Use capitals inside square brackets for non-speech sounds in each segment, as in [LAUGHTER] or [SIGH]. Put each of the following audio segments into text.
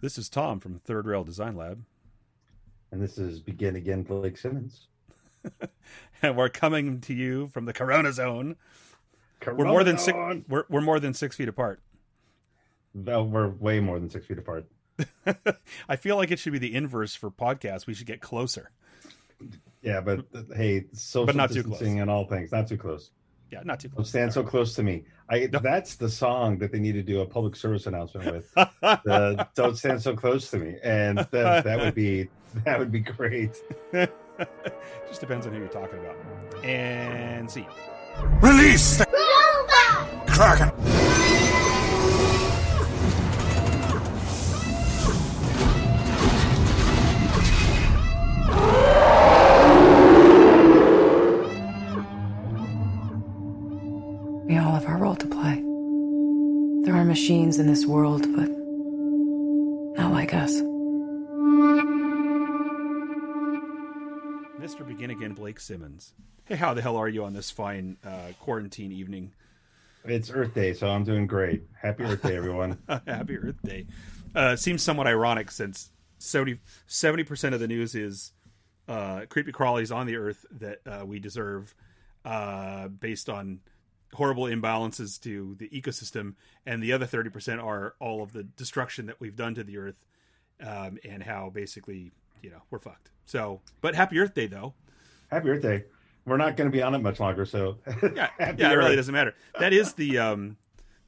This is Tom from Third Rail Design Lab. And this is Begin Again Blake Simmons. [LAUGHS] and we're coming to you from the Corona Zone. Corona we're more than six. We're, we're more than six feet apart. No, we're way more than six feet apart. [LAUGHS] I feel like it should be the inverse for podcasts. We should get closer. Yeah, but hey, social But not too distancing close. and all things, not too close. Yeah, not too Don't close. stand so close to me. I No. that's the song that they need to do a public service announcement with. [LAUGHS] The, Don't stand so close to me, and that that would be that would be great. [LAUGHS] Just depends on who you're talking about. And see. Release the Kraken! Machines in this world, but not like us. Mr. Begin Again Blake Simmons. Hey, how the hell are you on this fine uh, quarantine evening? It's Earth Day, so I'm doing great. Happy Earth Day, everyone. [LAUGHS] Happy Earth Day. Uh, seems somewhat ironic since 70 percent of the news is uh, creepy crawlies on the Earth that uh, we deserve, uh, based on horrible imbalances to the ecosystem, and the other thirty percent are all of the destruction that we've done to the Earth, um, and how basically you know we're fucked. So, but Happy Earth Day though. Happy Earth Day. We're not going to be on it much longer, so [LAUGHS] yeah, yeah, it really doesn't matter. That is the um,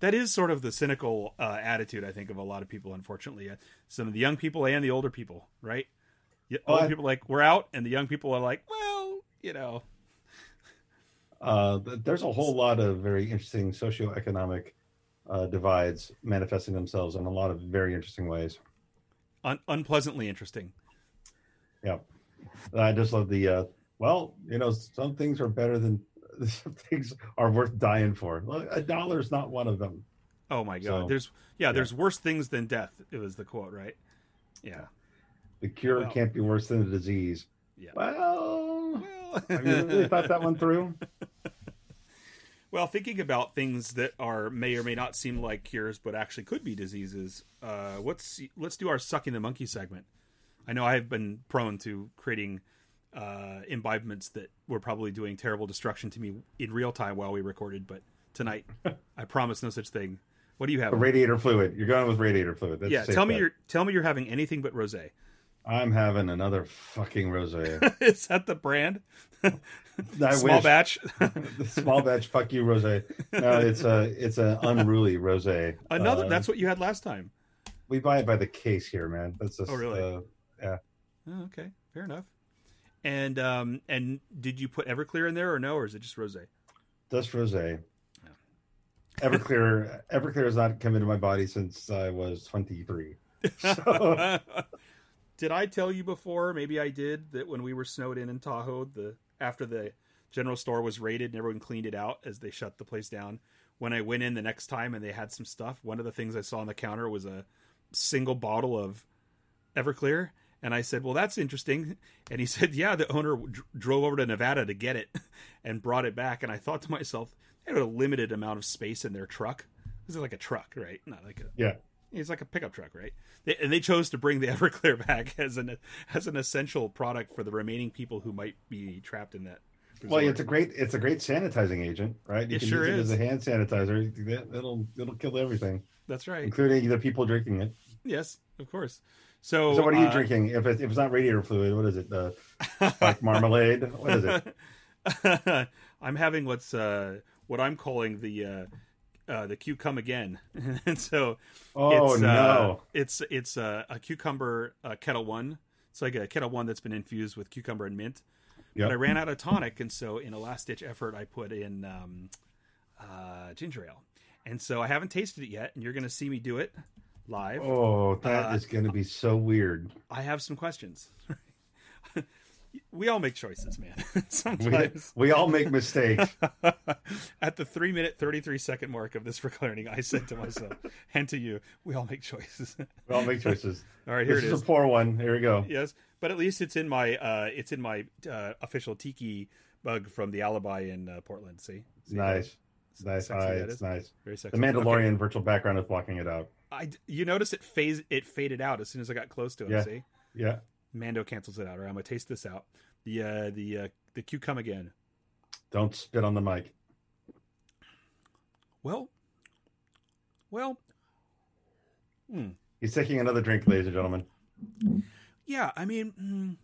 that is sort of the cynical uh, attitude I think of a lot of people. Unfortunately, uh, some of the young people and the older people, right? Yeah, Well, older people like we're out, and the young people are like, well, you know, Uh, there's a whole lot of very interesting socioeconomic uh, divides manifesting themselves in a lot of very interesting ways. un- unpleasantly interesting. Yeah, I just love the. Uh, well, you know, some things are better than [LAUGHS] some things are worth dying for. A dollar is not one of them. Oh my god, So, there's yeah, there's worse things than death. It was the quote, right? Yeah. The cure Well. can't be worse than the disease. Yeah. Well, Well, [LAUGHS] have you really thought that one through? [LAUGHS] Well, thinking about things that are may or may not seem like cures, but actually could be diseases. Uh, let's let's do our sucking the monkey segment. I know I've been prone to creating uh, imbibements that were probably doing terrible destruction to me in real time while we recorded, but tonight [LAUGHS] I promise no such thing. What do you have? Radiator fluid. You're going with radiator fluid. That's yeah, tell me bet. you're tell me you're having anything but rosé. I'm having another fucking rosé. [LAUGHS] Is that the brand? [LAUGHS] Small wish. batch. [LAUGHS] Small batch. Fuck you, rosé. No, it's a it's an unruly rosé. Another. Uh, that's what you had last time. we buy it by the case here, man. That's just, Oh, really? Uh, yeah. Oh, okay, fair enough. And um, and did you put Everclear in there or no, or is it just rosé? Just rosé. Everclear. Everclear has not come into my body since I was 23. So, did I tell you before? Maybe I did that when we were snowed in in Tahoe, the after the general store was raided and everyone cleaned it out as they shut the place down. When I went in the next time and they had some stuff, one of the things I saw on the counter was a single bottle of Everclear. And I said, "Well, that's interesting." And he [LAUGHS] said, "Yeah, the owner dr- drove over to Nevada to get it [LAUGHS] and brought it back." And I thought to myself, "They had a limited amount of space in their truck. This is like a truck, right? Not like a yeah. It's like a pickup truck, right? They, and they chose to bring the [LAUGHS] Everclear back as an as an essential product for the remaining people who might be trapped in that. Well, it's a great it's a great sanitizing agent, right? You It can sure use is. it as a hand sanitizer. It'll it'll kill everything, That's right. including the people drinking it. Yes, of course. So, So, what are you uh, drinking? If, it, if it's not radiator fluid, what is it? Uh, like [LAUGHS] marmalade? What is it? [LAUGHS] I'm having what's uh, what I'm calling the uh, uh, the Q come again, [LAUGHS] and so Oh it's, uh, no! it's it's uh, a cucumber uh, Ketel One. It's like a Ketel One that's been infused with cucumber and mint. Yep. But I ran out of tonic, and so in a last ditch effort, I put in um, uh, ginger ale. And so I haven't tasted it yet, and you're going to see me do it live. Oh, that is uh, going to be so weird. I have some questions. [LAUGHS] we all make choices, man. [LAUGHS] We, Sometimes. we all make mistakes. [LAUGHS] At the three minute, 33 second mark of this recording, I said to myself [LAUGHS] and to you, we all make choices. We all make choices. all right, here this it is is. a poor one. Here we go. yes, but at least it's in my uh, it's in my uh, official tiki bug from the Alibi in uh, Portland. See, See Nice. Nice. sexy Aye, it's nice. Very sexy. The Mandalorian Okay. virtual background is blocking it out. I you notice it phase it faded out as soon as I got close to him. Yeah. See, Yeah. Mando cancels it out. All right, I'm gonna taste this out. The uh, the uh, the Q come again. Don't spit on the mic. Well, well, He's taking another drink, ladies and gentlemen. yeah. I mean, mm,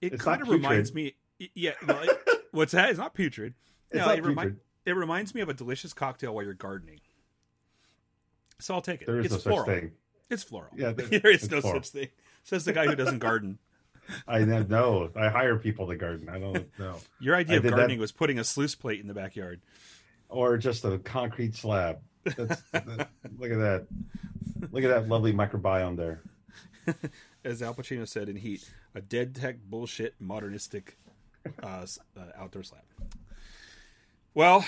it It's kind of reminds me. Yeah, well, it- [LAUGHS] what's that? It's not putrid. It's no, not it, remi- it reminds me of a delicious cocktail while you're gardening. So I'll take it. There is it's no floral. such thing. It's floral. Yeah, [LAUGHS] there- there is no floral. such thing. Says the guy who doesn't garden. I know. No, I hire people to garden. I don't know. Your idea I of did that- gardening was putting a sluice plate in the backyard. Or just a concrete slab. That's, that, look at that. Look at that lovely microbiome there. [LAUGHS] As Al Pacino said in Heat, a dead tech bullshit modernistic uh, uh, outdoor slab. Well,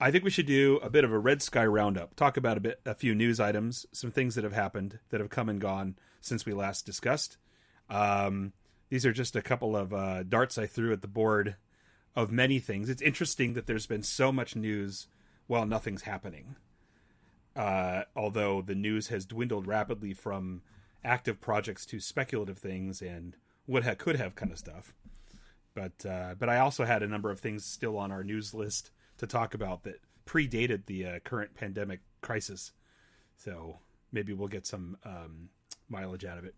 I think we should do a bit of a Red Sky roundup. Talk about a bit, a few news items, some things that have happened that have come and gone since we last discussed. Um, these are just a couple of uh, darts I threw at the board of many things. It's interesting that there's been so much news while nothing's happening. Uh, although the news has dwindled rapidly from active projects to speculative things and what ha- could have kind of stuff. But uh, but I also had a number of things still on our news list to talk about that predated the uh, current pandemic crisis. So maybe we'll get some um, mileage out of it.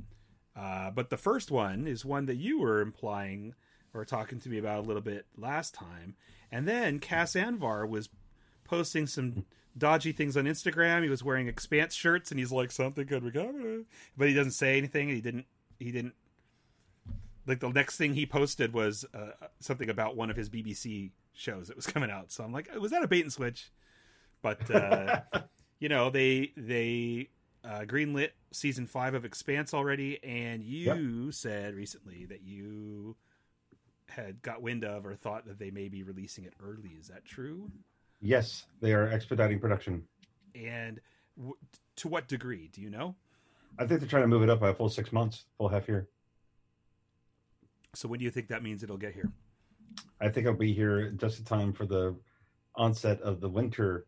Uh, but the first one is one that you were implying or talking to me about a little bit last time, and then Cas Anvar was posting some dodgy things on Instagram. He was wearing Expanse shirts, and he's like, "Something could be coming," but he doesn't say anything. He didn't. He didn't. Like the next thing he posted was uh, something about one of his BBC shows that was coming out. So I'm like, was that a bait and switch? But uh, [LAUGHS] you know, they they uh, greenlit season five of Expanse already, and you said recently that you had got wind of or thought that they may be releasing it early. Is that true? Yes, they are expediting production. And w- to what degree? Do you know? I think they're trying to move it up by a full six months, full half year. So when do you think that means it'll get here? I think I'll be here just in time for the onset of the winter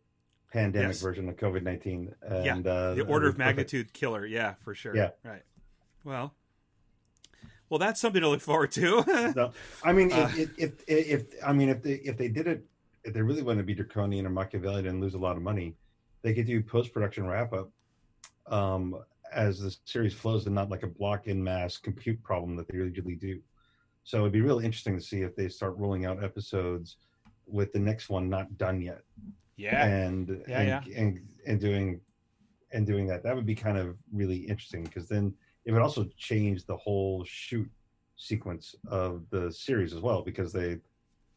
pandemic Yes. version of COVID nineteen. Yeah, And uh, the order of perfect. magnitude killer. Yeah, for sure. Yeah. Right. Well, well, that's something to look forward to. [LAUGHS] No, I mean, Uh, if, if, if if I mean if they if they did it, if they really want to be draconian or Machiavellian and lose a lot of money, they could do post production wrap up um, as the series flows and not like a block in mass compute problem that they usually do. So it'd be really interesting to see if they start rolling out episodes with the next one not done yet yeah. and Yeah, and, and and doing and doing that that would be kind of really interesting because then it would also change the whole shoot sequence of the series as well because they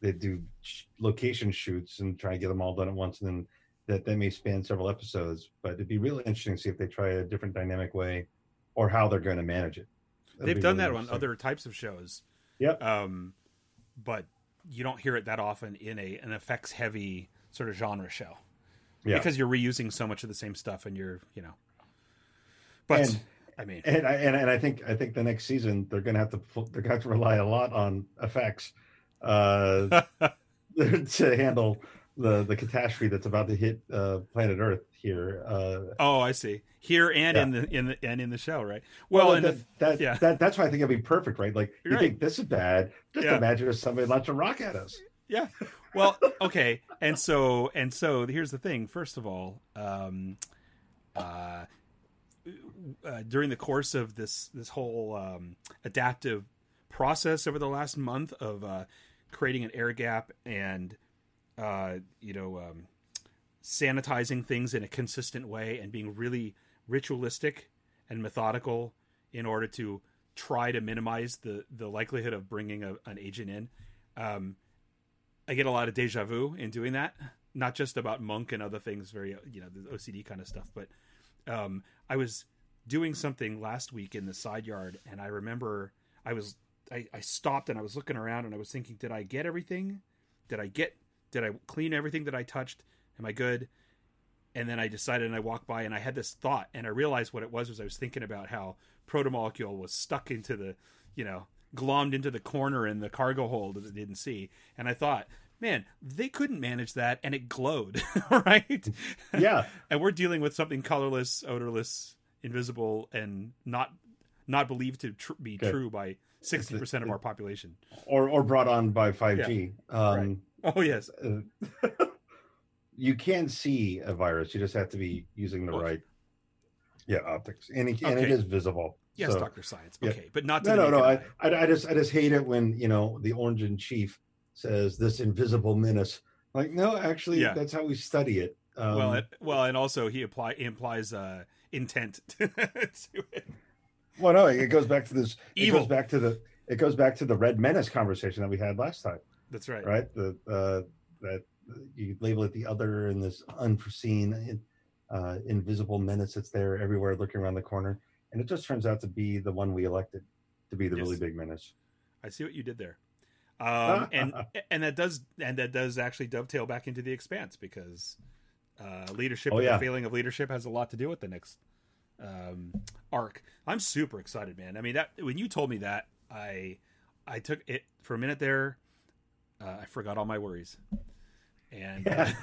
they do sh- location shoots and try to get them all done at once and then that that may span several episodes but it'd be really interesting to see if they try a different dynamic way or how they're going to manage it That'd They've done really that on other types of shows. Yep. Um, but you don't hear it that often in a an effects heavy sort of genre show yeah because you're reusing so much of the same stuff and you're you know. But And- I mean, and I and, and I think I think the next season they're going to have to they're to have to rely a lot on effects uh, [LAUGHS] [LAUGHS] to handle the the catastrophe that's about to hit uh, planet Earth here. Uh, oh, I see. Here and Yeah. in the in the and in the show, right? Well, and that, the- that, yeah. that that's why I think it'd be perfect, right? Like you Right. think this is bad, just Yeah. imagine if somebody launched a rock at us. Yeah. Well okay. And so and so here's the thing. First of all um uh, uh during the course of this this whole um adaptive process over the last month of uh creating an air gap and uh you know um sanitizing things in a consistent way and being really ritualistic and methodical in order to try to minimize the the likelihood of bringing a, an agent in um I get a lot of deja vu in doing that. Not just about Monk and other things, very you know the OCD kind of stuff, but um, I was doing something last week in the side yard, and I remember I was I, I stopped and I was looking around and I was thinking, did I get everything? Did I get? Did I clean everything that I touched? Am I good? And then I decided, and I walked by, and I had this thought, and I realized what it was was I was thinking about how protomolecule was stuck into the, you know, glommed into the corner in the cargo hold that it didn't see, and I thought, man, they couldn't manage that, and it glowed, [LAUGHS] right? Yeah. [LAUGHS] and we're dealing with something colorless, odorless, invisible and not not believed to tr- be true by sixty percent of our population. or or brought on by 5G. Um, Oh yes, uh, [LAUGHS] you can't see a virus. You just have to be using the Okay. right, yeah, optics, and it, and it is visible. Yes, So- Doctor Science. yeah. Okay, but not to No, no, no. I. I, I just, I just hate it when you know the Orange in Chief says this invisible menace. Like, no, actually, Yeah. that's how we study it. Um, well, it, well, and also he apply implies uh, intent [LAUGHS] to it. well, no, it goes back to this. It goes back to the. It goes back to the red menace conversation that we had last time. That's right. right? The uh, that you label it the other and this unforeseen, uh, invisible menace that's there everywhere, looking around the corner, and it just turns out to be the one we elected to be the really big menace. I see what you did there. Um, [LAUGHS] and and that does and that does actually dovetail back into the expanse because uh, leadership Oh, yeah. the failing of leadership has a lot to do with the next um, arc. I'm super excited, man. I mean that when you told me that, I I took it for a minute there. Uh, I forgot all my worries, and [LAUGHS] uh, Yeah.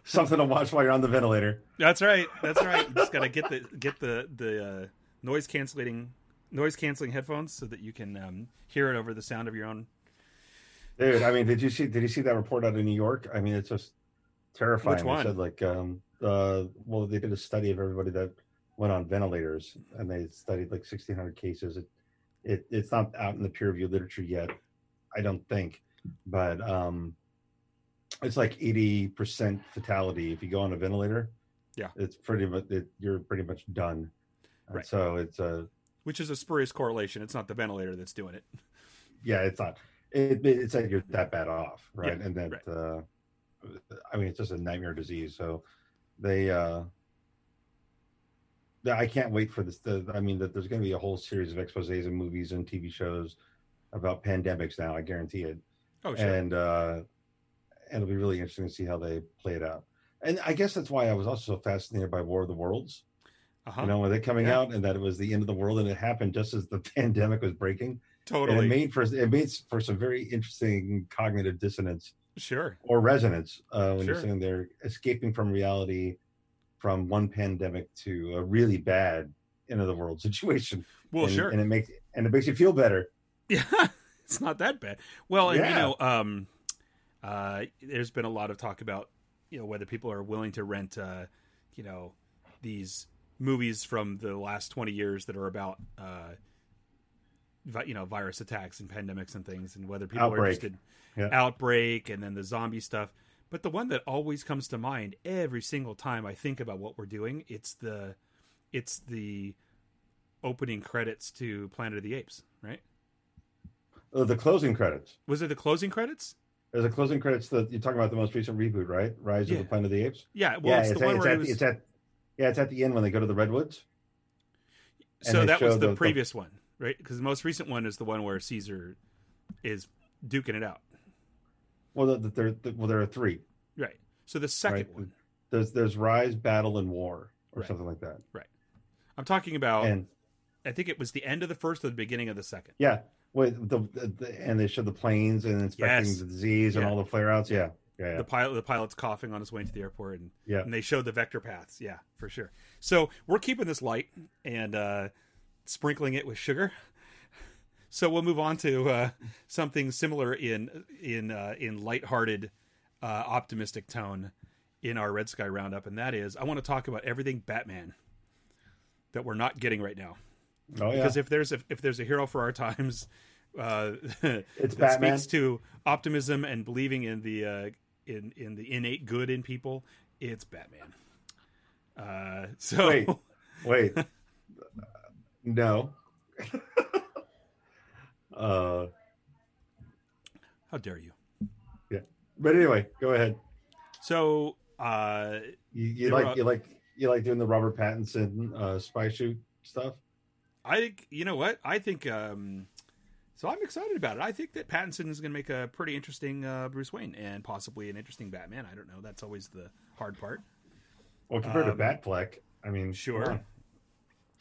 [LAUGHS] Something to watch while you're on the ventilator. that's right. That's right. You just gotta get the get the the uh, noise canceling noise canceling headphones so that you can um, hear it over the sound of your own Dude, I mean, did you see? Did you see that report out of New York? I mean, it's just terrifying. Which They one? said like, um, uh, well, they did a study of everybody that went on ventilators, and they studied like 1,600 cases. It, it it's not out in the peer reviewed literature yet, I don't think, but um, it's like 80 percent fatality if you go on a ventilator. Yeah. it's pretty much it, you're pretty much done. And Right. So it's a which is a spurious correlation. It's not the ventilator that's doing it. yeah, it's not. It, it's like you're that bad off, right? Yeah, and that, right. uh, I mean, it's just a nightmare disease. So they, uh, I can't wait for this. The, I mean, that there's going to be a whole series of exposés and movies and TV shows about pandemics now. I guarantee it. Oh, sure. And uh, and it'll be really interesting to see how they play it out. And I guess that's why I was also so fascinated by War of the Worlds. uh-huh. You know, when they're coming Yeah. out, and that it was the end of the world, and it happened just as the [LAUGHS] pandemic was breaking and totally. it made for it made for some very interesting cognitive dissonance sure. or resonance uh, when Sure. you're sitting there escaping from reality from one pandemic to a really bad end of the world [LAUGHS] situation. Well, and, sure. and it makes and it makes you feel better. yeah, [LAUGHS] it's not that bad. Well, and you know, um, uh, there's been a lot of talk about you know whether people are willing to rent, uh, you know, these movies from the last 20 years that are about, uh, vi- you know, virus attacks and pandemics and things, and whether people are interested. Yeah. Outbreak, and then the zombie stuff. But the one that always comes to mind every single time I think about what we're doing, it's the, it's the opening credits to Planet of the Apes, right? Uh, the closing credits. Was it the closing credits? There's a closing credits that you're talking about the most recent reboot, right? Rise Yeah. of the Planet of the Apes. Yeah, well, yeah, it's, it's, the at, one it's, where at, it was. the- it's at yeah, it's at the end when they go to the redwoods. so that was the, the- the- previous one, right? Because the most recent one is the one where Caesar is duking it out, Well, the, the, there, the, well, there are three. right? So the second Right. one, There's there's Rise, Battle, and War, or Right. something like that. Right. I'm talking about. And I think it was the end of the first or the beginning of the second. Yeah, wait, the, the, the and they show the planes and inspecting Yes. the disease and all the flare outs. Yeah, yeah, yeah. The pilot, the pilot's coughing on his way into the airport, and Yeah. and they showed the vector paths. Yeah, for sure. So we're keeping this light and uh, sprinkling it with sugar. So we'll move on to uh, something similar in in uh, in lighthearted, uh, optimistic tone in our Red Sky Roundup, and that is I want to talk about everything Batman that we're not getting right now. Oh yeah, Because if there's a, if there's a hero for our times, uh, [LAUGHS] It's that Batman. speaks to optimism and believing in the uh, in in the innate good in people. It's Batman. Uh, so Wait. [LAUGHS] wait, no. [LAUGHS] uh, how dare you? Yeah, but anyway, go ahead. So uh, You, you like are- you like you like doing the Robert Pattinson uh, spy shoot stuff. I think you know what I think. Um, so I'm excited about it. I think that Pattinson is going to make a pretty interesting uh, Bruce Wayne and possibly an interesting Batman. I don't know. That's always the hard part. Well, compared Um, to Batfleck, I mean, Sure. on.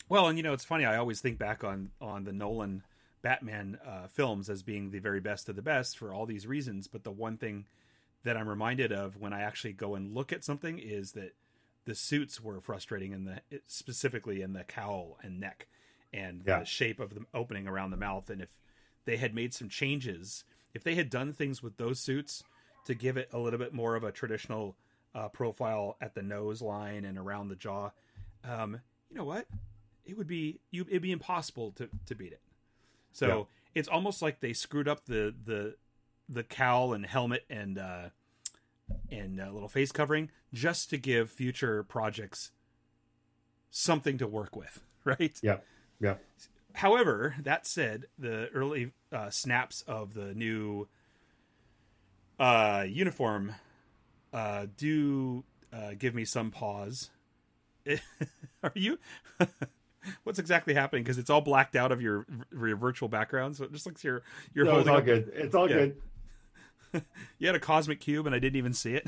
Well, and you know, it's funny. I always think back on on the Nolan Batman uh, films as being the very best of the best for all these reasons. But the one thing that I'm reminded of when I actually go and look at something is that the suits were frustrating in the specifically in the cowl and neck and Yeah. the shape of the opening around the mouth. And if they had made some changes, if they had done things with those suits to give it a little bit more of a traditional uh, profile at the nose line and around the jaw, um, you know what? It would be you. It'd be impossible to to beat it. So Yeah. it's almost like they screwed up the the the cowl and helmet and uh, and uh, little face covering just to give future projects something to work with, [LAUGHS] right? Yeah. Yeah. However, that said, the early uh, snaps of the new uh, uniform uh, do uh, give me some pause. [LAUGHS] Are you? [LAUGHS] What's exactly happening? Because it's all blacked out of your your virtual background, so it just looks you're you're No, it's all up- good. It's all Yeah. good. [LAUGHS] You had a cosmic cube, and I didn't even see it.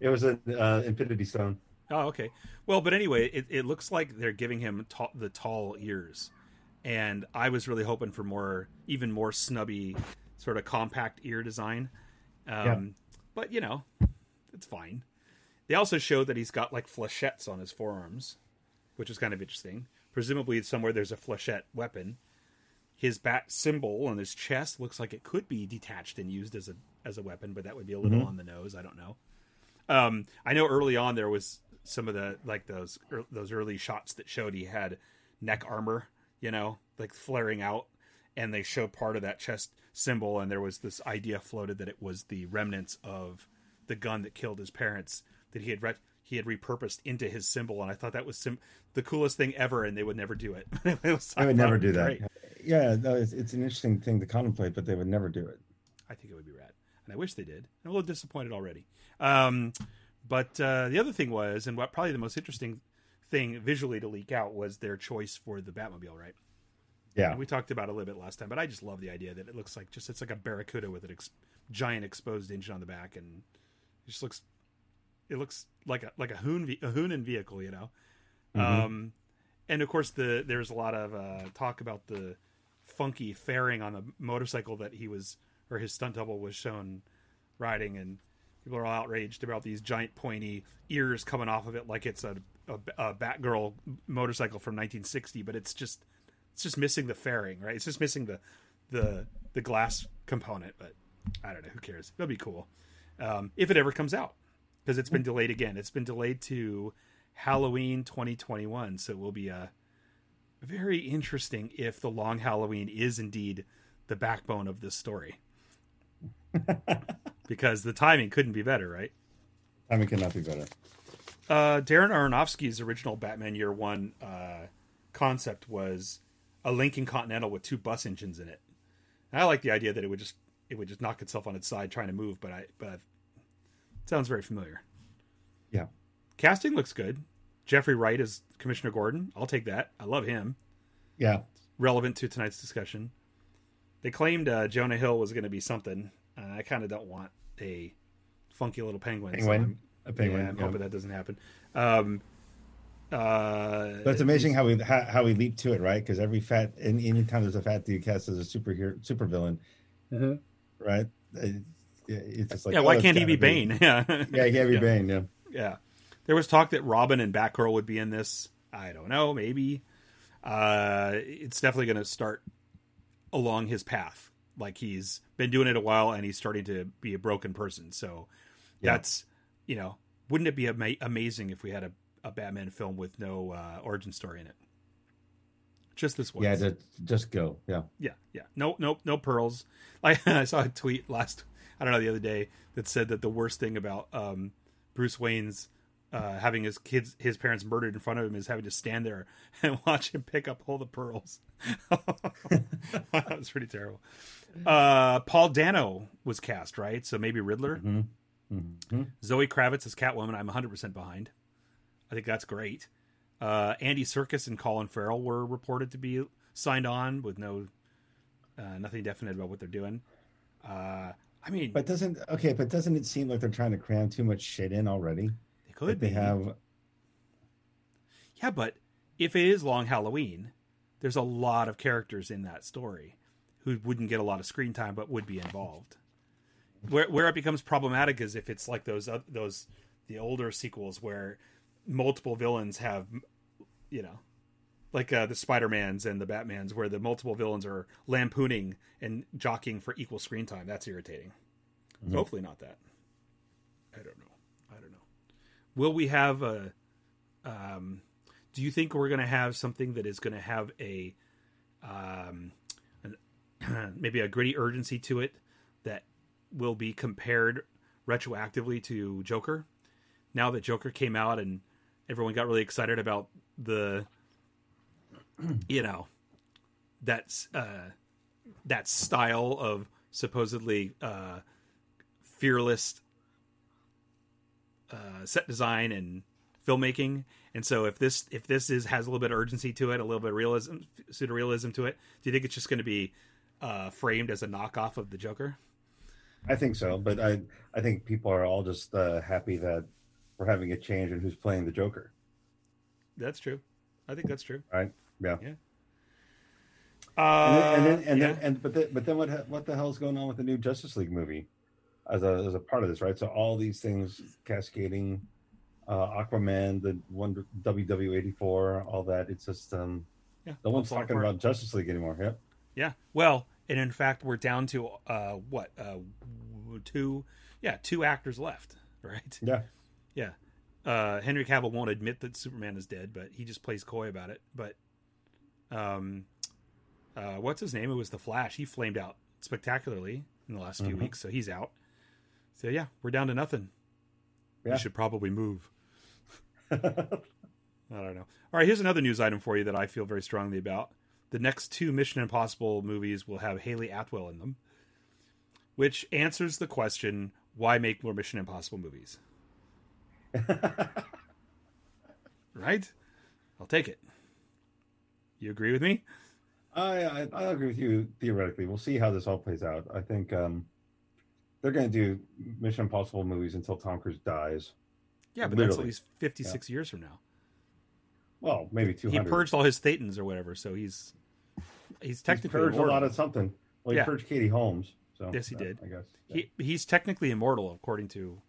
it was an uh, Infinity Stone. Oh, okay. Well, but anyway, it, it looks like they're giving him ta- the tall ears, and I was really hoping for more, even more snubby, sort of compact ear design. Um, Yeah. But you know, it's fine. They also showed that he's got like flechettes on his forearms, which is kind of interesting. Presumably, somewhere there's a flechette weapon. His bat symbol on his chest looks like it could be detached and used as a as a weapon, but that would be a little on the nose. I don't know. Um, I know early on there was some of the like those ear- those early shots that showed he had neck armor, you know, like flaring out, and they showed part of that chest symbol, and there was this idea floated that it was the remnants of the gun that killed his parents that he had re- he had repurposed into his symbol, and I thought that was sim- the coolest thing ever, and they would never do it. [LAUGHS] It was- I would never do that. great. Yeah, no, it's, it's an interesting thing to contemplate, but they would never do it. I think it would be rad, and I wish they did. I'm a little disappointed already. Um, but uh, the other thing was, and what probably the most interesting thing visually to leak out was their choice for the Batmobile, right? Yeah. And we talked about it a little bit last time, but I just love the idea that it looks like just it's like a Barracuda with an ex- giant exposed engine on the back, and it just looks it looks like a like a Hoon ve- a Hoonan vehicle, you know. Um, and of course, the there's a lot of uh, talk about the funky fairing on the motorcycle that he was or his stunt double was shown riding, and people are all outraged about these giant pointy ears coming off of it like it's a a, a Batgirl motorcycle from 1960, but it's just it's just missing the fairing, right? It's just missing the the the glass component, but I don't know. Who cares? It'll be cool um, if it ever comes out because it's been delayed again. It's been delayed to Halloween 2021, so it will be a very interesting if the long Halloween is indeed the backbone of this story. [LAUGHS] because the timing couldn't be better, right? Timing cannot be better. Uh, Darren Aronofsky's original Batman Year One uh, concept was a Lincoln Continental with two bus engines in it. And I like the idea that it would just it would just knock itself on its side trying to move, but I but I've, it sounds very familiar. Yeah. Casting looks good. Jeffrey Wright is Commissioner Gordon. I'll take that. I love him. Yeah. Relevant to tonight's discussion. They claimed uh, Jonah Hill was going to be something. Uh, I kind of don't want a funky little penguin. Penguin. I'm- A penguin. yeah, I'm yeah. hoping that doesn't happen. Um, uh, But it's amazing how we how, how we leap to it, right? Because every fat, and anytime there's a fat dude cast as a superhero, supervillain, right? It- it's just like, yeah, oh, why it's can't he gotta be Bane? [LAUGHS] Yeah, Yeah, he can't be Yeah. Bane. Yeah. yeah. There was talk that Robin and Batgirl would be in this. I don't know, maybe. Uh, it's definitely going to start along his path. Like he's been doing it a while, and he's starting to be a broken person. So Yeah. that's you know, wouldn't it be ama- amazing if we had a, a Batman film with no uh, origin story in it? Just this one. Yeah, just, just go. Yeah. Yeah, yeah. No, no, no pearls. [LAUGHS] Like I saw a tweet last, I don't know, the other day that said that the worst thing about um, Bruce Wayne's uh, having his kids, his parents murdered in front of him, is having to stand there [LAUGHS] and watch him pick up all the pearls. [LAUGHS] that was pretty terrible. Uh, Paul Dano was cast, right? So maybe Riddler. Mhm. Mhm. Zoe Kravitz as Catwoman. I'm 100% behind. I think that's great. Uh, Andy Serkis and Colin Farrell were reported to be signed on with no uh, nothing definite about what they're doing. Uh, I mean, But doesn't okay? But doesn't it seem like they're trying to cram too much shit in already? They could Like they be. have. Yeah, but if it is Long Halloween, there's a lot of characters in that story who wouldn't get a lot of screen time but would be involved. Where where it becomes problematic is if it's like those oth- those the older sequels where multiple villains have, you know, like uh, the Spider Mans and the Batmans, where the multiple villains are lampooning and jockeying for equal screen time. That's irritating. So hopefully not that. I don't know. Will we have a? Um, do you think we're going to have something that is going to have a, um, an, [CLEARS THROAT] maybe a gritty urgency to it that will be compared retroactively to Joker? Now that Joker came out and everyone got really excited about the, you know, that's uh, that style of supposedly uh, fearless uh, set design and filmmaking. And so if this if this is has a little bit of urgency to it, a little bit of realism, pseudo realism to it, do you think it's just going to be uh, framed as a knockoff of the Joker? I think so, but I I think people are all just uh, happy that we're having a change in who's playing the Joker. That's true. I think that's true. Right? Yeah. Yeah. And then, and then, Uh, and, yeah. then and but then, but then what what the hell's going on with the new Justice League movie as a as a part of this, right? So all these things cascading, uh, Aquaman, the one WW eighty four, all that. It's just um, yeah, no one's talking about Justice League anymore. Yep. Yeah. Well, and in fact, we're down to uh, what uh, two? Yeah, two actors left. [LAUGHS] Right. Yeah. Yeah. Uh, Henry Cavill won't admit that Superman is dead, but he just plays coy about it. But, um, uh, what's his name? It was the Flash. He flamed out spectacularly in the last few Mhm. weeks, so he's out. So yeah, we're down to nothing. Yeah. We should probably move. [LAUGHS] I don't know. All right, here's another news item for you that I feel very strongly about. The next two Mission Impossible movies will have Hayley Atwell in them, which answers the question why make more Mission Impossible movies? [LAUGHS] Right? I'll take it. You agree with me? I, I I agree with you theoretically. We'll see how this all plays out. I think um, they're going to do Mission Impossible movies until Tom Cruise dies. Yeah, but that's at least 56 years from now. Well, maybe two He purged all his Thetans or whatever, so he's he's technically purged a immortal. lot of something. Well, he Yeah. purged Katie Holmes. So Yes, he did. I guess. he he's technically immortal according to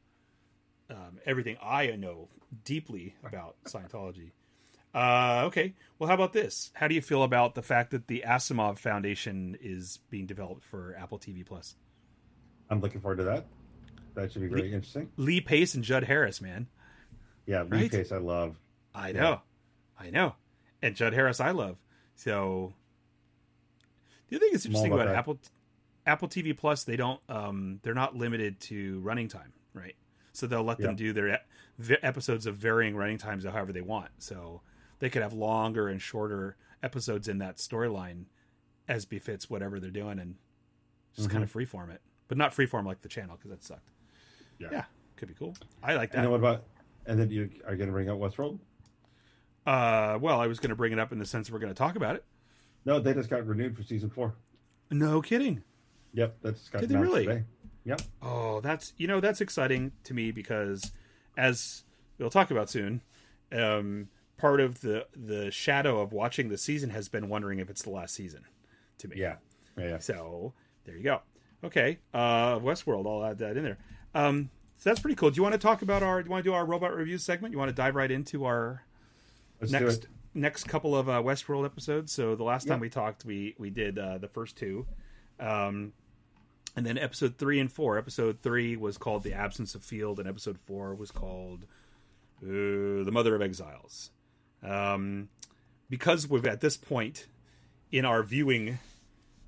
um, everything I know deeply about [LAUGHS] Scientology. Uh, okay, well, how about this? How do you feel about the fact that the Asimov Foundation is being developed for Apple TV Plus? I'm looking forward to that. That should be very interesting. Lee Pace and Jared Harris, man. Yeah, Lee Right? Pace, I love. I know, I know, and Jared Harris, I love. So, the other thing that's interesting about about. Apple Apple TV Plus, they don't, um, they're not limited to running time, right? So they'll let them do their episodes of varying running times however they want. So they could have longer and shorter episodes in that storyline as befits whatever they're doing, and just Mm-hmm. kind of freeform it, but not freeform like the channel because that sucked. Yeah. Yeah, could be cool. I like that. And then what about? And then you are going to bring up Westworld? Uh, well, I was going to bring it up in the sense that we're going to talk about it. No, they just got renewed for season four. No kidding. Yep, that's got Did they really? today. Yep. Oh, that's you know that's exciting to me because as we'll talk about soon, um, part of the the shadow of watching the season has been wondering if it's the last season. To me. Yeah. yeah. So there you go. Okay, uh, Westworld. I'll add that in there. Um, so that's pretty cool. Do you want to talk about our? Do you want to do our robot review segment? You want to dive right into our Let's next next couple of uh, Westworld episodes. So the last time we talked, we we did uh, the first two, um, and then episode three and four. Episode three was called "The Absence of Field," and episode four was called uh, "The Mother of Exiles." Um, because we've at this point in our viewing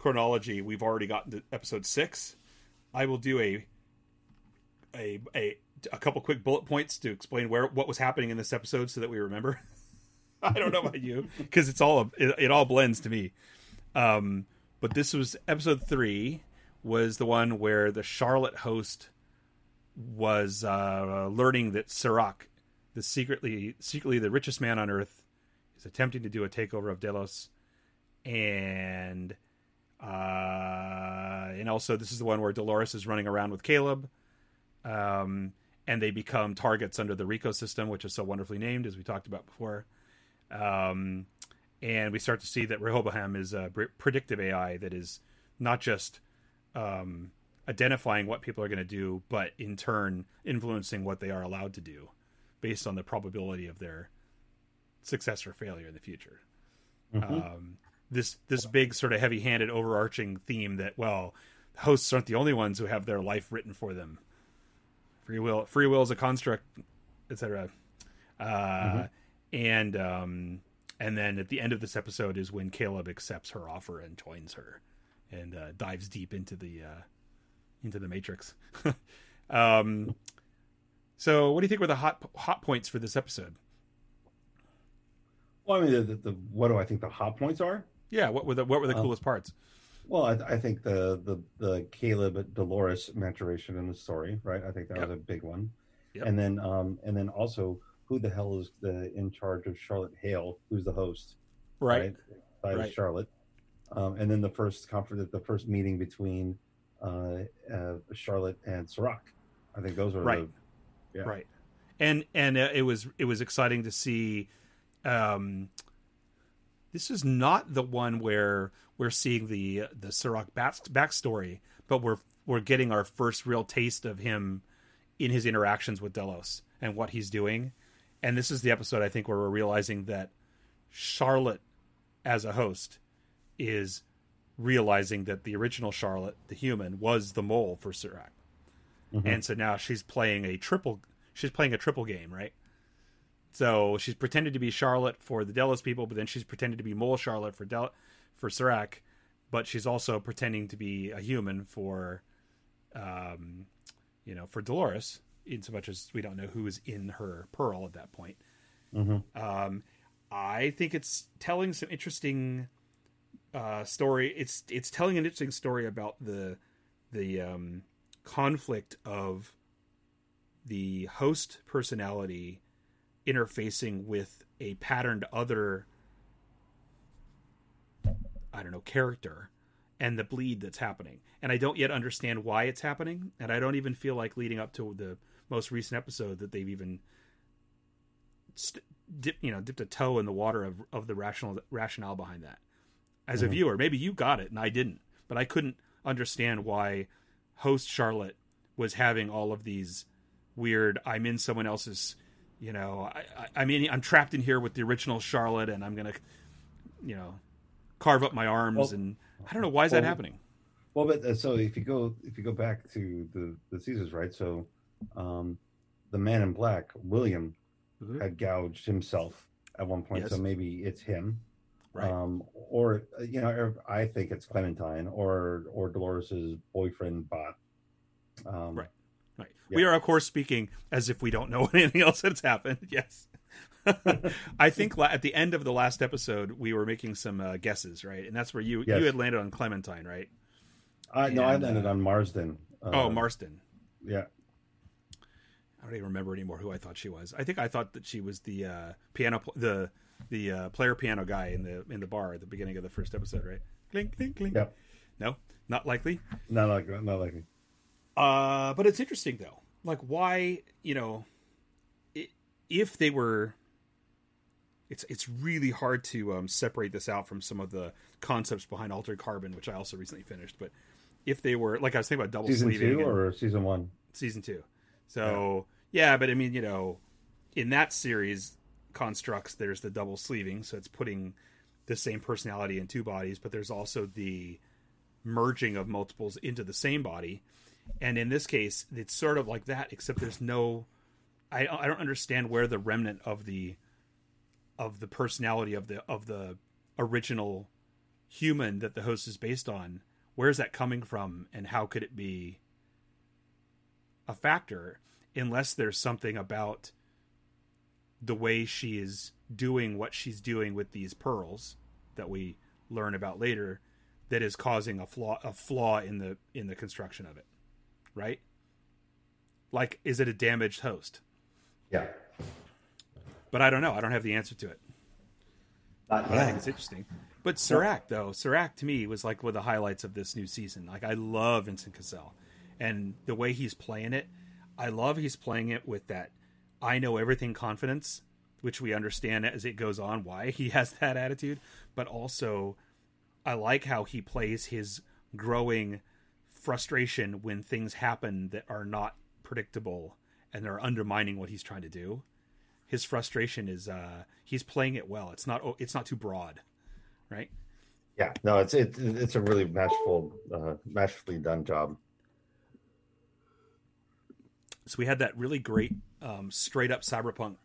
chronology, we've already gotten to episode six. I will do a a a a couple quick bullet points to explain where what was happening in this episode so that we remember. [LAUGHS] I don't know about you because it's all it, it all blends to me. Um, but this was episode three was the one where the Charlotte host was uh, learning that Serac, the secretly secretly the richest man on earth, is attempting to do a takeover of Delos, and uh, and also this is the one where Dolores is running around with Caleb, um, and they become targets under the Rico system, which is so wonderfully named, as we talked about before. Um, and we start to see that Rehoboam is a pr- predictive AI that is not just um, identifying what people are going to do, but in turn influencing what they are allowed to do based on the probability of their success or failure in the future. Mm-hmm. Um, this this big sort of heavy-handed overarching theme that well, hosts aren't the only ones who have their life written for them. Free will free will is a construct, etc. Uh, Mm-hmm. And um, and then at the end of this episode is when Caleb accepts her offer and joins her, and uh, dives deep into the uh, into the Matrix. [LAUGHS] um, so, what do you think were the hot hot points for this episode? Well, I mean, the, the, the what do I think the hot points are? Yeah, what were the what were the Oh. coolest parts? Well, I, I think the the the Caleb Dolores maturation in the story, right? I think that Yep. was a big one. Yep. And then um and then also who the hell is the in charge of Charlotte Hale? Who's the host? Right. By Right. Charlotte. Um, and then the first conference, the first meeting between uh, uh, Charlotte and Serac. I think those are Right. The, Yeah. Right. And and uh, it was it was exciting to see. Um, this is not the one where we're seeing the the Serac back, backstory, but we're we're getting our first real taste of him in his interactions with Delos and what he's doing. And this is the episode I think where we're realizing that Charlotte, as a host, is realizing that the original Charlotte, the human, was the mole for Serac Mhm. and so now she's playing a triple she's playing a triple game right so she's pretended to be charlotte for the delos people but then she's pretended to be mole charlotte for Del- for Serac, but she's also pretending to be a human for um you know for dolores in so much as we don't know who is in her pearl at that point Mhm. um i think it's telling some interesting uh story it's it's telling an interesting story about the the um conflict of the host personality interfacing with a patterned other I don't know character and the bleed that's happening. And I don't yet understand why it's happening and I don't even feel like leading up to the most recent episode that they've even st- dip, you know dipped a toe in the water of of the rational rationale behind that. As a Mhm. viewer, maybe you got it and I didn't, but I couldn't understand why host Charlotte was having all of these weird I'm in someone else's you know I, I, mean I'm trapped in here with the original Charlotte and I'm gonna you know carve up my arms Well- and I don't know why is that happening Well, but uh, so if you go if you go back to the the Caesars, right? So, um, the Man in Black, William, Mhm. had gouged himself at one point, so maybe it's him, right um, or uh, you know, or I think it's Clementine or or Dolores's boyfriend Bot. Um, Right. Right yeah. we are of course speaking as if we don't know [LAUGHS] anything else that's happened [LAUGHS] yes [LAUGHS] I think la- at the end of the last episode we were making some uh, guesses right and that's where you Yes. you had landed on Clementine right I, no, I landed uh, on Marsden. Uh, oh Marsden. yeah, I don't even remember anymore who I thought she was. I think I thought that she was the uh, piano, pl- the the uh, player piano guy in the in the bar at the beginning of the first episode, right? Clink, clink, clink. Yep. No, not likely. not likely. not like me. Uh, but it's interesting though. Like, why you know, if they were, it's it's really hard to um, separate this out from some of the concepts behind Altered Carbon, which I also recently finished. But if they were, like I was thinking about double Season sleeving two or season one? season two. So yeah. but I mean, you know, in that series constructs, there's the double sleeving, so it's putting the same personality in two bodies, but there's also the merging of multiples into the same body. And in this case, it's sort of like that, except there's no. I I don't understand where the remnant of the of the personality of the of the original human that the host is based on. Where's that coming from, and how could it be a factor unless there's something about the way she is doing what she's doing with these pearls that we learn about later that is causing a flaw a flaw in the in the construction of it right like is it a damaged host Yeah. but i don't know i don't have the answer to it Not but I think it's interesting. But Serac, though, Serac to me was like one of the highlights of this new season. Like I love Vincent Cassel, and the way he's playing it, I love he's playing it with that I know everything confidence, which we understand as it goes on why he [LAUGHS] has that attitude. But also, I like how he plays his growing frustration when things happen that are not predictable and they're undermining what he's trying to do. His frustration is uh, he's playing it well. It's not it's not too broad, right? Yeah, no, it's it, it's a really masterful, uh, masterfully done job. So we had that really great um, straight up cyberpunk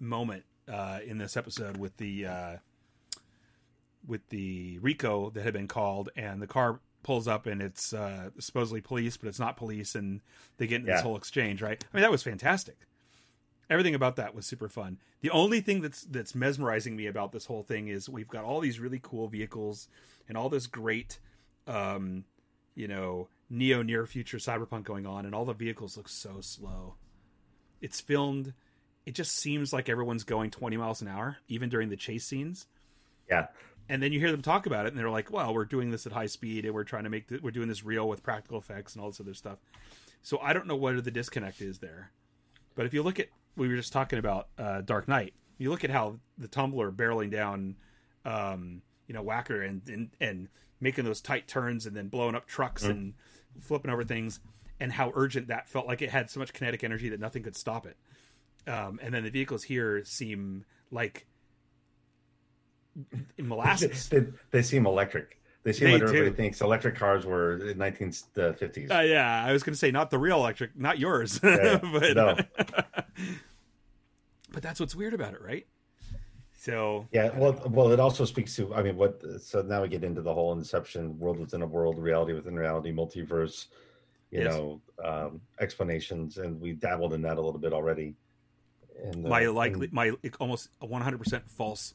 moment uh, in this episode with the uh, with the RICO that had been called, and the car pulls up and it's uh, supposedly police, but it's not police, and they get into yeah. this whole exchange. Right? I mean, that was fantastic. Everything about that was super fun. The only thing that's that's mesmerizing me about this whole thing is we've got all these really cool vehicles and all this great, um, you know, neo near future cyberpunk going on, and all the vehicles look so slow. It's filmed. It just seems like everyone's going 20 miles an hour, even during the chase scenes. Yeah. And then you hear them talk about it, and they're like, "Well, we're doing this at high speed, and we're trying to make the, we're doing this real with practical effects and all this other stuff." So I don't know what the disconnect is there, but if you look at we were just talking about uh, Dark Knight, you look at how the tumbler barreling down, um, you know, Wacker and, and and making those tight turns and then blowing up trucks mm. and flipping over things, and how urgent that felt. Like it had so much kinetic energy that nothing could stop it. Um, and then the vehicles here seem like molasses. they, they, seem electric. They seem they like everybody do. thinks electric cars were in 1950s. Uh, yeah, I was going to say not the real electric, not yours. Yeah, [LAUGHS] but, no. [LAUGHS] but that's what's weird about it, right? So yeah, well, well, it also speaks to. I mean, what? So now we get into the whole Inception, world within a world, reality within reality, multiverse. You yes. know, um, explanations, and we dabbled in that a little bit already. And, uh, my likely, and, my almost 100 percent false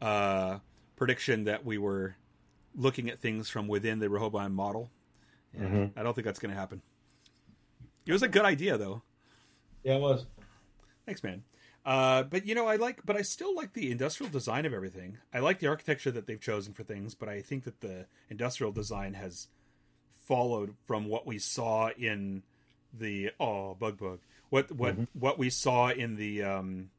uh, prediction that we were looking at things from within the Rehoboam model. Yeah, mm-hmm. I don't think that's going to happen. It was a good idea, though. Yeah, it was. Thanks, man. Uh, but you know, I like, but I still like the industrial design of everything. I like the architecture that they've chosen for things, but I think that the industrial design has followed from what we saw in the oh bug bug what what mm-hmm. what we saw in the um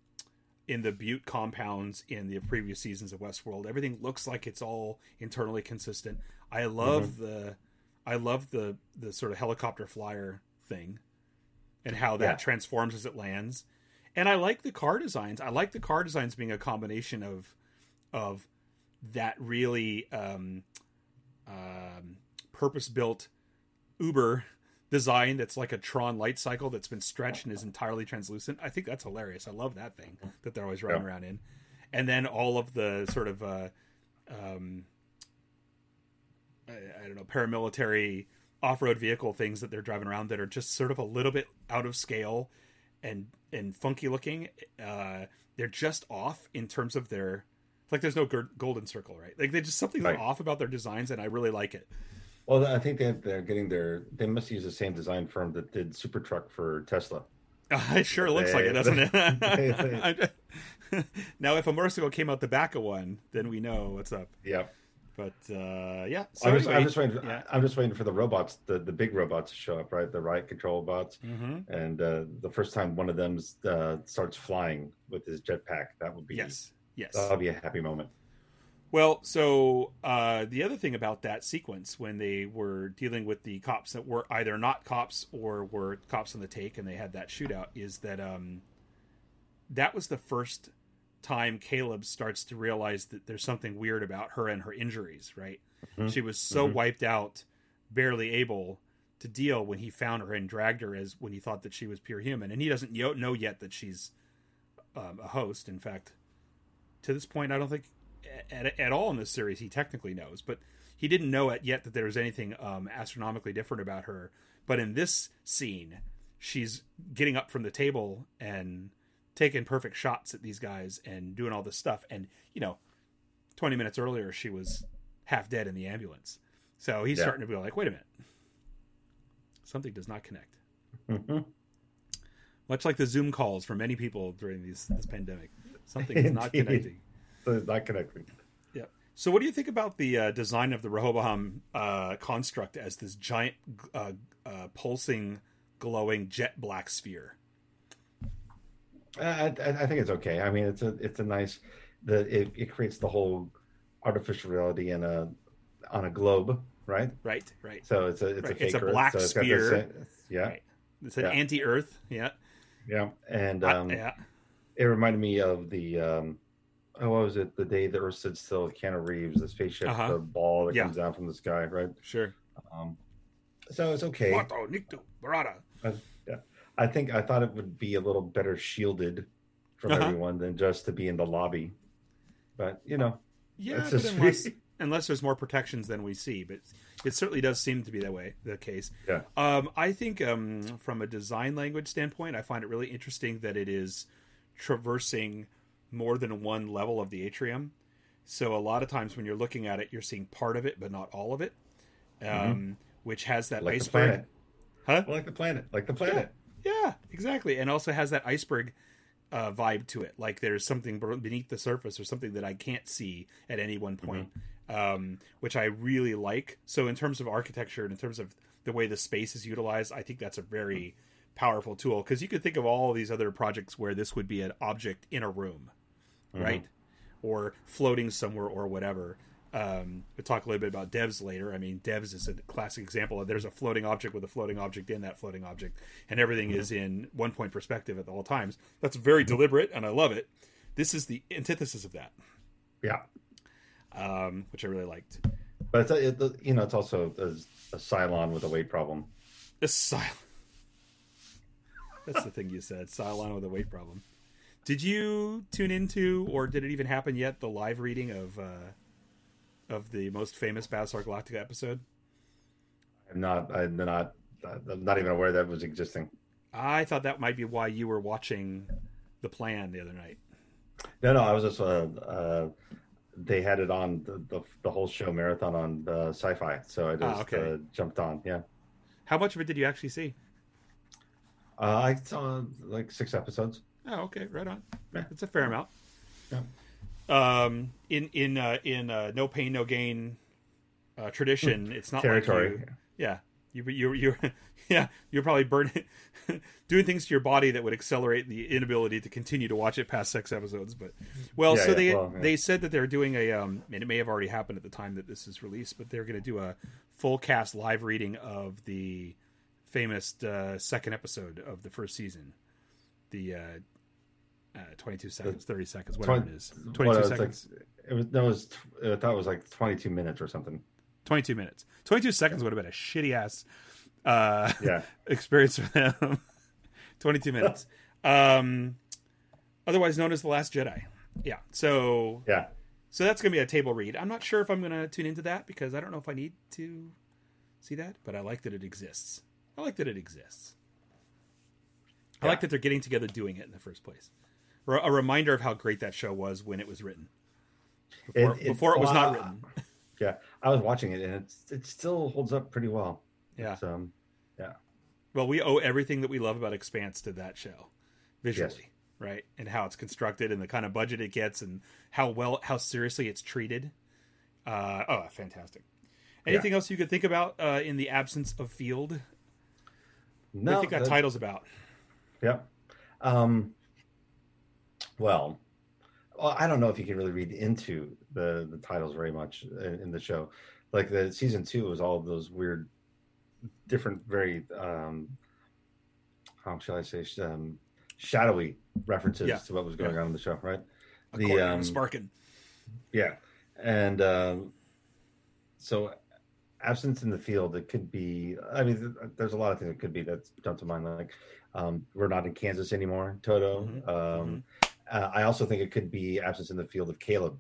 in the Butte compounds in the previous seasons of Westworld. Everything looks like it's all internally consistent. I love mm-hmm. the I love the the sort of helicopter flyer thing and how that yeah. transforms as it lands and I like the car designs. I like the car designs being a combination of of that really um, um, purpose built Uber design that's like a Tron light cycle that's been stretched and is entirely translucent. I think that's hilarious. I love that thing that they're always riding yeah. around in. And then all of the sort of uh, um, I, I don't know paramilitary off-road vehicle things that they're driving around that are just sort of a little bit out of scale and and funky looking. Uh, they're just off in terms of their like. There's no golden circle, right? Like they just something right. off about their designs, and I really like it. Well, I think they they're getting their. They must use the same design firm that did Super Truck for Tesla. Uh, [LAUGHS] it sure looks they, like it, doesn't it? [LAUGHS] [LAUGHS] now, if a motorcycle came out the back of one, then we know what's up. Yeah. But uh, yeah, so I'm, just, anyway, I'm just waiting. For, yeah. I'm just waiting for the robots, the, the big robots to show up, right? The riot control bots. Mm-hmm. And uh, the first time one of them uh, starts flying with his jetpack, that would be yes, yes, that'll be a happy moment. Well, so uh, the other thing about that sequence when they were dealing with the cops that were either not cops or were cops on the take, and they had that shootout, is that um, that was the first time Caleb starts to realize that there's something weird about her and her injuries, right? Mm-hmm. She was so mm-hmm. wiped out, barely able to deal when he found her and dragged her as when he thought that she was pure human. And he doesn't know yet that she's um, a host. In fact, to this point, I don't think at, at, all in this series he technically knows, but he didn't know it yet that there was anything um, astronomically different about her. But in this scene, she's getting up from the table and taking perfect shots at these guys and doing all this stuff. And you know, twenty minutes earlier she was half dead in the ambulance. So he's yeah. starting to be like, wait a minute, something does not connect. Mm-hmm. [LAUGHS] Much like the Zoom calls for many people during these, this pandemic, something is not connecting. Not connecting. Yeah. So, what do you think about the uh, design of the Rehoboam uh, construct as this giant, uh, uh pulsing, glowing jet black sphere? I, I, think it's okay. I mean, it's a it's a nice the it, it creates the whole artificial reality in a on a globe, right? Right, right. So it's a it's Right, a fake it's a Earth, black so the spear. sa- yeah, Right. It's an Yeah. anti-Earth. Yeah. yeah, and I- um, yeah. it reminded me of the um, oh, what was it? The day the Earth stood still. with Keanu Reeves, the spaceship, Uh-huh. the ball that Yeah. comes down from the sky, right? Sure. Um, so it's okay. Nikto, Barada. I think I thought it would be a little better shielded from Uh-huh. everyone than just to be in the lobby. But you know, Yeah, unless, [LAUGHS] unless there's more protections than we see, but it certainly does seem to be that way the case. Yeah. Um, I think um, from a design language standpoint, I find it really interesting that it is traversing more than one level of the atrium. So a lot of times when you're looking at it, you're seeing part of it, but not all of it, um, which has that Mm-hmm. like iceberg. planet, Huh? like the planet, like the planet. Yeah, exactly, and also has that iceberg uh, vibe to it. Like there's something beneath the surface or something that I can't see at any one point, um, which I really like. So in terms of architecture and in terms of the way the space is utilized, I think that's a very powerful tool because you could think of all these other projects where this would be an object in a room, right, or floating somewhere or whatever. Um, we'll talk a little bit about devs later. I mean, devs is a classic example of there's a floating object with a floating object in that floating object, and everything is in one point perspective at all times. That's very deliberate, and I love it. This is the antithesis of that, Yeah, um, which I really liked. but it's a, it, you know, it's also a, a Cylon with a weight problem. A Cylon. [LAUGHS] That's the thing you said. Cylon with a weight problem. Did you tune into, or did it even happen yet? The live reading of uh, of the most famous Battlestar Galactica episode. I'm not, I'm not, I'm not even aware that was existing. I thought that might be why you were watching the plan the other night. No, no, I was just, uh, uh, they had it on the, the, the whole show marathon on uh, sci-fi, so I just Ah, okay. uh, jumped on. Yeah, How much of it did you actually see? uh, I saw like six episodes. Oh, okay, right on. Yeah. It's a fair amount. Yeah. Um, in in uh, in uh, no pain no gain uh, tradition, it's not Territory. Like you, yeah, you you you [LAUGHS] yeah you're probably burning [LAUGHS] doing things to your body that would accelerate the inability to continue to watch it past six episodes. But well, Yeah, so yeah, they well, they said that they're doing a um, and it may have already happened at the time that this is released, but they're going to do a full cast live reading of the famous uh, second episode of the first season, the. Uh, uh, 22 seconds, 30 seconds, whatever Twen- it is. what, 22 it seconds. Like, it was it was. I thought it was like 22 minutes or something. 22 minutes. 22 seconds would have been a shitty ass uh, Yeah, [LAUGHS] experience for them. [LAUGHS] 22 minutes. Um, otherwise known as The Last Jedi. Yeah. So yeah. so that's going to be a table read. I'm not sure if I'm going to tune into that because I don't know if I need to see that, but I like that it exists. I like that it exists. I Yeah. like that they're getting together doing it in the first place. A reminder of how great that show was when it was written. Before It- it- before it was not written. [LAUGHS] Yeah, I was watching it, and it's it still holds up pretty well. Yeah. Um, Well, we owe everything that we love about Expanse to that show, visually, right? And how it's constructed, and the kind of budget it gets, and how well, how seriously it's treated. Uh, oh, fantastic! Anything else you could think about uh, in the absence of Field? What do no, you think that that- title's about? Yep. Um, well, well, I don't know if you can really read into the the titles very much in, in the show. Like the season two was all of those weird, different, very um, how shall I say, um, shadowy references Yeah. to what was going Yeah. on in the show, right? According um, to Sparkin. Yeah, and um, so absence in the field. It could be. I mean, there's a lot of things it could be that jump to mind. Like um, we're not in Kansas anymore, Toto. Mhm, Um, uh, I also think it could be absence in the field of Caleb,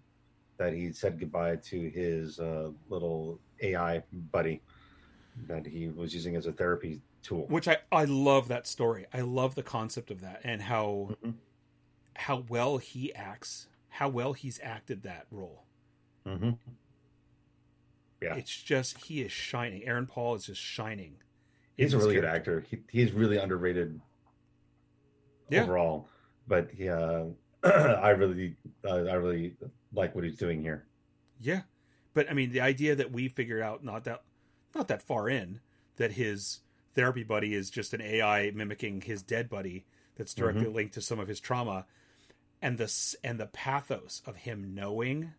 that he said goodbye to his uh, little AI buddy that he was using as a therapy tool. Which I I love that story. I love the concept of that and how Mhm. how well he acts, how well he's acted that role. hmm Yeah. It's just he is shining. Aaron Paul is just shining. He's a really good actor. He, he's really underrated Yeah. overall. But yeah, [CLEARS THROAT] I really, uh, I really like what he's doing here. Yeah, but I mean, the idea that we figured out not that not that far in that his therapy buddy is just an AI mimicking his dead buddy that's directly linked to some of his trauma, and the and the pathos of him knowing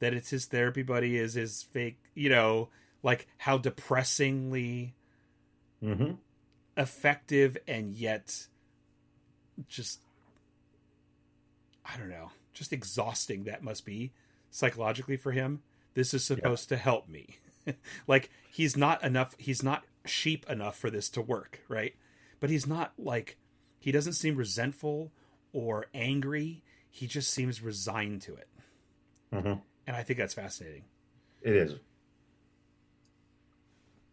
that it's his therapy buddy is his fake, you know, like how depressingly Mm-hmm. effective and yet just I don't know, just exhausting that must be psychologically for him. This is supposed to help me. [LAUGHS] like he's not enough he's not sheep enough for this to work, right? But he's not like he doesn't seem resentful or angry. He just seems resigned to it. Mm-hmm. And I think that's fascinating. It is.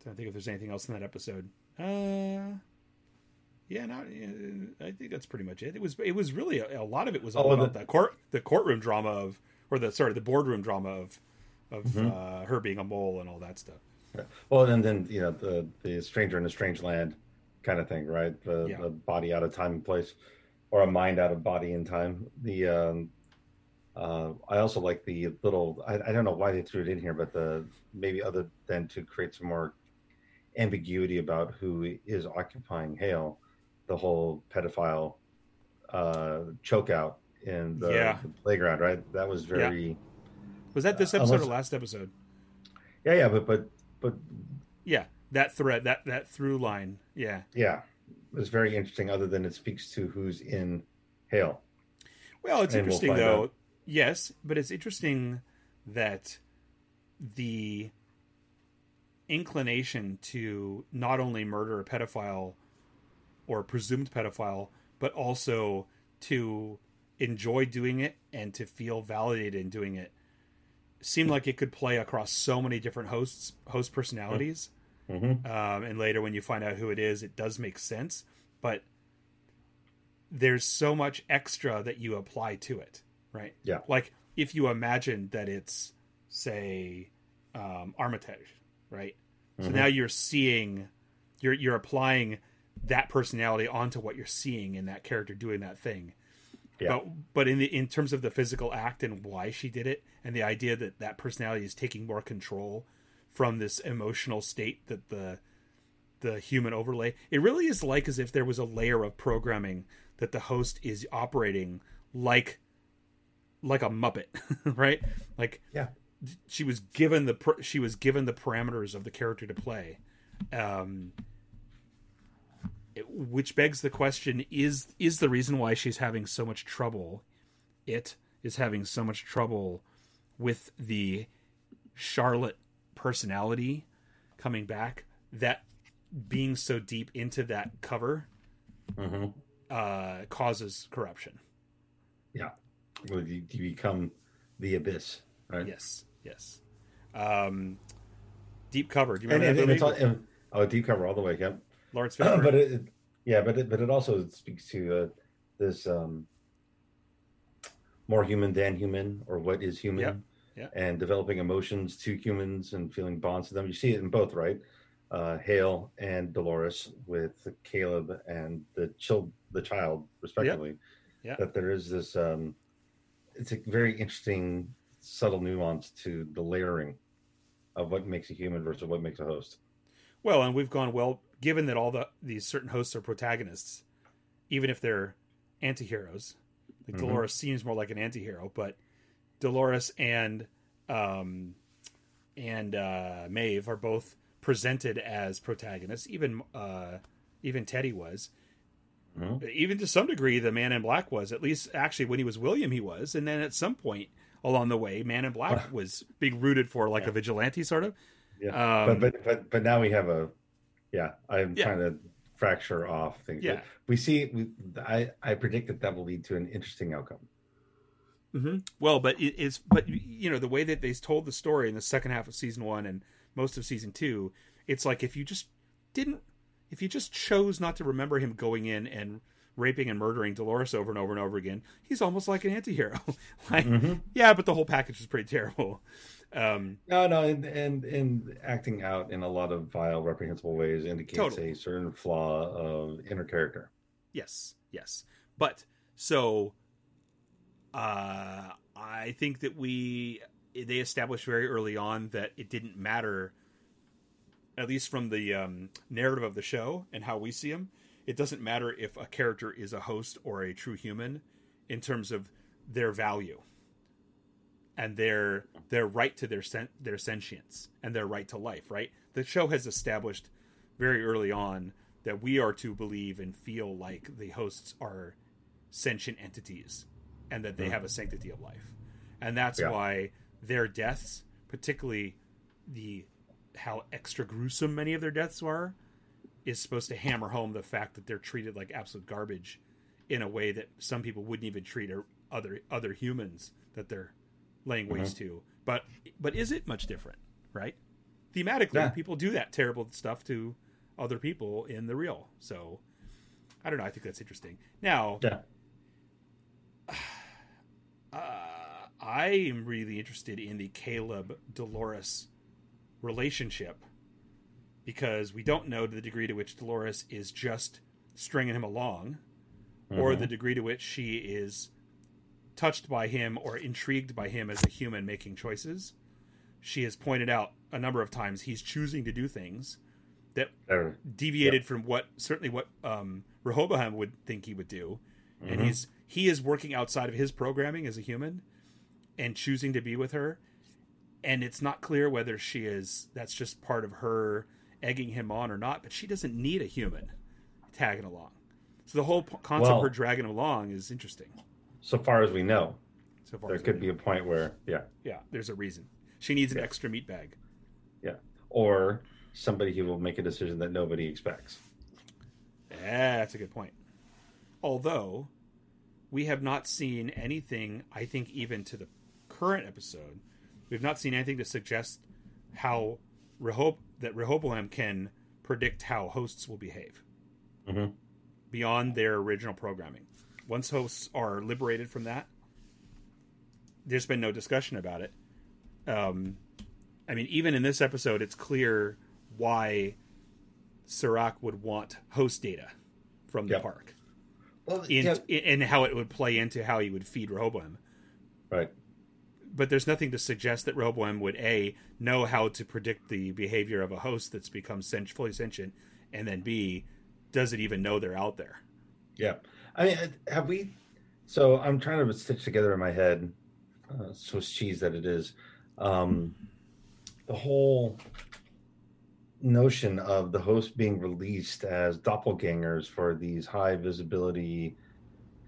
I think if there's anything else in that episode. Uh, yeah, no, I think that's pretty much it. It was it was really a, a lot of it was all Oh, about the- the, court the courtroom drama of or the sorry the boardroom drama of of Mm-hmm. uh, her being a mole and all that stuff. Yeah. Well, and then you know the the stranger in a strange land kind of thing, right? The, Yeah. the body out of time and place, or a mind out of body and time. The um, uh, I also like the little. I, I don't know why they threw it in here, but the maybe other than to create some more ambiguity about who is occupying Hale, the whole pedophile uh, choke out in the, Yeah. the playground, right? That was very. Was that this Uh, episode or last episode? Yeah, yeah, but but but Yeah, that thread that that through line. Yeah. yeah, it was very interesting. Other than it speaks to who's in Hale. Well, it's And we'll interesting though. out. Yes, but it's interesting that the inclination to not only murder a pedophile or presumed pedophile, but also to enjoy doing it and to feel validated in doing it seemed like it could play across so many different hosts host personalities Mm-hmm. um, and later when you find out who it is it does make sense but there's so much extra that you apply to it right Yeah. like if you imagine that it's say um, Armistice right so Mhm. now you're seeing you're you're applying that personality onto what you're seeing in that character doing that thing Yeah. but but in the in terms of the physical act and why she did it and the idea that that personality is taking more control from this emotional state that the the human overlay it really is like as if there was a layer of programming that the host is operating like like a muppet [LAUGHS] right like Yeah. she was given the she was given the parameters of the character to play um which begs the question is is the reason why she's having so much trouble it is having so much trouble with the charlotte personality coming back that being so deep into that cover Mm-hmm. uh causes corruption Yeah. Well, you, you become the abyss, right? yes yes um deep cover do you remember and, that and it's all, and, oh, deep cover all the way. Yep. Lawrence Fishburne? but it, it- yeah, but it, but it also speaks to uh, this um, more human than human, or what is human, Yep, yep. and developing emotions to humans and feeling bonds to them. You see it in both, right? Uh, Hale and Dolores with Caleb and the child, the child, respectively. Yep. That there is this. Um, it's a very interesting, subtle nuance to the layering of what makes a human versus what makes a host. Well, and we've gone well given that all the these certain hosts are protagonists, even if they're anti-heroes. Like Mhm. Dolores seems more like an anti-hero, but Dolores and um and uh Maeve are both presented as protagonists. Even uh even Teddy was. Mhm. Even to some degree the Man in Black was. At least actually when he was William he was. And then at some point along the way Man in Black was being rooted for like a vigilante sort of. Yeah, Um, but but but but now we have a, yeah. I'm Yeah. trying to fracture off things. Yeah. we see. We, I I predict that that will lead to an interesting outcome. hmm Well, but it, it's but you know the way that they told the story in the second half of season one and most of season two, it's like if you just didn't, if you just chose not to remember him going in and raping and murdering Dolores over and over and over again, he's almost like an anti-hero. [LAUGHS] like, Mhm. yeah, but the whole package is pretty terrible. Um, No, no, and, and and acting out in a lot of vile, reprehensible ways indicates Totally. a certain flaw of inner character. Yes, yes. But so uh I think that we they established very early on that it didn't matter at least from the um, narrative of the show and how we see him it doesn't matter if a character is a host or a true human in terms of their value and their their right to their sen- their sentience and their right to life. Right. The show has established very early on that we are to believe and feel like the hosts are sentient entities and that they mm-hmm. have a sanctity of life. And that's Yeah. why their deaths, particularly the how extra gruesome many of their deaths are, is supposed to hammer home the fact that they're treated like absolute garbage in a way that some people wouldn't even treat other other humans that they're laying waste to. But but is it much different, right? Thematically, Yeah. people do that terrible stuff to other people in the real. So I don't know. I think that's interesting. Now, Yeah. [SIGHS] uh, I am really interested in the Caleb Dolores relationship because we don't know to the degree to which Dolores is just stringing him along or Mm-hmm. the degree to which she is touched by him or intrigued by him as a human making choices. She has pointed out a number of times he's choosing to do things that deviated from what certainly what um, Rehoboam would think he would do, and Mhm. he's he is working outside of his programming as a human and choosing to be with her, and it's not clear whether she is that's just part of her egging him on or not. But she doesn't need a human tagging along, so the whole concept Well- of her dragging him along is interesting. So far as we know, So far, there could be a point where, yeah, yeah. There's a reason she needs an Yeah. extra meat bag. yeah, or somebody who will make a decision that nobody expects. Yeah, that's a good point. Although we have not seen anything, I think, even to the current episode, we've not seen anything to suggest how Rehob- that Rehoboam can predict how hosts will behave Mhm. beyond their original programming. Once hosts are liberated from that, there's been no discussion about it. Um, I mean, even in this episode, it's clear why Serac would want host data from the Yep. park Well, in, and how it would play into how he would feed Rehoboam. right. But there's nothing to suggest that Rehoboam would a know how to predict the behavior of a host that's become sent, fully sentient, and then b does it even know they're out there? Yeah, I mean, uh, have we? So I'm trying to stitch together in my head, uh, Swiss cheese that it is, um, the whole notion of the host being released as doppelgangers for these high visibility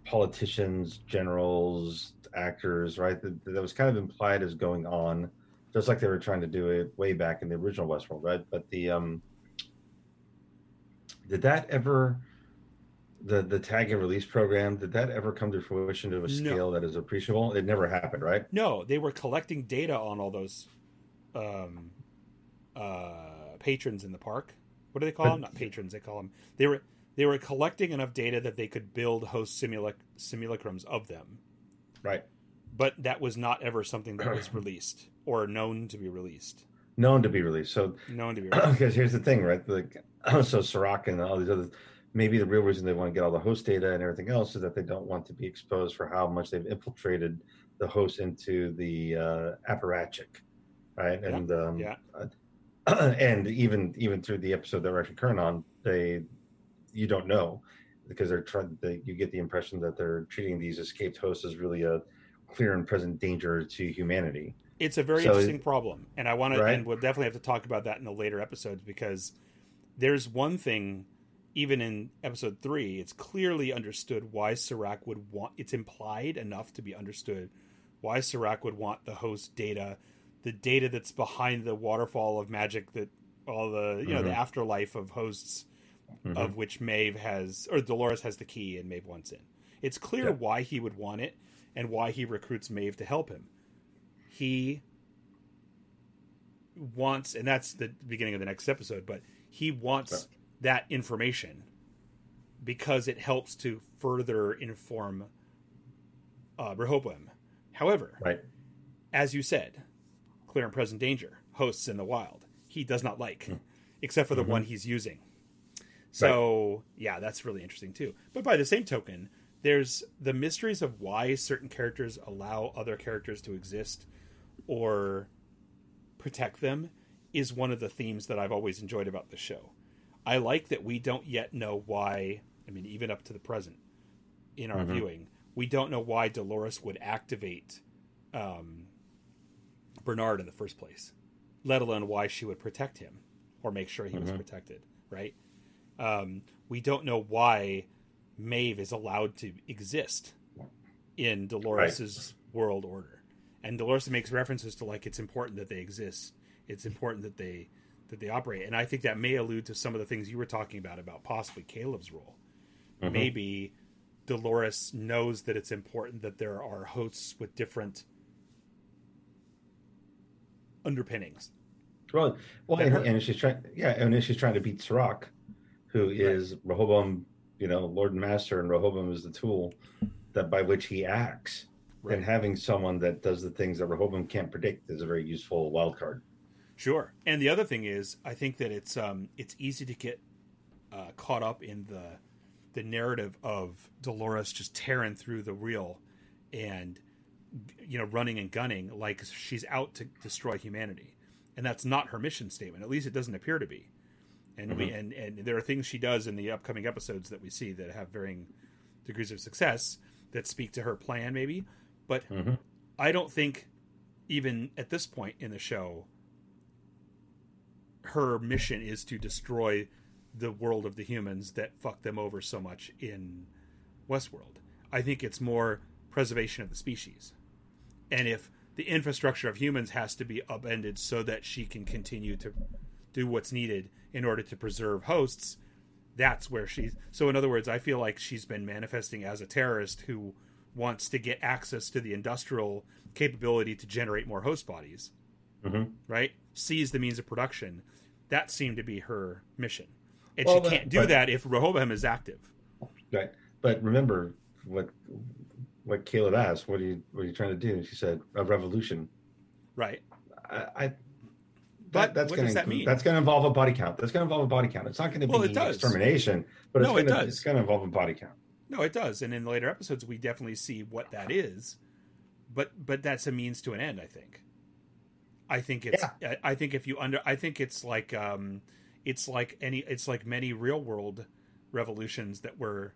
politicians, generals, actors, right? That, that was kind of implied as going on, just like they were trying to do it way back in the original Westworld, right? But the um, did that ever? The the tag and release program did that ever come to fruition to a No. scale that is appreciable it never happened right No, they were collecting data on all those um, uh, patrons in the park. What do they call But- them? Not patrons. They call them. They were they were collecting enough data that they could build host simulac- simulacrums of them. right But that was not ever something that was released or known to be released. known to be released so Known to be [CLEARS THROAT] released. because here's the thing right like [CLEARS THROAT] so Serac and all these others maybe the real reason they want to get all the host data and everything else is that they don't want to be exposed for how much they've infiltrated the host into the uh apparatchik right Yeah, and um yeah. [CLEARS THROAT] and even even through the episode that we're actually current on they you don't know because they're trying they, you get the impression that they're treating these escaped hosts as really a clear and present danger to humanity It's a very So- interesting problem, and I want to, Right. and we'll definitely have to talk about that in the later episodes because there's one thing, even in episode three, it's clearly understood why Serac would want. It's implied enough to be understood why Serac would want the host data, the data that's behind the waterfall of magic that all the you know the Mhm. afterlife of hosts Mhm. of which Maeve has or Dolores has the key and Maeve wants in. It's clear Yeah. why he would want it and why he recruits Maeve to help him. He wants, and that's the beginning of the next episode, but he wants that information because it helps to further inform uh, Rehoboam. However, right as you said, clear and present danger, hosts in the wild, he does not like, except for the one he's using. So, yeah, that's really interesting too. But by the same token, there's the mysteries of why certain characters allow other characters to exist or protect them is one of the themes that I've always enjoyed about the show. I like that we don't yet know why, I mean, even up to the present in our Mhm. viewing, we don't know why Dolores would activate um, Bernard in the first place, let alone why she would protect him or make sure he was Mhm. protected, right? Um, we don't know why Maeve is allowed to exist in Dolores's world order, and Dolores makes references to like it's important that they exist. It's important that they that they operate, and I think that may allude to some of the things you were talking about about possibly Caleb's role. Mhm. Maybe Dolores knows that it's important that there are hosts with different underpinnings. Well, well, and, hurt. and she's trying, yeah, and she's trying to beat Serac, who is Rehoboam, you know, Lord and Master, and Rehoboam is the tool that by which he acts. Right. And having someone that does the things that Rehoboam can't predict is a very useful wild card. Sure. And the other thing is, I think that it's um it's easy to get uh, caught up in the the narrative of Dolores just tearing through the real and you know running and gunning like she's out to destroy humanity, and that's not her mission statement. At least it doesn't appear to be. And we and and there are things she does in the upcoming episodes that we see that have varying degrees of success that speak to her plan, maybe. But Mhm. I don't think even at this point in the show her mission is to destroy the world of the humans that fucked them over so much in Westworld. I think it's more preservation of the species. And if the infrastructure of humans has to be upended so that she can continue to do what's needed in order to preserve hosts, that's where she's. So, in other words, I feel like she's been manifesting as a terrorist who wants to get access to the industrial capability to generate more host bodies Mhm. right? Seize the means of production. That seemed to be her mission. And Well, she that- can't do but- that if Rehoboam is active. Right. But remember what what Caleb asked, what are you what are you trying to do? And she said, a revolution. Right. I, I But that's does that mean? That's going to involve a body count. That's going to involve a body count. It's not going to Well, be it does. extermination, but it's No, going it to does. it's going to involve a body count. No, it does. And in the later episodes we definitely see what that is. But but that's a means to an end, I think. I think it's I I think if you under I think it's like um it's like any it's like many real world revolutions that were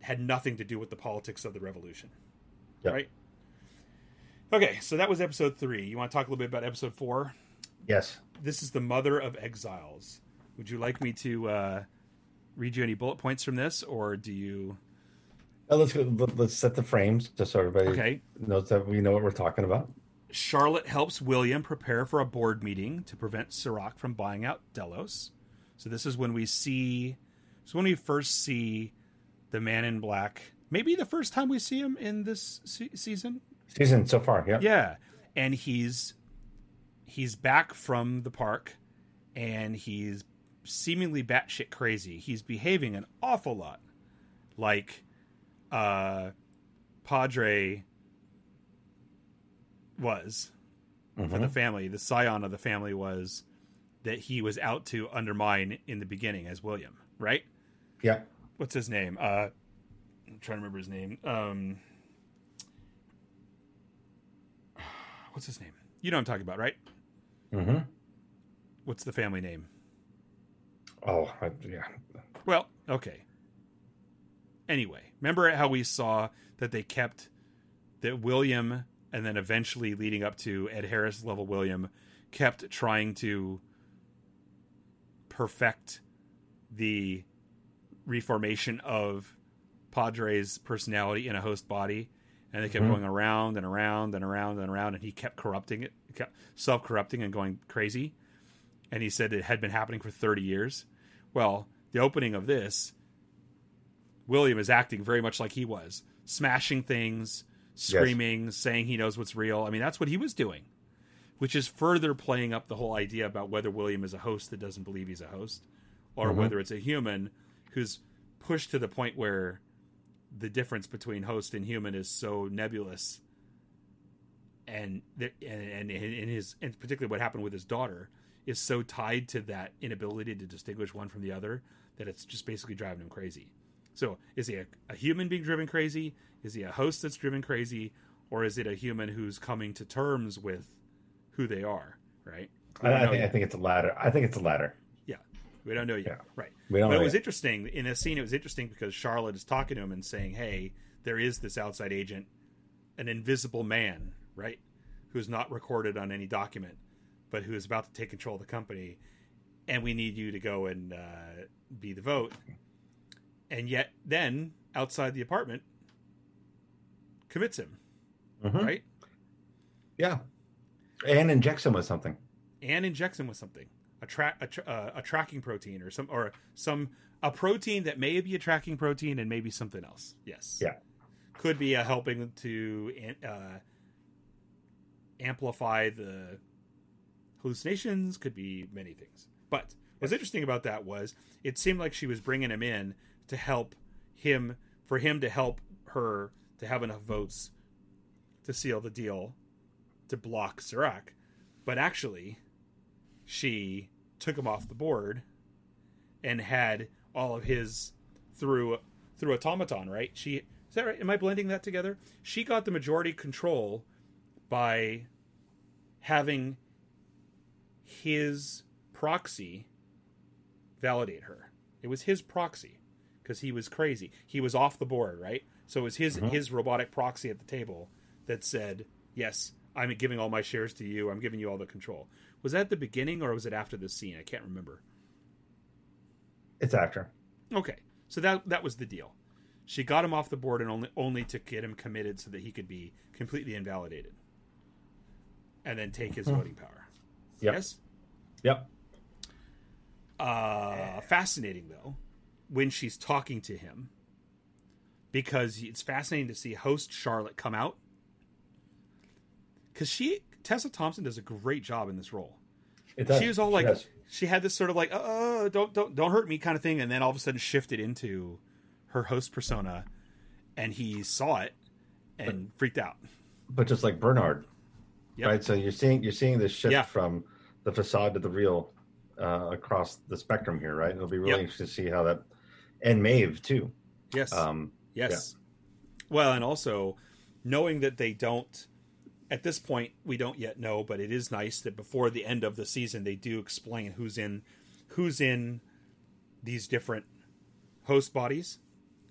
had nothing to do with the politics of the revolution. Yep. Right? Okay, so that was episode 3. You want to talk a little bit about episode 4? Yes. this is the mother of exiles. Would you like me to uh, read you any bullet points from this, or do you? Uh, let's let's set the frames just so everybody Okay. knows that we know what we're talking about. Charlotte helps William prepare for a board meeting to prevent Serac from buying out Delos. So this is when we see, so when we first see the Man in Black. Maybe the first time we see him in this se- season. Season so far, yeah. Yeah, and he's he's back from the park, and he's seemingly batshit crazy. He's behaving an awful lot like uh, Padre was for Mhm. the family. The scion of the family was that he was out to undermine in the beginning as William, right? Yeah. What's his name? Uh, I'm trying to remember his name. Um, what's his name? You know what I'm talking about, right? Mm-hmm. What's the family name? Oh, I, yeah. Well, okay. Anyway, remember how we saw that they kept that William and then eventually leading up to Ed Harris level William kept trying to perfect the reformation of Padre's personality in a host body. And they kept Mhm. going around and around and around and around and he kept corrupting it kept self-corrupting and going crazy. And he said it had been happening for 30 years. Well, the opening of this, William is acting very much like he was, smashing things, screaming, saying he knows what's real. I mean, that's what he was doing, which is further playing up the whole idea about whether William is a host that doesn't believe he's a host, or Mhm. whether it's a human who's pushed to the point where the difference between host and human is so nebulous. And and and in his and particularly what happened with his daughter is so tied to that inability to distinguish one from the other that it's just basically driving him crazy. So, is he a, a human being driven crazy? Is he a host that's driven crazy? Or is it a human who's coming to terms with who they are? Right? I, I think, I think it's the latter. I think it's the latter. Yeah, we don't know yet. Yeah. Right. We don't But know it was yet. interesting in a scene. It was interesting because Charlotte is talking to him and saying, "Hey, there is this outside agent, an invisible man, right, who's not recorded on any document, but who is about to take control of the company, and we need you to go and uh, be the vote. And yet, then outside the apartment, commits him, Mhm. right? Yeah. And injects him with something. and injects him with something a tra- a, tra- uh, a tracking protein or some or some a protein that may be a tracking protein and maybe something else yes Yeah. could be a helping to uh, amplify the hallucinations could be many things but what's interesting about that was it seemed like she was bringing him in to help him for him to help her to have enough votes to seal the deal to block Serac but actually she took him off the board and had all of his through through automaton right? She is that right? Am i blending that together? She got the majority control by having his proxy validate her. It was his proxy because he was crazy. He was off the board right so it was his his robotic proxy at the table that said yes i'm giving all my shares to you i'm giving you all the control was that at the beginning or was it after this scene i can't remember It's after. Okay, so that that was the deal. She got him off the board and only only to get him committed so that he could be completely invalidated, and then take his voting power. Yep. Yes. Yep. Uh, fascinating though, when she's talking to him, because it's fascinating to see host Charlotte come out, because she Tessa Thompson does a great job in this role. It does. she was all like does. she had this sort of like uh don't don't don't hurt me kind of thing and then all of a sudden shifted into her host persona and he saw it and freaked out but just like Bernard, Yep. right? So you're seeing you're seeing this shift Yeah. from the facade to the real uh, across the spectrum here, right? It'll be really Yep. interesting to see how that and Maeve too. yes Um, yes well and also knowing that they don't at this point we don't yet know but it is nice that before the end of the season they do explain who's in who's in these different host bodies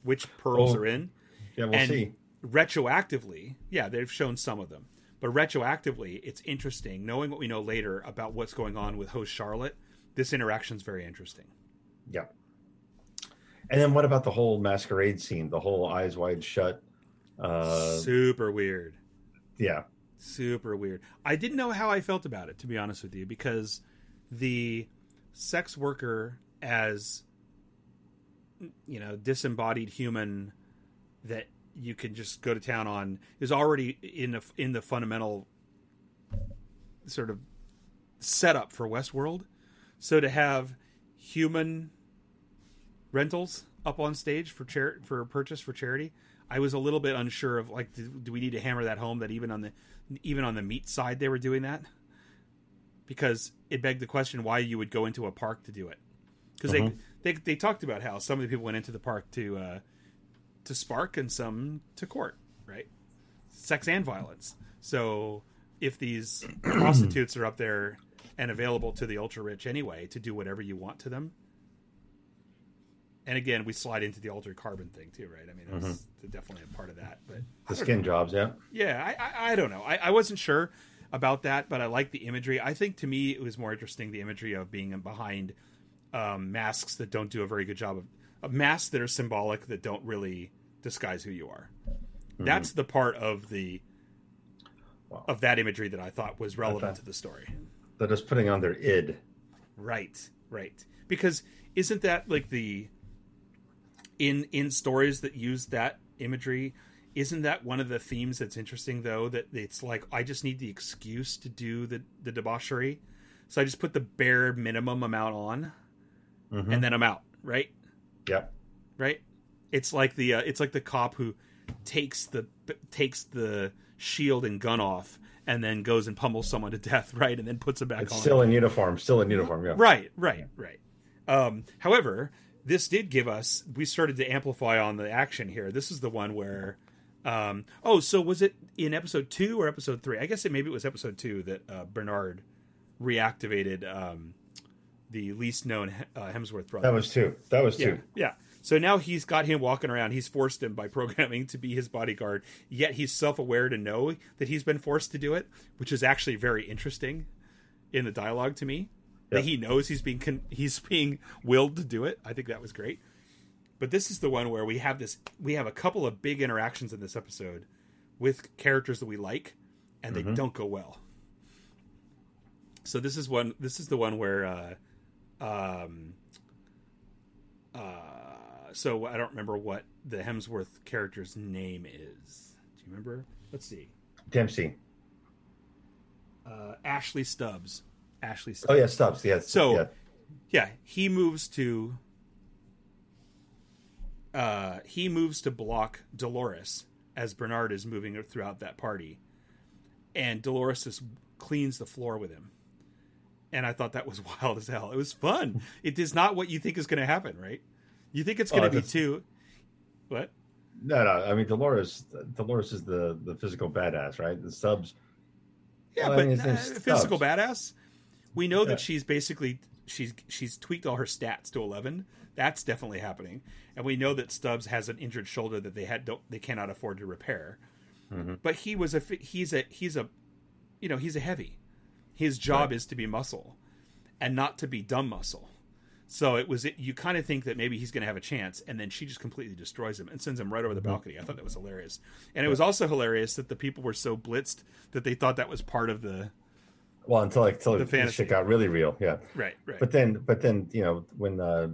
which pearls Oh, are in yeah, we'll and see. retroactively, yeah, they've shown some of them. But retroactively, it's interesting knowing what we know later about what's going on with host Charlotte. This interaction is very interesting. Yeah. And then what about the whole masquerade scene? The whole eyes wide shut. Uh, Super weird. yeah. Super weird. I didn't know how I felt about it, to be honest with you, because the sex worker as you know disembodied human that you can just go to town on is already in the in the fundamental sort of setup for Westworld. So to have human rentals up on stage for char- for purchase for charity, I was a little bit unsure of like, do, do we need to hammer that home that even on the even on the meat side they were doing that because it begged the question why you would go into a park to do it because they, they they talked about how some of the people went into the park to uh, to spark and some to court, right? Sex and violence. So if these [CLEARS THROAT] prostitutes are up there and available to the ultra rich anyway to do whatever you want to them. And again, we slide into the altered carbon thing too, right? I mean, that's definitely a part of that. But The skin jobs, yeah. yeah, I, I, I don't know. I, I wasn't sure about that, but I like the imagery. I think to me it was more interesting the imagery of being behind um, masks that don't do a very good job of, of masks that are symbolic that don't really disguise who you are. That's the part of the Wow. of that imagery that I thought was relevant to the story. They're just putting on their id. Right, right. Because isn't that like the in in stories that use that imagery? Isn't that one of the themes that's interesting though? That it's like I just need the excuse to do the the debauchery, so I just put the bare minimum amount on, Mhm. and then I'm out. Right, Yep. right. It's like the uh, it's like the cop who takes the takes the shield and gun off and then goes and pummels someone to death, [LAUGHS] right, and then puts it back It's on. still in uniform. Still in uniform. Yeah. Right, right, right. Um, however, this did give us. We started to amplify on the action here. This is the one where. Um, oh, so was it in episode two or episode three? I guess it maybe it was episode two that uh, Bernard reactivated um, the least known uh, Hemsworth brother. That was two. That was yeah, two. yeah. So now he's got him walking around. He's forced him by [LAUGHS] programming to be his bodyguard. Yet he's self-aware to know that he's been forced to do it, which is actually very interesting in the dialogue to me. That he knows he's being con- he's being willed to do it. I think that was great. But this is the one where we have this we have a couple of big interactions in this episode with characters that we like and they don't go well. So this is one this is the one where uh um uh so I don't remember what the Hemsworth character's name is. Do you remember? Let's see. Dempsey. Uh Ashley Stubbs. Ashley Stubbs. Oh yeah, Stubbs. Yes. So yeah. yeah, he moves to uh he moves to block Dolores as Bernard is moving throughout that party. And Dolores just cleans the floor with him. And I thought that was [LAUGHS] wild as hell. It was fun. it is not what you think is going to happen, right? You think it's going Oh, to be that's- two What? No, no. I mean, Dolores. Dolores is the the physical badass, right? The subs. Yeah, Well, I but mean, uh, physical badass. We know that she's basically she's she's tweaked all her stats to eleven. That's definitely happening, and we know that Stubbs has an injured shoulder that they had don't they cannot afford to repair. Mhm. But he was a he's a he's a you know he's a heavy. His job is to be muscle, and not to be dumb muscle. So it was you kind of think that maybe he's going to have a chance, and then she just completely destroys him and sends him right over the balcony. I thought that was hilarious, and it was also hilarious that the people were so blitzed that they thought that was part of the Well, until like until The fantasy. shit got really real. Yeah. right, right. But then, but then, you know, when uh,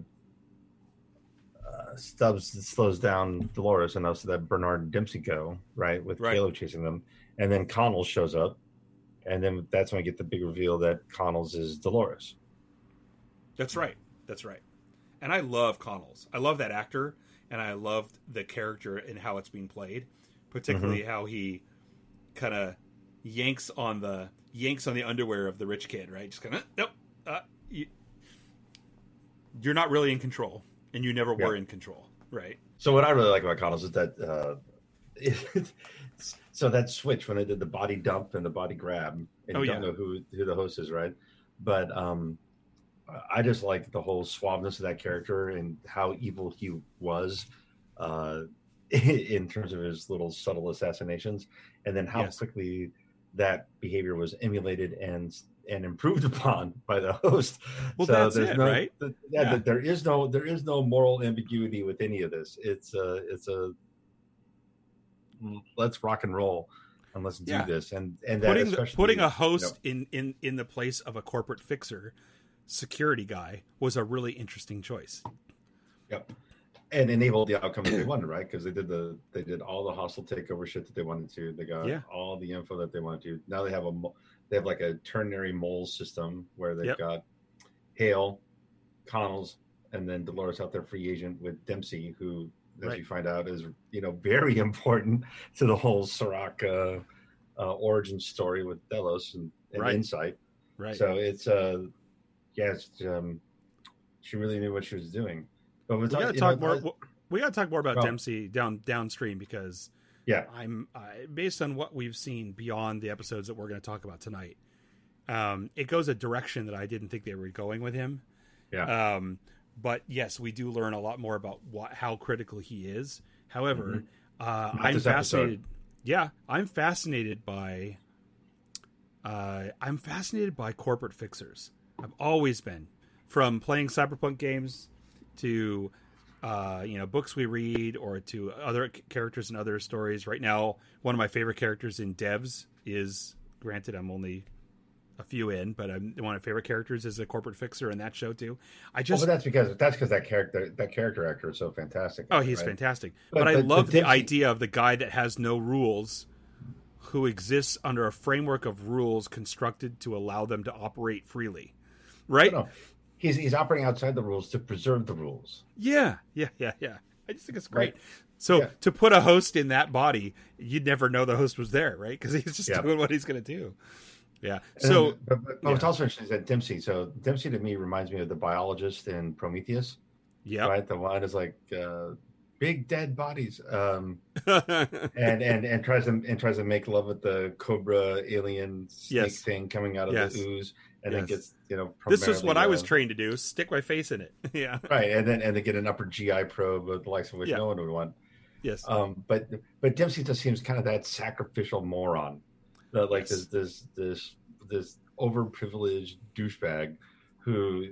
uh, Stubbs slows down Dolores enough so that Bernard and Dempsey go right with Right. Caleb chasing them, and then Connell shows up, and then that's when we get the big reveal that Connell's is Dolores. That's right. That's right. And I love Connells. I love that actor, and I loved the character and how it's being played, particularly how he kind of yanks on the yanks on the underwear of the rich kid. Right? Just kind of nope. Uh, you, you're not really in control, and you never were Yeah. in control. Right? So what I really like about Connell's is that. Uh, [LAUGHS] so that switch when I did the body dump and the body grab, and Oh, you yeah. don't know who who the host is, right? But um, I just like the whole suaveness of that character and how evil he was, uh, [LAUGHS] in terms of his little subtle assassinations, and then how Yes. quickly that behavior was emulated and and improved [LAUGHS] upon by the host. Well, that's there's it, no, right? th- yeah, Yeah. th- there is no there is no moral ambiguity with any of this. It's a it's a mm, let's rock and roll and let's do this and and that Putting the, especially, putting you a know, host in in in the place of a corporate fixer, security guy was a really interesting choice. Yep. And enabled the outcome that they [CLEARS THROAT] wanted, right? Because they did the they did all the hostile takeover shit that they wanted to. They got Yeah. all the info that they wanted to. Now they have a they have like a ternary mole system where they've Yep. got Hale, Connells, and then Dolores out there free agent with Dempsey, who as Right. you find out is you know very [LAUGHS] important to the whole Serac uh, uh, origin story with Delos and, and Right. Incite. Right. So it's uh yeah, it's, um, she really knew what she was doing. But we talk- got to talk know, more. We got to talk more about Well- Dempsey down downstream because Yeah. I'm I, based on what we've seen beyond the episodes that we're going to talk about tonight. Um, it goes a direction that I didn't think they were going with him. Yeah. Um, but yes, we do learn a lot more about what how critical he is. However, uh, Mm-hmm. Not I'm this episode. fascinated. Yeah, I'm fascinated by. Uh, I'm fascinated by corporate fixers. I've always been, from playing cyberpunk games to, uh, you know, books we read or to other characters in other stories. Right now, one of my favorite characters in Devs is, granted, I'm only a few in, but I'm, one of my favorite characters is a corporate fixer in that show too. I Well, just but that's because that's because that character that character actor is so fantastic. Oh, he's right? fantastic. But- But, I but- love but the Dempsey- idea of the guy that has no rules, who exists under a framework of rules constructed to allow them to operate freely. Right? No, no. He's he's operating outside the rules to preserve the rules. Yeah, yeah, yeah, yeah. I just think it's great. Right. So Yeah. to put a host in that body, you'd never know the host was there, right? Because he's just Yeah. doing what he's going to do. Yeah. So but, but, but what's also interesting is that Dempsey. So Dempsey to me reminds me of the biologist in Prometheus, yeah. right? The one is like uh, big dead bodies, um, [LAUGHS] and and and tries to and tries to make love with the cobra alien snake Yes. thing coming out of Yes. the ooze, and then Yes. gets you know. This was what I was trained to do: stick my face in it. [LAUGHS] yeah. uh, right, and then and then get an upper GI probe of the likes of which Yeah. no one would want. Yes. Um, but but Dempsey just seems kind of that sacrificial moron, that like Yes. this this this this overprivileged douchebag who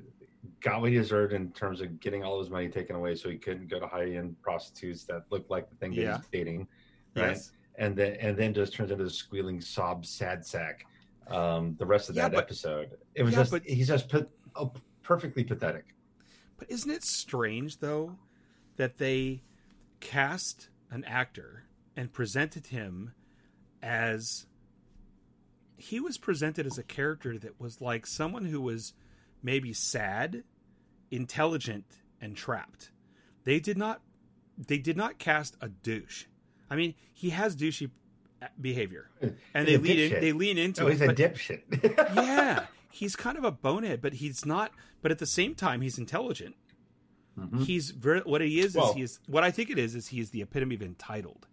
got what he deserved in terms of getting all his money taken away, so he couldn't go to high end prostitutes that looked like the thing that Yeah. he's dating, right? Yes. And then and then just turns into a squealing sob sad sack. Um, the rest of Yeah, that but- episode, it was yeah, just but- he's just put, oh, perfectly pathetic. But isn't it strange though that they cast an actor and presented him as he was presented as a character that was like someone who was maybe sad, intelligent, and trapped. They did not they did not cast a douche. I mean, he has douchey behavior. [LAUGHS] And they lean in, they lean into Oh, it. he's a dipshit. [LAUGHS] yeah, he's kind of a bonehead, but he's not. But at the same time, he's intelligent. Mhm. He's very. What he is Well- is he is. What I think it is is he is the epitome of entitled.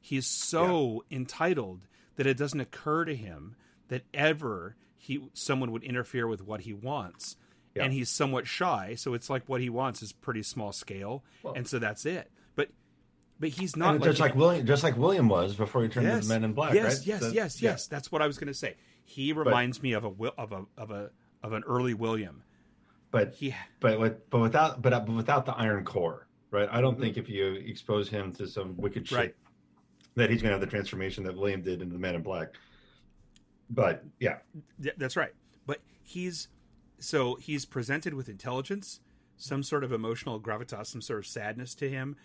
He is so entitled that it doesn't occur to him that ever he someone would interfere with what he wants. Yeah. And he's somewhat shy, so it's like what he wants is pretty small scale, Well- and so that's it. But but he's not And just like William, just like William was before he turned into Men in Black, yes, right? Yes, So- yes, yeah. yes. That's what I was going to say. He reminds me of a of a of a of an early William. But He but with, but without but, but without the iron core, right? I don't Mhm. think if you expose him to some wicked shit, Right. that he's going to have the transformation that William did into the Man in Black. But Yeah, that's right. But he's so he's presented with intelligence, some sort of emotional gravitas, some sort of sadness to him,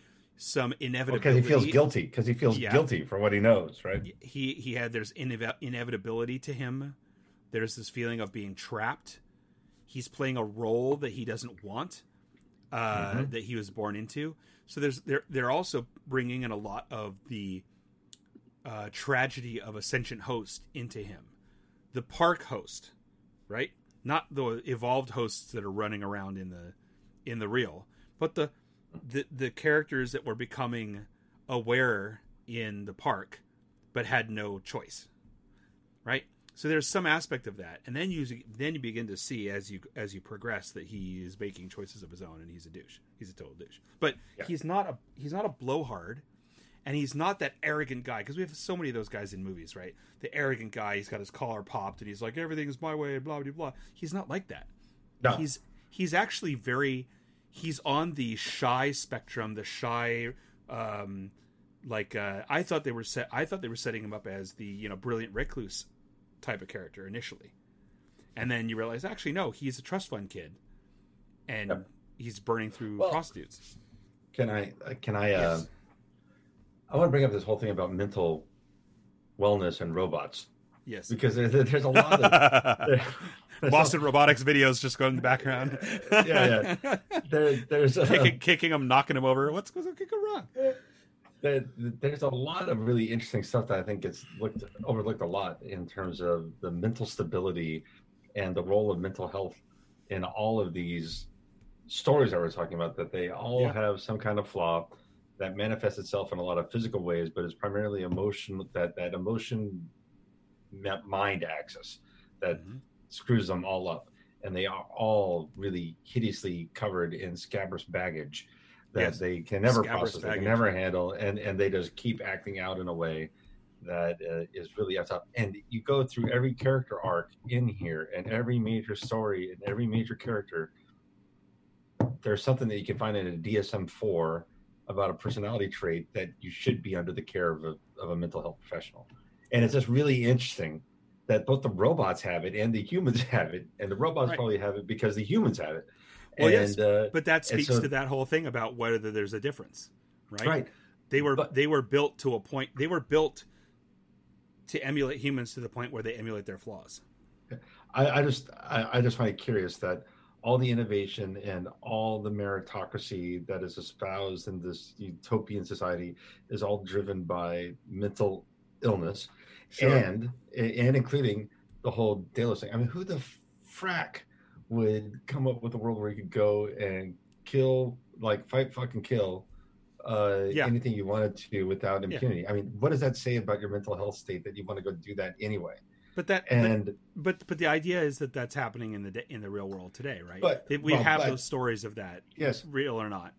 some inevitable. because inevitability. he feels guilty because he feels Yeah. guilty for what he knows, right? He he had there's inev- inevitability to him. There's this feeling of being trapped. He's playing a role that he doesn't want, uh, Mhm. that he was born into. So there's they're they're also bringing in a lot of the uh, tragedy of a sentient host into him, the park host, right? Not the evolved hosts that are running around in the in the real, but the the the characters that were becoming aware in the park, but had no choice, right? So there's some aspect of that, and then you then you begin to see as you as you progress that he is making choices of his own, and he's a douche. He's a total douche, but Yeah. he's not a he's not a blowhard and he's not that arrogant guy because we have so many of those guys in movies, right? The arrogant guy, he's got his collar popped and he's like everything's my way, blah blah blah. He's not like that. No. He's he's actually very he's on the shy spectrum, the shy um like uh I thought they were set I thought they were setting him up as the, you know, brilliant recluse type of character initially. And then you realize actually no, he's a trust fund kid. And Yep. he's burning through Well, prostitutes. Can I? uh, Can I? Uh, I want to bring up this whole thing about mental wellness and robots Yes. because there's, there's a lot of [LAUGHS] [LAUGHS] [LAUGHS] Boston Robotics videos just going in the background. [LAUGHS] Yeah, yeah. there, there's a, kicking, kicking him, knocking him over. What's going wrong? there, there's a lot of really interesting stuff that I think gets looked overlooked a lot in terms of the mental stability and the role of mental health in all of these stories that we're talking about. That they all Yeah. have some kind of flaw that manifests itself in a lot of physical ways, but it's primarily emotion that that emotion mind axis that Mhm. Screws them all up and they are all really hideously covered in scabrous baggage that Yes. they can never Scabrous process they can never handle and and they just keep acting out in a way that uh, is really effed up. And you go through every character arc in here and every major story and every major character there's something that you can find in a dsm-4 about a personality trait that you should be under the care of a, of a mental health professional. And it's just really interesting that both the robots have it and the humans [LAUGHS] have it, and the robots Right. probably have it because the humans have it. Well, and, yes, uh, But that speaks so- to that whole thing about whether there's a difference, right? right, They were But- they were built to a point. They were built to emulate humans to the point where they emulate their flaws. I, I just I, I just find it curious that all the innovation and all the meritocracy that is espoused in this utopian society is all driven by mental illness and and including the whole Delos thing. I mean, who the frack would come up with a world where you could go and kill, like fight, fucking kill, uh, Yeah. anything you wanted to without Yeah. impunity? I mean, what does that say about your mental health state that you want to go do that anyway? But that, and but, but but the idea is that that's happening in the in the real world today, right? But- we well, have but- those stories of that, yes, real or not.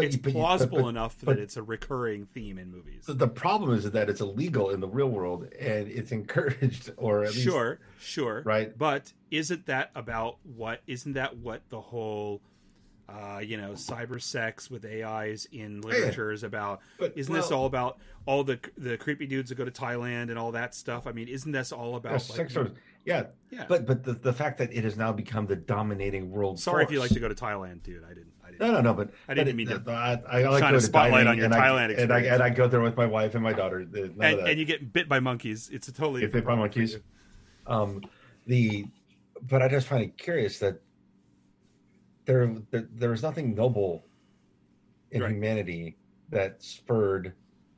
But it's but- plausible but- but- enough that it's a recurring theme in movies. the- problem is that it's illegal in the real world and it's encouraged [LAUGHS] or at least Sure, sure, right But isn't that about what? Isn't that what the whole, uh, you know, cyber sex with AIs in literature is about? But, Isn't this all about all the the creepy dudes that go to Thailand and all that stuff? I mean, isn't this all about? like, sex yeah yeah. but but the, the fact that it has now become the dominating world sorry if you like to go to Thailand, dude. I didn't. I didn't. No, no, no. But I didn't but mean it- to I, I like shine go a to spotlight on your and I, Thailand and I, experience. and I go there with my wife and my daughter. None And, and you get bit by monkeys. It's a totally bit by monkeys. um, the but I just find it curious that there there, there was nothing noble in Right. humanity that spurred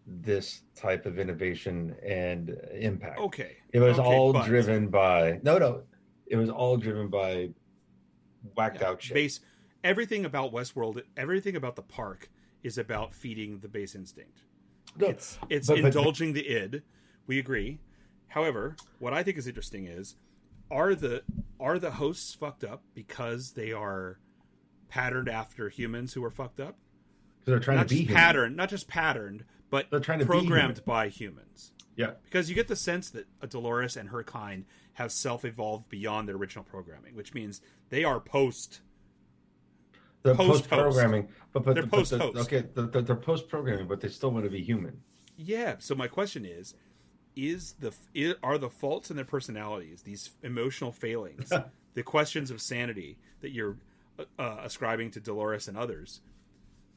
this type of innovation and impact. Okay. It was okay, all but- driven by no, no. It was all driven by whacked Yeah, out shit. Base everything about Westworld, everything about the park is about feeding the base instinct. No, It's it's but- but- indulging the id. We agree. However, what I think is interesting is are the are the hosts fucked up because they are patterned after humans who are fucked up? Because they're trying not to be patterned, not just patterned, but They're trying to programmed human. by humans. Yeah, Because you get the sense that Dolores and her kind have self-evolved beyond their original programming, which means they are post they're post programming, but but They're the- post-host. Okay, they're, they're- post programming, but they still want to be human. Yeah. So my question is: Is the are the faults in their personalities, these emotional failings, [LAUGHS] the questions of sanity that you're uh, uh, ascribing to Dolores and others,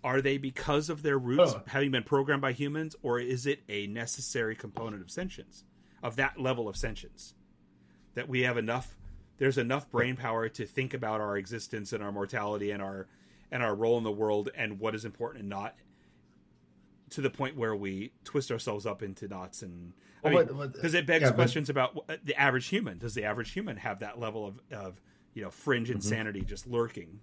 are they because of their roots Oh. having been programmed by humans, or is it a necessary component of sentience, of that level of sentience, that we have enough? There's enough brain power to think about our existence and our mortality and our and our role in the world and what is important and not to the point where we twist ourselves up into knots and I Well, mean, but- but- because it begs yeah, but- questions about uh, the average human. Does the average human have that level of, of you know fringe Mm-hmm. insanity just lurking?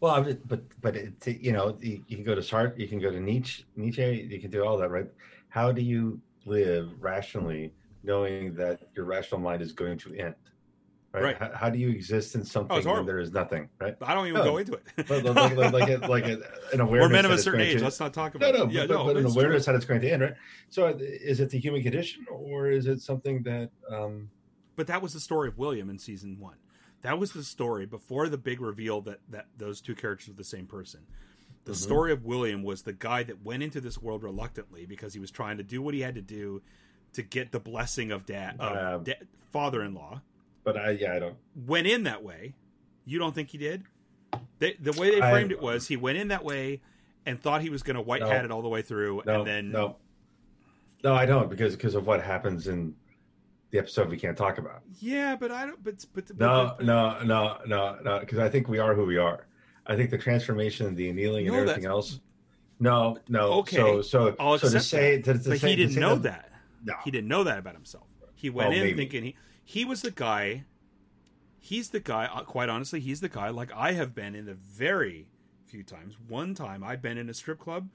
Well, just, but but it, you know, you, you can go to Sartre, you can go to Nietzsche, Nietzsche, you can do all that, right? How do you live rationally, knowing that your rational mind is going to end? Right? Right. How, how do you exist in something when there is nothing? Right? I don't even No. go into it. But like like like, a, like a, an awareness. We're men of a certain age. to- Let's not talk about no, it. Yeah, but, no, but an awareness true. that it's going to end, right? So, uh, is it the human condition, or is it something that? um But that was the story of William in season one. That was the story before the big reveal that that those two characters were the same person. The Mm-hmm. story of William was the guy that went into this world reluctantly because he was trying to do what he had to do to get the blessing of dad, of Uh, da- father-in-law. But I, yeah, I don't. went in that way. You don't think he did? They, the way they I- framed it was he went in that way and thought he was going to white hat No. it all the way through, No, and then no, no, I don't because because of what happens in the episode we can't talk about. yeah, but I don't. But but, but No, but- no, no, no, no, because I think we are who we are. I think the transformation, the annealing, and everything that's- else. No, no. Okay, So, so, I'll so to say, that. to, to but say, he didn't know that. No, He didn't know that about himself. He went Well, in maybe. thinking he he was the guy. He's the guy. uh, Quite honestly, he's the guy. Like I have been in a very few times. One time I've been in a strip club.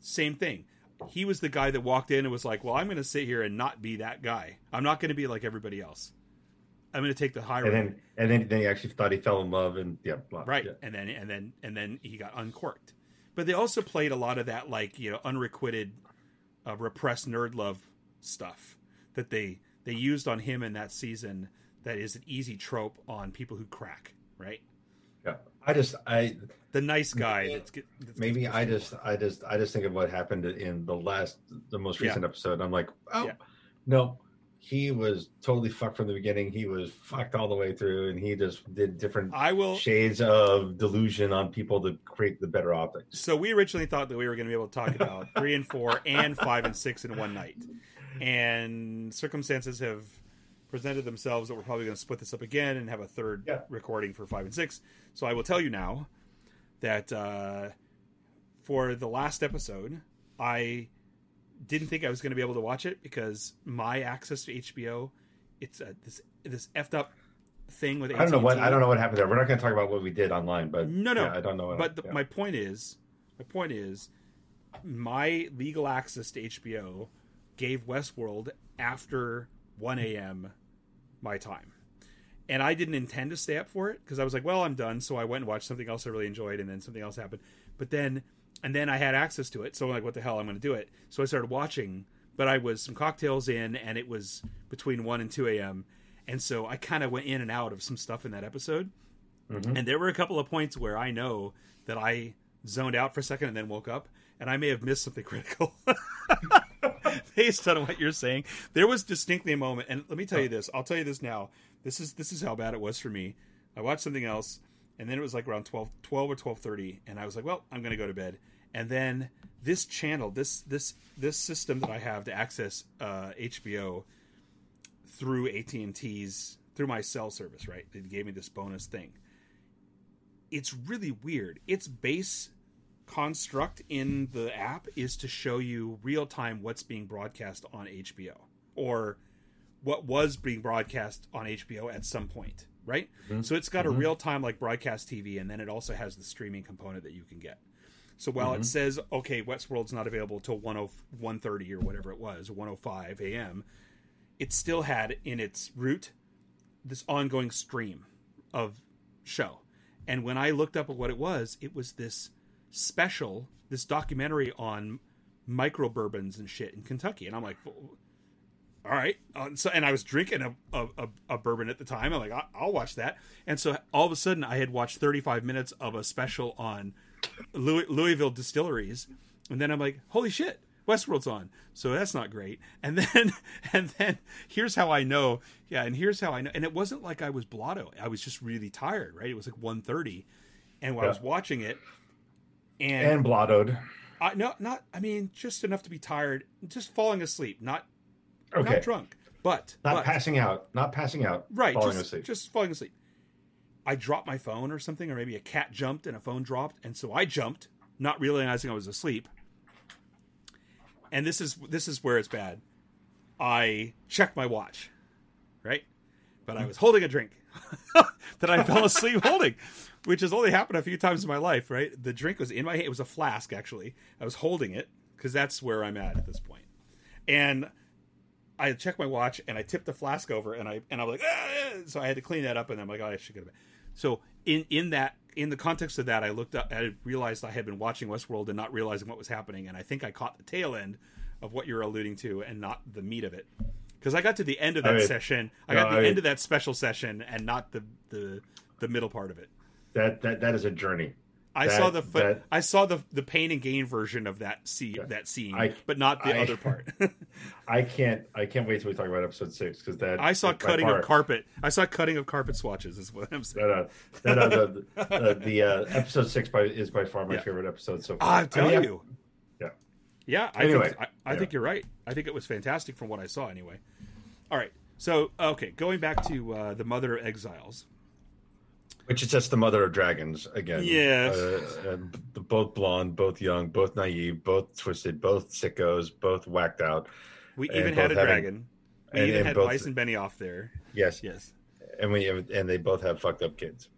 Same thing. He was the guy that walked in and was like, "Well, I'm going to sit here and not be that guy. I'm not going to be like everybody else. I'm going to take the high and road." then and then then he actually thought he fell in love, and yeah, blah, right yeah. and then and then and then he got uncorked but they also played a lot of that like you know unrequited uh, repressed nerd love stuff that they they used on him in that season that is an easy trope on people who crack right yeah. I just, I the nice guy that's, get, that's maybe I just, I just, I just think of what happened in the last, the most Yeah. recent episode. I'm like, oh Yeah. no, he was totally fucked from the beginning. He was fucked all the way through, and he just did different I will shades of delusion on people to create the better optics. so we originally thought that we were going to be able to talk about three and four and five and six in one night and circumstances have presented themselves that we're probably going to split this up again and have a third Yeah. recording for five and six so i will tell you now that uh, for the last episode i didn't think i was going to be able to watch it because my access to hbo it's a, this this effed up thing with I don't know what I don't know what happened there. We're not going to talk about what we did online, but No, no. yeah, I don't know. What But the, yeah. my point is, my point is, my legal access to HBO gave Westworld after 1 a.m. my time. And I didn't intend to stay up for it because I was like, well, I'm done. So I went and watched something else I really enjoyed, and then something else happened. But then, and then I had access to it. So I'm like, what the hell? I'm going to do it. So I started watching, but I was some cocktails in, and it was between 1 and 2 a.m. And so I kind of went in and out of some stuff in that episode. Mm-hmm. And there were a couple of points where I know that I zoned out for a second and then woke up, and I may have missed something [LAUGHS] critical. [LAUGHS] [LAUGHS] Based on what you're saying, there was distinctly a moment, and let me tell you this. I'll tell you this now. This is this is how bad it was for me. I watched something else, and then it was like around 12, 12 or twelve thirty, and I was like, well, I'm going to go to bed. And then this channel, this this this system that I have to access uh, HBO through AT and T's through my cell service, right? They gave me this bonus thing. It's really weird. Its base construct in the app is to show you real time what's being broadcast on HBO or what was being broadcast on HBO at some point, right? Mm-hmm. So it's got a mm-hmm. real time like broadcast TV, and then it also has the streaming component that you can get. So while it mm-hmm. says okay, Westworld's not available till 10 1:30 or whatever it was, 105 a.m., it still had in its root this ongoing stream of show. And when I looked up at what it was, it was this special, this documentary on micro bourbons and shit in Kentucky. And I'm like, all right. Uh, so, and I was drinking a, a, a, bourbon at the time. I'm like, I, I'll watch that. And so all of a sudden, I had watched 35 minutes of a special on Louis, Louisville distilleries, and then I'm like, holy shit, Westworld's on. So that's not great. And then, [LAUGHS] and then here's how I know. Yeah, and here's how I know. And it wasn't like I was blotto. I was just really tired. Right? It was like 1.30. and when I was watching it, and, and blottoed. I, no, not. I mean, just enough to be tired, just falling asleep, not Okay, not drunk, but not but, passing out, not passing out, right, falling just, asleep. just falling asleep. I dropped my phone or something, or maybe a cat jumped and a phone dropped, and so I jumped, not realizing I was asleep. And this is this is where it's bad. I checked my watch, right? But I hmm. was holding a drink [LAUGHS] that I fell asleep holding, which has only happened a few times in my life, right? The drink was in my hand. It was a flask, actually. I was holding it because that's where I'm at at this point. And I checked my watch and I tipped the flask over and I and I was like, "Ah!" so I had to clean that up and I'm like, oh, I should to bed. So in in that in the context of that, I looked up, I realized I had been watching Westworld and not realizing what was happening, and I think I caught the tail end of what you're alluding to and not the meat of it. Because I got to the end of that I mean, session, I no, got the I mean- end of that special session and not the the the middle part of it. that that that is a journey. I That- saw the foot, that- I saw the the pain and gain version of that scene, that scene, I- but not the I- other part. [LAUGHS] I can't I can't wait till we talk about episode six because that I saw cutting of carpet. I saw cutting of carpet swatches. Is what I'm saying. That, uh, that, uh, the [LAUGHS] uh, the uh, episode six by, is by far my Yeah. favorite episode so far. I'm telling mean, you. Yeah. I Anyway, think I, I yeah. think you're right. I think it was fantastic from what I saw anyway. All right. So, okay, going back to uh, the Mother of Exiles. Which is just the mother of dragons again. Yeah. Uh, uh, both blonde, both young, both naive, both twisted, both sickos, both whacked out. We even had a having- dragon. We and- even and had both- Weiss and Benioff there. Yes. Yes. And we and they both have fucked up kids.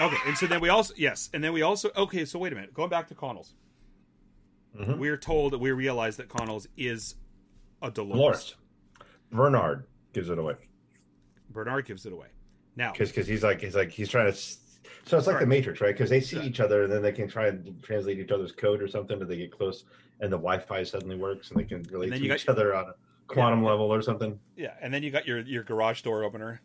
Okay, and so then we also yes, and then we also okay. So wait a minute, going back to Connells, Mhm. we're told that we realize that Connells is a Dolores. Dolores. Bernard gives it away Bernard gives it away. Now, because he's like he's like he's trying to. So it's like Right. the Matrix, right? Because they see Yeah. each other and then they can try and translate each other's code or something, or they get close and the Wi-Fi suddenly works and they can relate to each other on a quantum level or something. yeah, and then you got your your garage door opener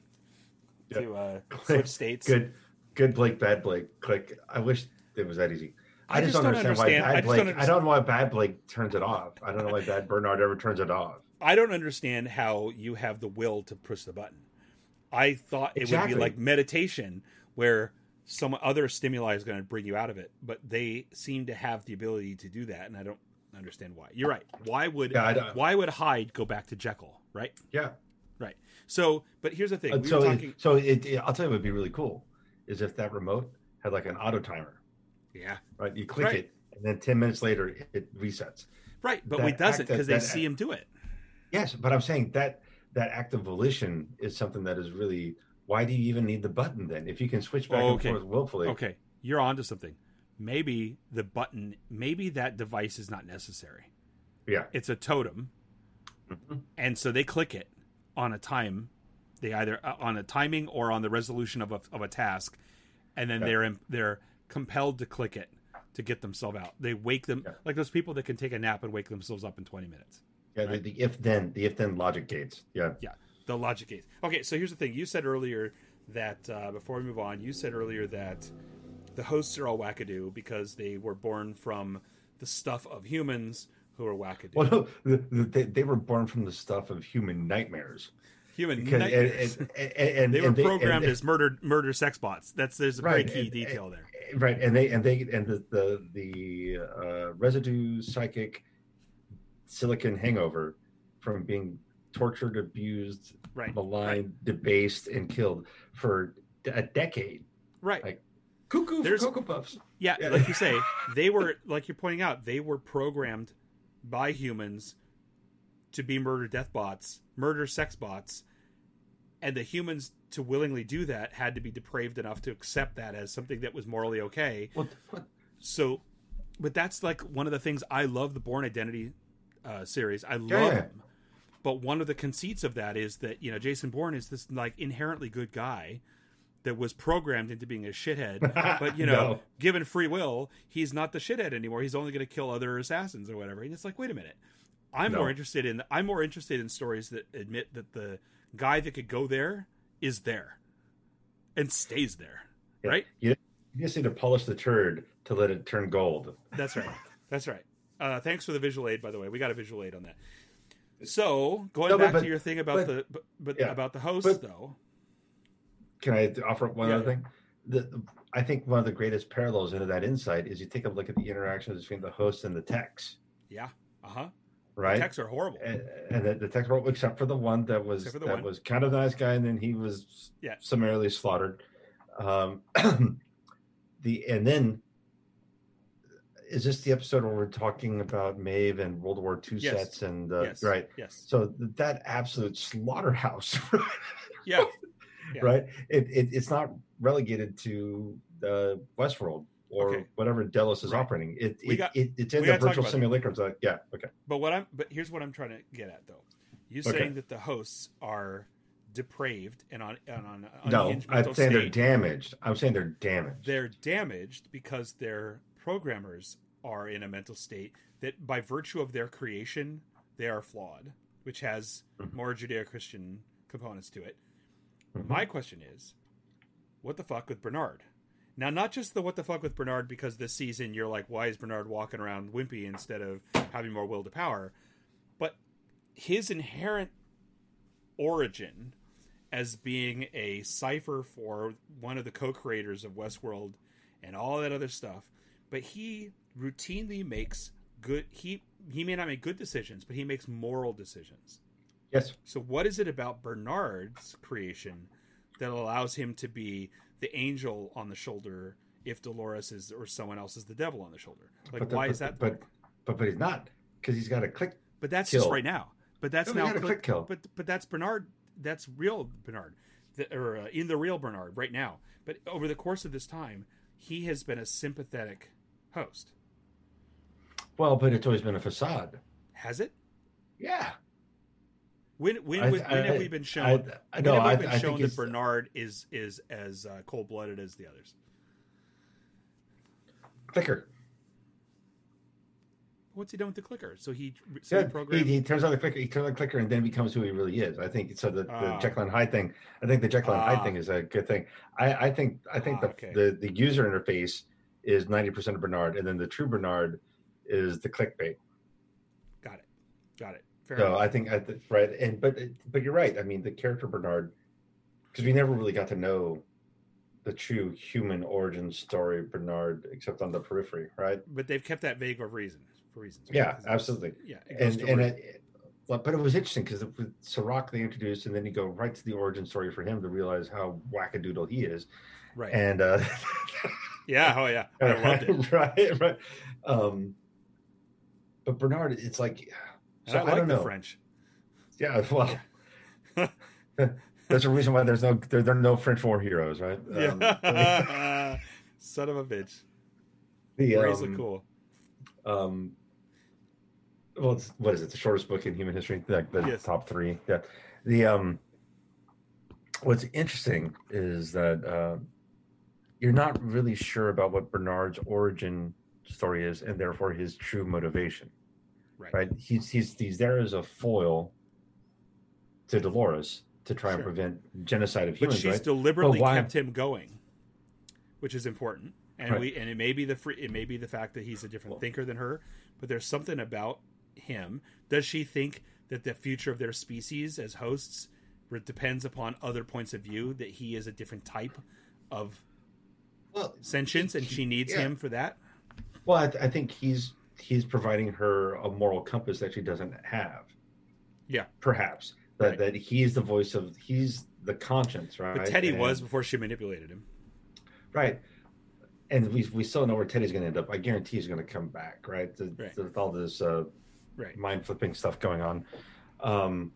Yeah. to uh, [LAUGHS] switch states. Good, good Blake, bad Blake. Click. I wish it was that easy. I, I just, just don't understand, why I bad just Blake. don't I don't know why bad Blake turns it off. I don't know why bad Bernard ever turns it off. I don't understand how you have the will to push the button. I thought it Exactly. would be like meditation where some other stimuli is going to bring you out of it, but they seem to have the ability to do that, and I don't understand why. You're right. Why would Yeah, why would Hyde go back to Jekyll? Right, Yeah. right. So, but here's the thing: Uh, we so, were it- so it, it- I'll tell you what would be really cool is if that remote had like an auto timer, yeah, right? You click Right. it, and then ten minutes later it, it resets. right. But that it doesn't because they see him do it. Yes, but I'm saying that that act of volition is something that is really. Why do you even need the button then? If you can switch back Okay. and forth willfully, Okay, you're onto something. Maybe the button, maybe that device is not necessary. yeah, It's a totem Mhm. and so they click it on a time. They either uh, on a timing or on the resolution of a of a task, and then Yeah. they're in, they're compelled to click it to get themselves out. They wake them Yeah. like those people that can take a nap and wake themselves up in twenty minutes. Yeah, the, the if then the if then logic gates. Yeah. Yeah, the logic gates. Okay, so here's the thing. You said earlier that uh, before we move on, you said earlier that the hosts are all wackadoo because they were born from the stuff of humans who are wackadoo. Well, no, the, the, they, they were born from the stuff of human nightmares. Human Because and, nightmares. and, and, and they were and programmed and- as murder murder sex bots. That's there's a Right, very key and- detail there. Right, and they and they and the the, the uh, residue psychic silicon hangover from being tortured, abused, Right, maligned, debased, and killed for d- a decade. right. like- Cuckoo There's- Cocoa Puffs. Yeah, Yeah. like you say, [LAUGHS] they were like you're pointing out, they were programmed by humans to be murder death bots, murder sex bots, and the humans to willingly do that had to be depraved enough to accept that as something that was morally okay. What? What? So, but that's like one of the things I love the Bourne Identity uh, series. I love Yeah. them. But one of the conceits of that is that you know Jason Bourne is this like inherently good guy that was programmed into being a shithead. [LAUGHS] But you know, No. given free will, he's not the shithead anymore. He's only going to kill other assassins or whatever. And it's like, wait a minute. I'm No. more interested in I'm more interested in stories that admit that the guy that could go there is there and stays there. Yeah. Right? You, you just need to polish the turd to let it turn gold. That's right. That's right. Uh, thanks for the visual aid, by the way. We got a visual aid on that. So going No, but- back but- to your thing about but- the but, but yeah. about the host though. Can I offer up one Yeah, other thing? The, I think one of the greatest parallels into that insight is you take a look at the interactions between the host and the techs, Yeah. Uh huh. Right? The texts are horrible. and, and the, the techs were except for the one that was the that one. was kind of a nice guy, and then he was Yeah. summarily slaughtered. Um, [CLEARS THROAT] the and then is this the episode where we're talking about Maeve and World War II Yes. sets and uh, yes. right? Yes. So th- that absolute slaughterhouse, [LAUGHS] Yeah. Yeah. right? It, it it's not relegated to uh, Westworld or Okay. whatever Delos is Right. operating. It, it, got- it it's in the virtual simulacrum. So yeah, okay. But what I'm but here's what I'm trying to get at though. You Okay. saying that the hosts are depraved and on and on No, I'm saying they're damaged. I'm saying they're damaged. they're damaged because their programmers are in a mental state that by virtue of their creation they are flawed, which has Mhm. more Judeo-Christian components to it. Mhm. My question is, what the fuck with Bernard? Now, not just the what the fuck with Bernard because this season you're like, why is Bernard walking around wimpy instead of having more will to power? But his inherent origin as being a cipher for one of the co-creators of Westworld and all that other stuff, but he routinely makes good he he may not make good decisions, but he makes moral decisions. Yes. So what is it about Bernard's creation that allows him to be the angel on the shoulder if Dolores is or someone else is the devil on the shoulder? Like But the- why but- is that? But but but he's not because he's got a click. But that's kill. just right now. But that's No, now a click kill. But but that's Bernard. That's real Bernard, the, or uh, in the real Bernard right now. But over the course of this time, he has been a sympathetic host. Well, but it's always been a facade. Has it? Yeah. When when, I- when, when have we been shown? I, I when have we I, been I shown that Bernard is is as uh, cold blooded as the others? clicker. What's he done with the clicker? So he so he Yeah, he, programmed. he turns on the clicker. He turns on the clicker and then becomes who he really is. I think so. The, the Ah. Jekyll and Hyde thing. I think the Jekyll and Ah. Hyde thing is a good thing. I, I think. I think Ah, the, okay. the the user interface is ninety percent of Bernard, and then the true Bernard is the clickbait. Got it. Got it. Fair So enough. I think I th- right, and but but you're right. I mean, the character Bernard, because we never really got to know the true human origin story of Bernard, except on the periphery, right? but they've kept that vague of reasons for reasons. Yeah, absolutely. Yeah, And and it, well, but it was interesting because with Serac they introduced, and then you go right to the origin story for him to realize how wackadoodle he is, right. and uh, yeah. Oh yeah. [LAUGHS] I loved it. right, right. Um, but Bernard, it's like, so I I, like don't the know. French. Yeah, [LAUGHS] well, [LAUGHS] there's a reason why there's no there, there are no French war heroes, right? [LAUGHS] Um, Yeah. Son of a bitch. the, um, cool. um, well, it's, what is it? The shortest book in human history, like the Yes. top three. Yeah. The um, what's interesting is that uh, you're not really sure about what Bernard's origin story is, and therefore his true motivation. Right. Right? He's he's he's there as a foil to Dolores to try and prevent genocide of But humans. she's right? deliberately why- kept him going, which is important. And Right. we and it may be the free, it may be the fact that he's a different Well- thinker than her, but there's something about him. Does she think that the future of their species as hosts depends upon other points of view? That he is a different type of well, sentience, and he- she needs yeah. him for that. Well, I, th- I think he's he's providing her a moral compass that she doesn't have. Yeah. perhaps that Right. that he's the voice of he's the conscience, right? But Teddy And- was before she manipulated him. right, and we we still know where Teddy's going to end up. I guarantee he's going to come back, right? The- Right. With all this uh, Right. mind flipping stuff going on, um,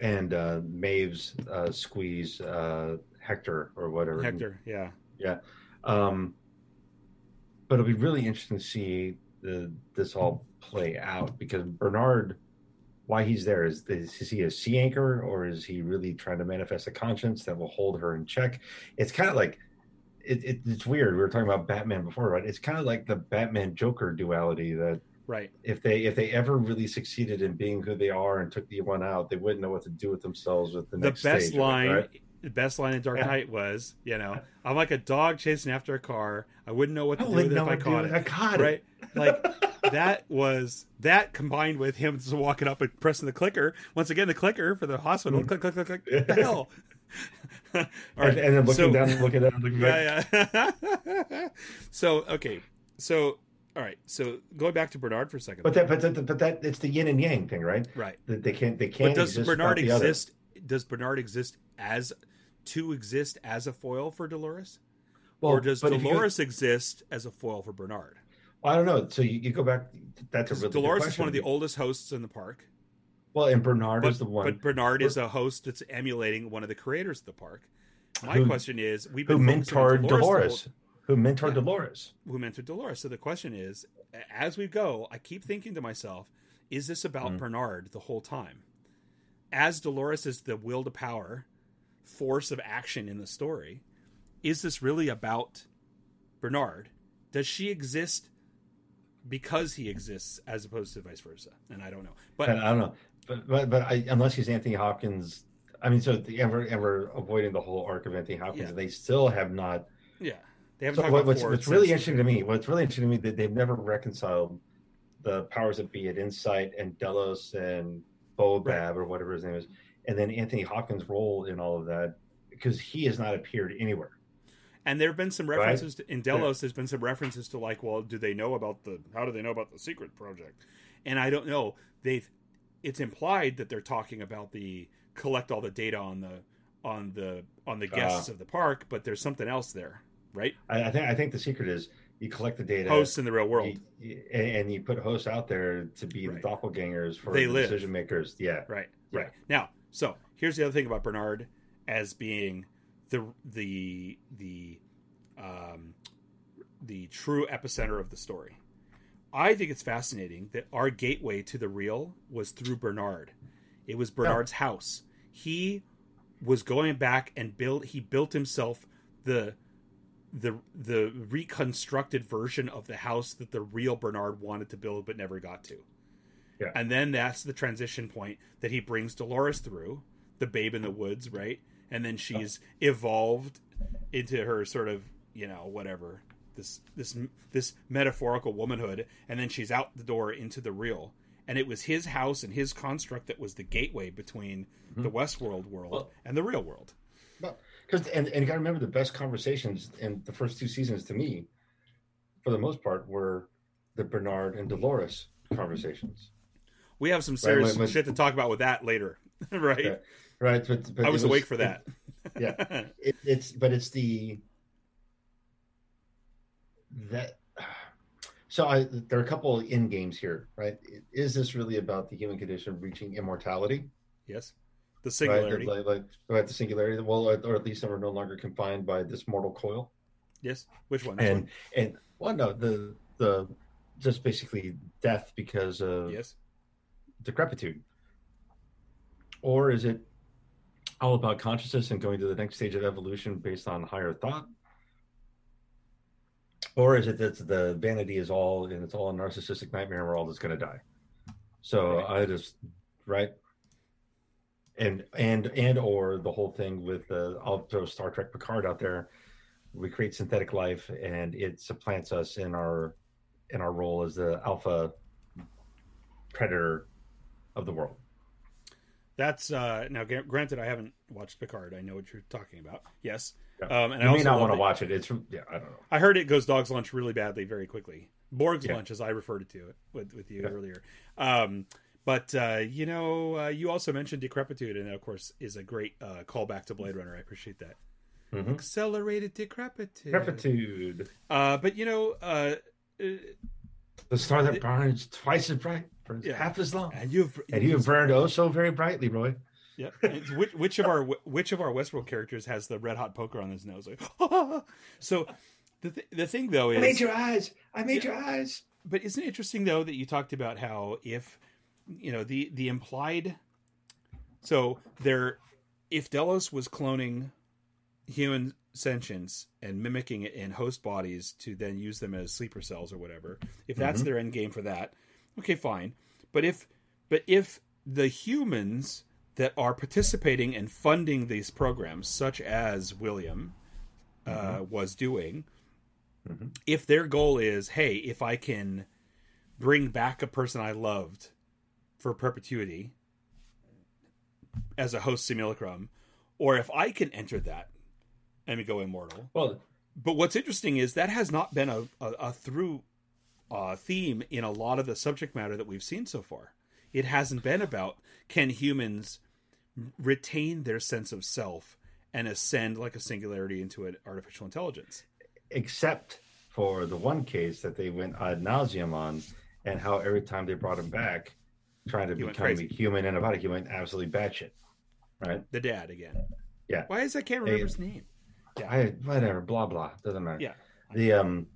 and uh, Maeve's uh, squeeze uh, Hector or whatever Hector. Yeah. Yeah. Um, but it'll be really interesting to see the, this all play out because Bernard, why he's there is, is is he a sea anchor or is he really trying to manifest a conscience that will hold her in check? It's kind of like it, it, it's weird. We were talking about Batman before, right? It's kind of like the Batman Joker duality that Right. if they if they ever really succeeded in being who they are and took the one out, they wouldn't know what to do with themselves with the the next best stage line right? the best line in dark Yeah. knight was you know i'm like a dog chasing after a car i wouldn't know what I to do with it if i caught it it. I caught it. Like that was that combined with him just walking up and pressing the clicker. Once again the clicker for the hospital. Mm. Click click click click. The hell? All right, [LAUGHS] and, and then looking so- down and looking at him, looking back. yeah yeah. [LAUGHS] So okay. So all right. So going back to bernard for a second. But that, but that, but that, it's the yin and yang thing, right? right. That they can't, they can't. but does exist bernard without the other. exist does bernard exist as to exist as a foil for dolores? Or does but if you go- Dolores exist as a foil for Bernard? I don't know. So you, you go back. That's a really good Dolores is one of the oldest hosts in the park, Well, and Bernard but, is the one but Bernard is a host that's emulating one of the creators of the park. My Who- question is, we've who been focusing mentored Dolores. whole- Who mentored Yeah. Dolores? who mentored Dolores. So the question is, as we go, I keep thinking to myself, is this about Mm. Bernard the whole time? As Dolores is the will to power, force of action in the story, is this really about Bernard? Does she exist because he exists as opposed to vice versa? And I don't know. But I, don't know. But but but I, unless he's Anthony Hopkins, I mean, so the, ever ever avoiding the whole arc of Anthony Hopkins, Yeah. they still have not. yeah, they haven't So talked what, about what's, what's really interesting to me, what's really interesting to me, that they've never reconciled the powers that be at Incite and Delos and Bobab Right. or whatever his name is, and then Anthony Hopkins' role in all of that because he has not appeared anywhere. And there have been some Right? references to, in Delos. There's been some references to like, well, do they know about the? How do they know about the secret project? And I don't know. They've. It's implied that they're talking about the collect all the data on the on the on the guests Ah. of the park, but there's something else there, right? I, I think I think the secret is you collect the data, Hosts in the real world, you- you- and, and you put hosts out there to be Right. the doppelgangers for They the live. decision makers. Yeah, right? Yeah. Right. Now, so here's the other thing about Bernard as being the the the um, the true epicenter of the story. I think it's fascinating that our gateway to the real was through Bernard. It was Bernard's house. He was going back and build. He built himself the the the reconstructed version of the house that the real Bernard wanted to build but never got to. Yeah. And then that's the transition point that he brings Dolores through, the babe in the woods, right? And then oh. she's evolved into her sort of, you know, whatever, this this this metaphorical womanhood, and then she's out the door into the real. And it was his house and his construct that was the gateway between hmm. the Westworld world Well- and the real world. because and, and you got to remember the best conversations in the first two seasons to me, for the most part, were the Bernard and Dolores conversations. We have some serious Right, shit to talk about with that later, [LAUGHS] right? Right, but, but I it was, awake for that. [LAUGHS] yeah. [LAUGHS] it, it's but it's the that so I there are a couple of in games here, right? Is this really about the human condition reaching immortality? yes, the Right, singularity. like, like right, the singularity. Well, or, at least we're no longer confined by this mortal coil. yes, which one? And one? and well, no, the the just basically death because of yes, decrepitude, or is it all about consciousness and going to the next stage of evolution based on higher thought? Or is it that the vanity is all and it's all a narcissistic nightmare and we're all just going to die? So Right. I just right and and and or the whole thing with the I'll throw Star Trek Picard out there. We create synthetic life and it supplants us in our in our role as the alpha predator of the world. That's uh now granted I haven't watched Picard. I know what you're talking about. Yes. Yeah. Um and I you may also not want to watch it. It's from yeah, I don't know. I heard it goes dog's lunch really badly very quickly. Borg's Yeah. lunch, as I referred to it with, with you Yeah. earlier. Um, but uh, you know, uh, you also mentioned decrepitude, and that, of course, is a great uh, callback to Blade Runner. I appreciate that. Mhm. Accelerated decrepitude. Decrepitude. Uh, but you know, uh, uh, The star that burns twice as bright, burns Yeah. half as long. and you've And you have burned oh so very brightly, Roy. yeah. It's which, which of our which of our Westworld characters has the red hot poker on his nose? Like, [LAUGHS] so the th- the thing though is I made your eyes. I made Yeah. your eyes. but isn't it interesting though that you talked about how if you know the the implied so there if delos was cloning human sentience and mimicking it in host bodies to then use them as sleeper cells or whatever if that's Mhm. their end game for that okay fine. But if but if the humans that are participating and funding these programs such as william uh, was doing Mhm. if their goal is hey if i can bring back a person i loved for perpetuity as a host simulacrum or if i can enter that and go immortal. Well, but what's interesting is that has not been a, a, a through uh, theme in a lot of the subject matter that we've seen so far it hasn't been about can humans retain their sense of self and ascend like a singularity into an artificial intelligence except for the one case that they went ad nauseum on, and how every time they brought him back, trying to He become a human and a body, he went absolutely batshit. Right? the dad again Yeah. why is i can't remember his name Yeah. I whatever, blah blah, doesn't matter. Yeah. The um,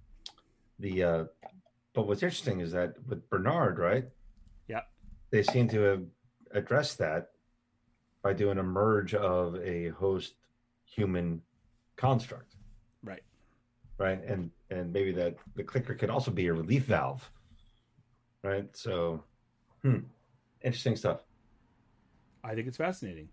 the uh, but what's interesting is that with Bernard, right? Yeah. They seem to have addressed that by doing a merge of a host human construct, right right? And and maybe that the clicker could also be a relief valve, right? So, hmm, interesting stuff. i think it's fascinating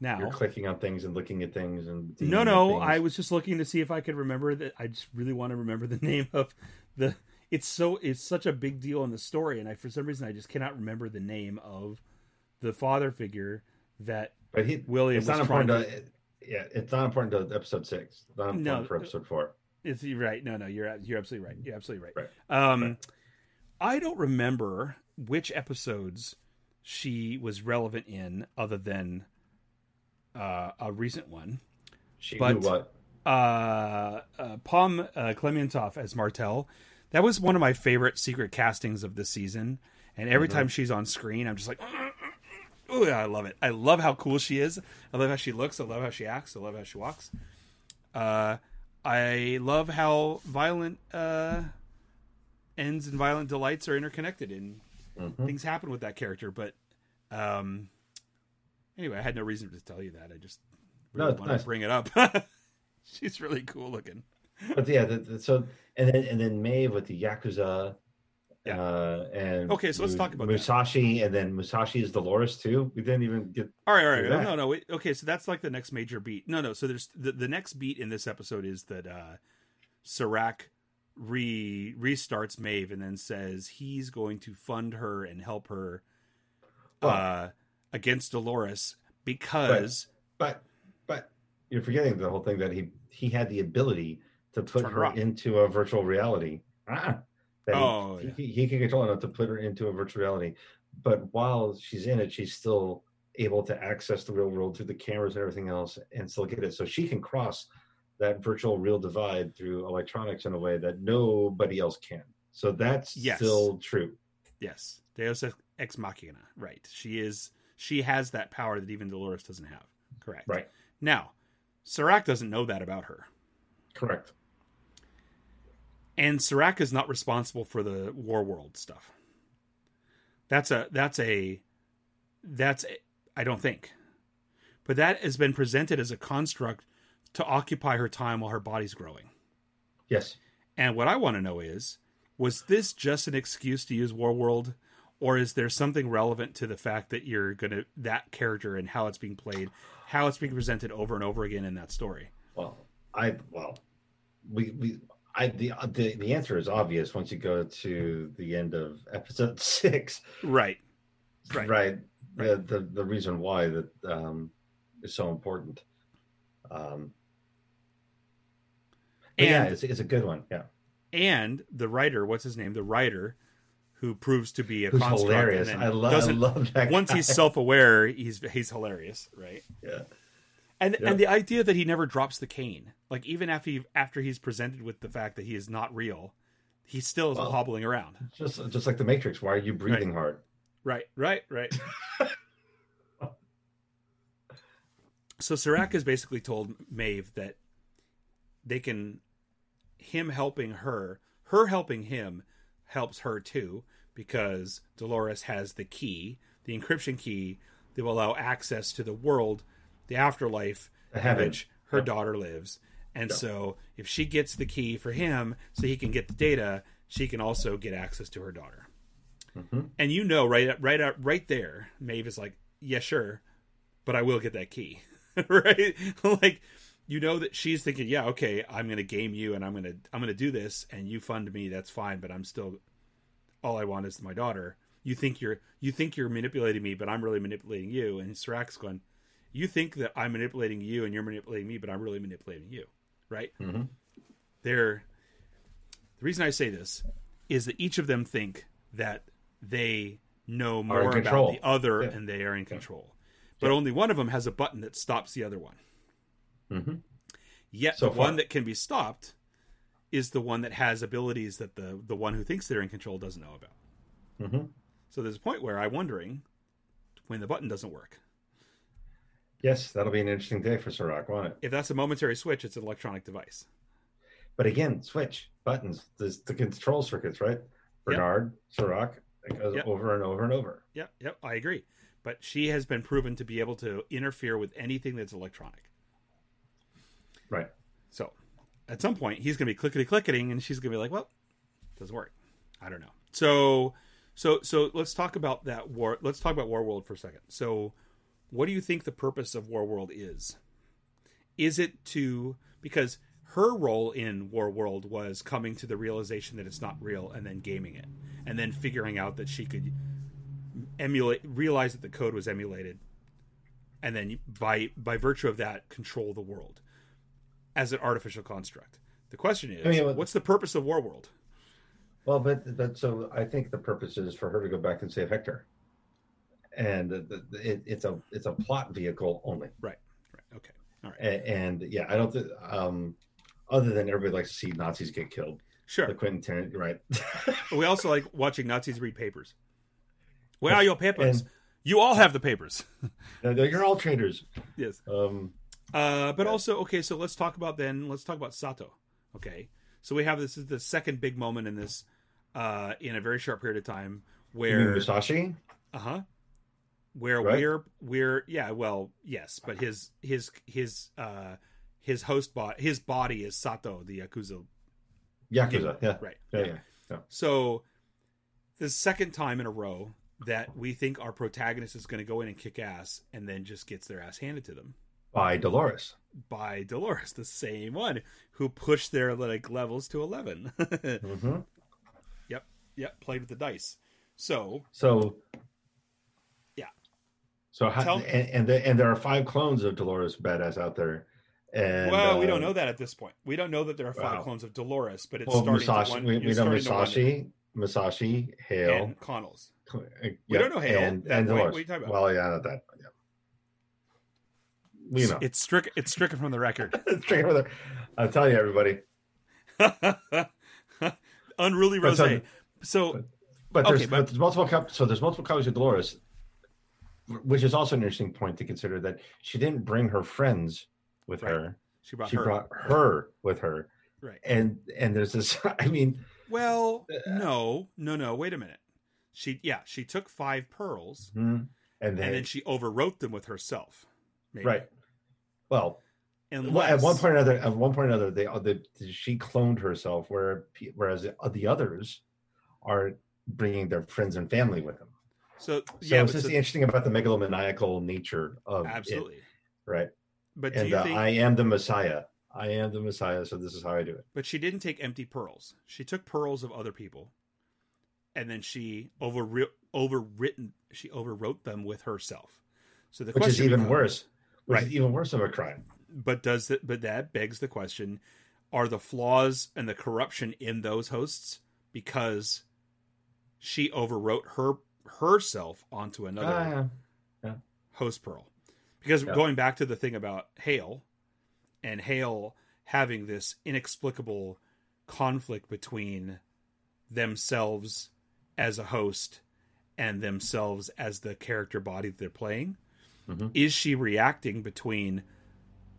now You're clicking on things and looking at things and no no things. i was just looking to see if i could remember that i just really want to remember the [LAUGHS] name of the it's so it's such a big deal in the story and i for some reason i just cannot remember the name of the father figure that But he, William it's not important trying to, yeah, it's not important to episode six. It's not important No, for episode four. It's you're right. No, no, you're you're absolutely right. You're absolutely right. Right. Um, Right. I don't remember which episodes she was relevant in, other than uh, a recent one. She But- knew what? Uh, uh, Pom uh, as Martel. That was one of my favorite secret castings of this season. And every Mm-hmm. time she's on screen, I'm just like, oh yeah, I love it. I love how cool she is. I love how she looks. I love how she acts. I love how she walks. Uh, I love how violent uh, ends and violent delights are interconnected and Mhm. things happen with that character. But um, anyway, I had no reason to tell you that. I just No, really it's wanted nice. to bring it up. [LAUGHS] She's really cool looking. But yeah, the, the, so and then and then Maeve with the Yakuza. Yeah. Uh, and Okay, so let's Mu- talk about that. Musashi, and then Musashi is Dolores too. We didn't even get. All right, all right. No, no. Wait, okay, so that's like the next major beat. No, no. So there's the, the next beat in this episode is that uh Serac re restarts Maeve and then says he's going to fund her and help her Well- uh against Dolores because But but you're forgetting the whole thing that he he had the ability to put her off. into a virtual reality. Ah, Oh, he, yeah. he, he can control enough to put her into a virtual reality. But while she's in it, she's still able to access the real world through the cameras and everything else, and still get it. So she can cross that virtual real divide through electronics in a way that nobody else can. So that's Yes. still true. yes, Deus ex machina. Right. She is she has that power that even Dolores doesn't have. Correct. Right. Now, Serac doesn't know that about her. Correct. And Serac is not responsible for the war world stuff. That's a that's a That's I don't think. But that has been presented as a construct to occupy her time while her body's growing. Yes. And what I want to know is was this just an excuse to use War World, or is there something relevant to the fact that you're going to that character and how it's being played, how it's being presented over and over again in that story? Well, I well, we we I the the the answer is obvious once you go to the end of episode [LAUGHS] six. Right. Right. Right. The the, the reason why that um, is so important. Um, and yeah, it's, it's a good one. Yeah. And the writer, what's his name? The writer who proves to be a Who's hilarious. I love, I love that. once guy. he's self-aware, he's he's hilarious, right? yeah. And Yeah. and the idea that he never drops the cane, like even after he, after he's presented with the fact that he is not real, he still is Well- hobbling around. Just just like the Matrix. Why are you breathing hard? Right, right, right. [LAUGHS] so Serac has basically told Maeve that they can him helping her, her helping him helps her too because Dolores has the key, the encryption key that will allow access to the world, the afterlife in which her Yep. daughter lives. And Yep. so if she gets the key for him so he can get the data, she can also get access to her daughter. Mhm. And you know right right right there, Maeve is like, "Yeah, sure, but I will get that key." [LAUGHS] right? like you know that she's thinking, "Yeah, okay, I'm going to game you and I'm going to I'm going to do this and you fund me, that's fine, but I'm still all I want is my daughter." You think you're you think you're manipulating me, but I'm really manipulating you. And Serac's going, "You think that I'm manipulating you and you're manipulating me, but I'm really manipulating you." Right? Mhm. They're the reason I say this is that each of them think that they know more about the other Yeah. and they are in control. But only one of them has a button that stops the other one. Mhm. Yet So the far. one that can be stopped is the one that has abilities that the the one who thinks they're in control doesn't know about. Mhm. So there's a point where I'm wondering when the button doesn't work. Yes, that'll be an interesting day for Serac, won't it? If that's a momentary switch, it's an electronic device. But again, switch buttons. There's the control circuits, right? Bernard, Serac, it goes Yep. over and over and over. Yep, yep, I agree. But she has been proven to be able to interfere with anything that's electronic. Right. So at some point he's gonna be clickety clicketing and she's gonna be like, Well, it doesn't work. I don't know. So so so let's talk about that war let's talk about Warworld for a second. So what do you think the purpose of Warworld is? Is it to because her role in Warworld was coming to the realization that it's not real and then gaming it and then figuring out that she could emulate realize that the code was emulated and then by by virtue of that control the world as an artificial construct. The question is I mean, what- what's the purpose of warworld Well, but but so I think the purpose is for her to go back and save Hector, and it, it's a it's a plot vehicle only. right right okay all right And, and yeah, I don't think um, other than everybody likes to see Nazis get killed. sure The Quentin Tarantino, right? [LAUGHS] we also like watching nazis read papers where are your papers And- you all have the papers You're all traitors. yes Um, Uh, but also, okay, so let's talk about then. Let's talk about Sato. Okay, so we have this is the second big moment in this, uh, in a very short period of time where, Musashi? uh huh, where Right? we're we're yeah, well, yes, but his his his uh his host bot his body is Sato, the Yakuza. Yakuza. Yeah. Right. Yeah. Yeah. yeah. So, the second time in a row that we think our protagonist is going to go in and kick ass, and then just gets their ass handed to them. By Dolores. by Dolores, the same one who pushed their like levels to eleven. [LAUGHS] hmm yep, yep, played with the dice. So So. Yeah. So how, Tell- and and, the, and there are five clones of Dolores Badass out there. And well, we uh, don't know that at this point. We don't know that there are five wow. clone of Dolores, but it's Well, starting Musashi, to one, we, you're we know starting to wonder. Musashi, Musashi, Hale. and Connells. uh, We don't know Hale. And, and Dolores. what are you talking about? Well, yeah, not that. Yeah. We know. It's stricken. It's stricken from the record. Straight over there. I'll tell you, everybody. [LAUGHS] Unruly But rose. so- So But there's, Okay, but, but- there's multiple so there's multiple copies of Dolores, which is also an interesting point to consider that she didn't bring her friends with Right. her. she brought She her. brought her with her. Right. And and there's this [LAUGHS] I mean, Well, no, no, no. Wait a minute. She yeah, she took five pearls hmm, and then, and then she overwrote them with herself. Maybe. right. Well, And at one point or another, at one point or another, they, uh, the, she cloned herself, where whereas the others are bringing their friends and family with them. So So yeah, it's but just so- interesting about the megalomaniacal nature of it, absolutely. right? But do And you uh, think? I am the Messiah. I am the Messiah, so this is how I do it. But she didn't take empty pearls. She took pearls of other people, and then she over overwritten. She overwrote them with herself. So the Which is even becomes- worse. Which Right. is even worse of a crime. But does that? But that begs the question: Are the flaws and the corruption in those hosts because she overwrote her herself onto another? Ah, host pearl because Yeah. going back to the thing about hale and hale having this inexplicable conflict between themselves as a host and themselves as the character body that they're playing Mhm. is she reacting between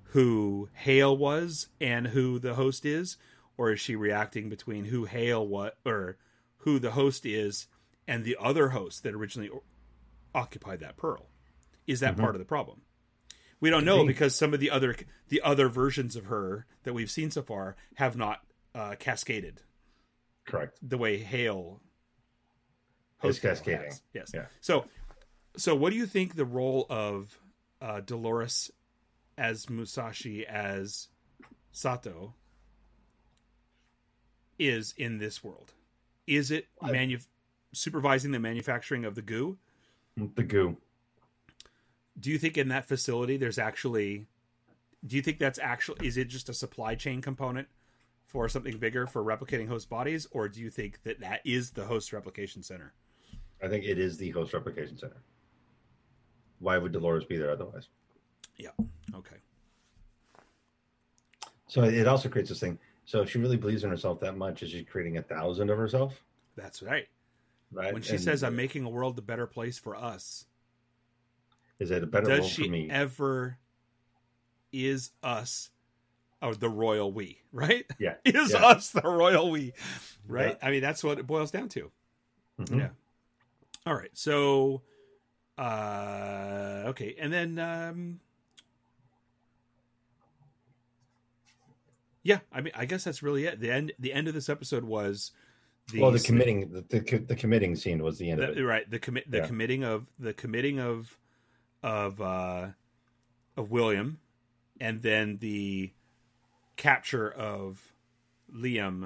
who hale was and who the host is or is she reacting between who hale what or who the host is and the other host that originally occupied that pearl is that Mhm. part of the problem we don't know because some of the other the other versions of her that we've seen so far have not uh, cascaded correct. the way Hale Is cascading. has. Yes. Yeah. So, so what do you think the role of uh, Dolores as Musashi as Sato is in this world? Is it manu- supervising the manufacturing of the goo? The goo. Do you think in that facility there's actually? Do you think that's actually? Is it just a supply chain component for something bigger for replicating host bodies, or do you think that that is the host replication center? I think it is the host replication center. Why would Dolores be there otherwise? Yeah. Okay. So it also creates this thing. So if she really believes in herself that much, is she creating a thousand of herself? That's right. Right. When she And says, "I'm making a world a better place for us," is it a better does she me? ever is us or the royal we? Right? Yeah. [LAUGHS] Is Yeah. us the royal we? Right? I mean, that's what it boils down to. Mhm. Yeah. All right. So, uh, okay, and then, um, yeah, I mean, I guess that's really it. The end. The end of this episode was well, the committing the, the, the committing scene was the end of the, it. right the commit the Yeah. committing of the committing of of uh of William and then the capture of Liam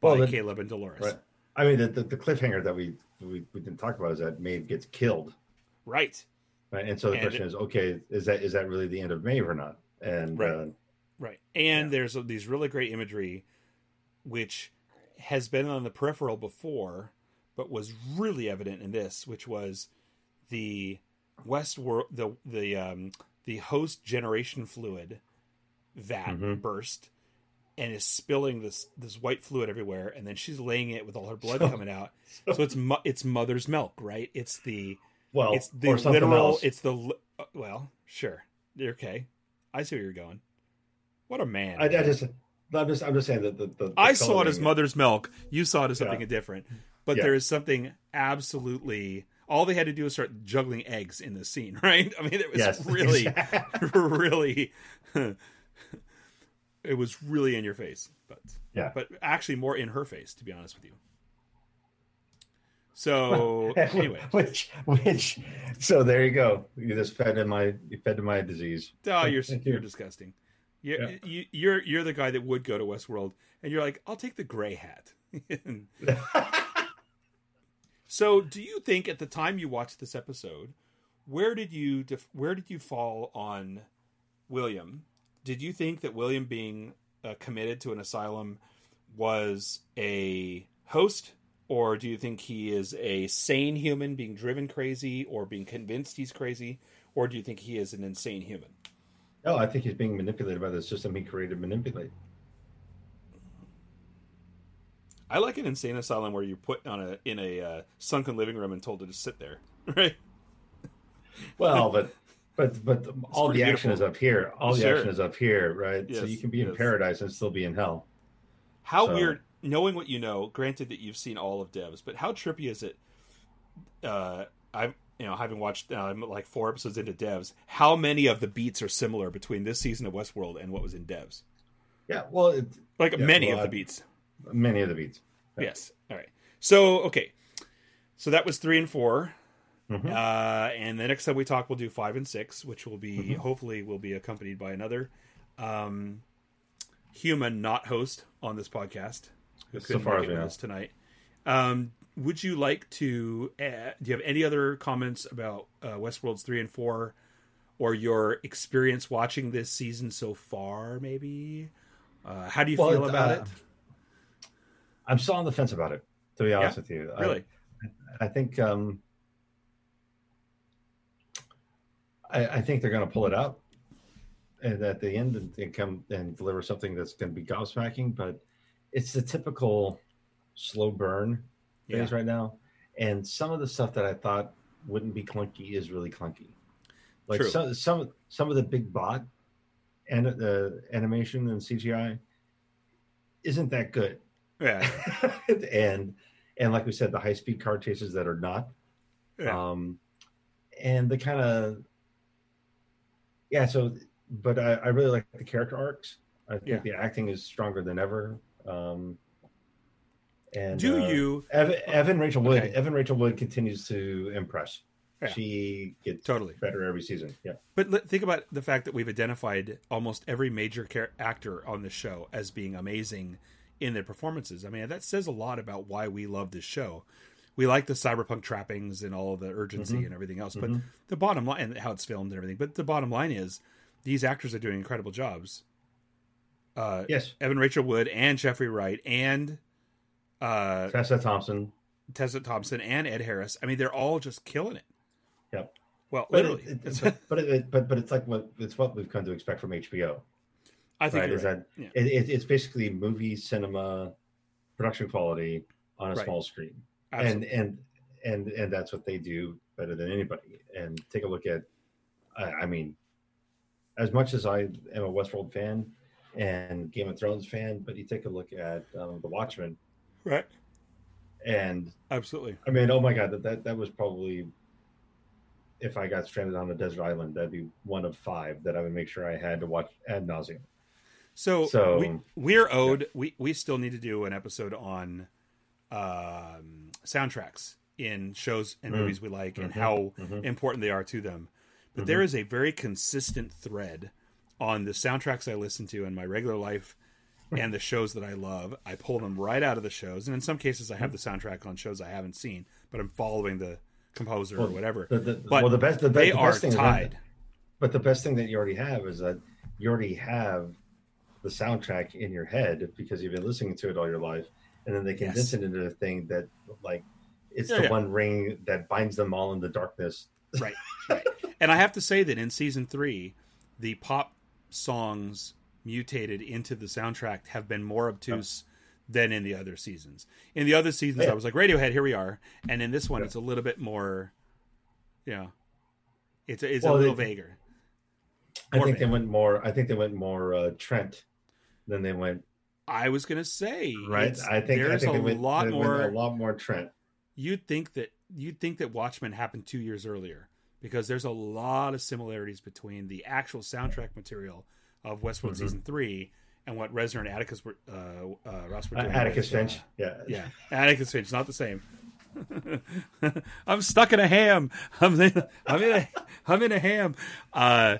by Well, the- Caleb and Dolores. Right. I mean, the, the, the cliffhanger that we, we we didn't talk about is that Maeve gets killed, Right. right? And so the And question it- is, okay, is that is that really the end of Maeve or not? And Right. uh, Right. And there's these really great imagery which has been on the peripheral before but was really evident in this, which was the Westworld the the um the host generation fluid vat Mhm. burst and is spilling this this white fluid everywhere and then she's laying it with all her blood coming out. So it's mo- it's mother's milk, right? It's the well, it's the literal else. it's the li- uh, well, sure. You're okay. I see where you're going. What a man. I, I just, I'm just, I'm just saying that the, the, the I saw it as mother's milk. You saw it as something Yeah. different. But Yeah. there is something absolutely. All they had to do was start juggling eggs in the scene, [LAUGHS] right? I mean, it was Yes, really, [LAUGHS] [LAUGHS] really. it was really in your face, but Yeah. but actually more in her face, to be honest with you. So anyway, which, which, so there you go. You just fed in my, you fed to my disease. oh, you're you're disgusting. You're, Yeah. you, you're you're the guy that would go to Westworld, and you're like, I'll take the gray hat. [LAUGHS] So, do you think at the time you watched this episode, where did you def- where did you fall on William? Did you think that William being uh, committed to an asylum was a host, or do you think he is a sane human being driven crazy, or being convinced he's crazy, or do you think he is an insane human? No, I think he's being manipulated by the system he created. to Manipulate. I like an insane asylum where you're put on a in a uh, sunken living room and told to just sit there, [LAUGHS] right? Well, but but but all the action is up here. All the action is up here, right? so you can be in yes. paradise and still be in hell. How So- weird, knowing what you know. Granted that you've seen all of Devs, but how trippy is it? Uh, I you know, having watched um, like four episodes into Devs, how many of the beats are similar between this season of Westworld and what was in Devs? Yeah, well, it, Like Yeah, many well, of the beats. many of the beats. Yeah. Yes. All right. So okay, so that was three and 4 Mhm. uh, and the next time we talk, we'll do five and six, which will be Mm-hmm. hopefully will be accompanied by another um, human, not host on this podcast. Who So couldn't far make as it we with know. us tonight. Um, would you like to? Uh, do you have any other comments about uh, Westworld's three and four, or your experience watching this season so far? Maybe. Uh, how do you Well, feel about uh, it? I'm still on the fence about it. To be honest Yeah? with you, I- Really? I think um, I, I think they're going to pull it out, and at the end, and, and come and deliver something that's going to be gobsmacking. But it's the typical slow burn Yeah. right now, and some of the stuff that I thought wouldn't be clunky is really clunky. Like True. some some some of the big bot and the animation and CGI isn't that good Yeah. [LAUGHS] and and like we said, the high speed car chases that are not. Yeah. Um, and the kind of yeah. So, but I, I really like the character arcs. I think Yeah. the acting is stronger than ever. Um, and Do uh, you Evan, Evan Rachel Wood? Okay. Evan Rachel Wood continues to impress. Yeah. She gets totally? better every season. Yeah. But think about the fact that we've identified almost every major char- actor on the show as being amazing in their performances. I mean, that says a lot about why we love this show. We like the cyberpunk trappings and all of the urgency Mhm. and everything else, but Mhm. the bottom line and how it's filmed and everything. But the bottom line is these actors are doing incredible jobs. Uh, Yes. Evan Rachel Wood and Jeffrey Wright and uh, Tessa Thompson. Tessa Thompson and Ed Harris. I mean, they're all just killing it. Yep. Well, But literally, it, It's- it, but, but, it, but but it's like what it's what we've come to expect from HBO. I think right? Is right. that Yeah. it, it, it's basically movie cinema production quality on a Right. small screen, Absolutely. and and and and that's what they do better than anybody. And take a look at, I, I mean, as much as I am a Westworld fan and Game of Thrones fan, but you take a look at um, The Watchmen, right. and Absolutely. I mean, oh my god, that that, that was probably. If I got stranded on a desert island, that'd be one of five that I would make sure I had to watch ad nauseum. So, So- we, we're owed. We we still need to do an episode on um, soundtracks in shows and Mm. movies we like and Mhm. how Mhm. important they are to them. But Mhm. there is a very consistent thread on the soundtracks I listen to in my regular life and the shows that I love. I pull them right out of the shows, and in some cases, I have the soundtrack on shows I haven't seen, but I'm following the composer or whatever. The, the, But well, the best, the, they the are best thing is that- tied. but the best thing that you already have is that you already have the soundtrack in your head because you've been listening to it all your life, and then they condense Yes. it into a thing that, like, it's Yeah, the yeah. one ring that binds them all in the darkness. right, right. And I have to say that in season three, the pop songs mutated into the soundtrack have been more obtuse than in the other seasons. In the other seasons, Yeah. I was like Radiohead, here we are, and in this one, Yeah. it's a little bit more, you know, it's it's Well, a little they- vaguer. I More think they went more. I think they went more uh, Trent than they went I was gonna say, right. I think I there's think a went, lot more. a lot more Trent. You'd think that you'd think that Watchmen happened two years earlier because there's a lot of similarities between the actual soundtrack material of Westworld Mhm. season three and what Reznor and Atticus were uh, uh, Ross were doing. Atticus with, uh, Finch. Yeah. yeah, Atticus Finch, not the same. [LAUGHS] I'm stuck in a ham. I'm in, I'm in a I'm in a ham. Uh,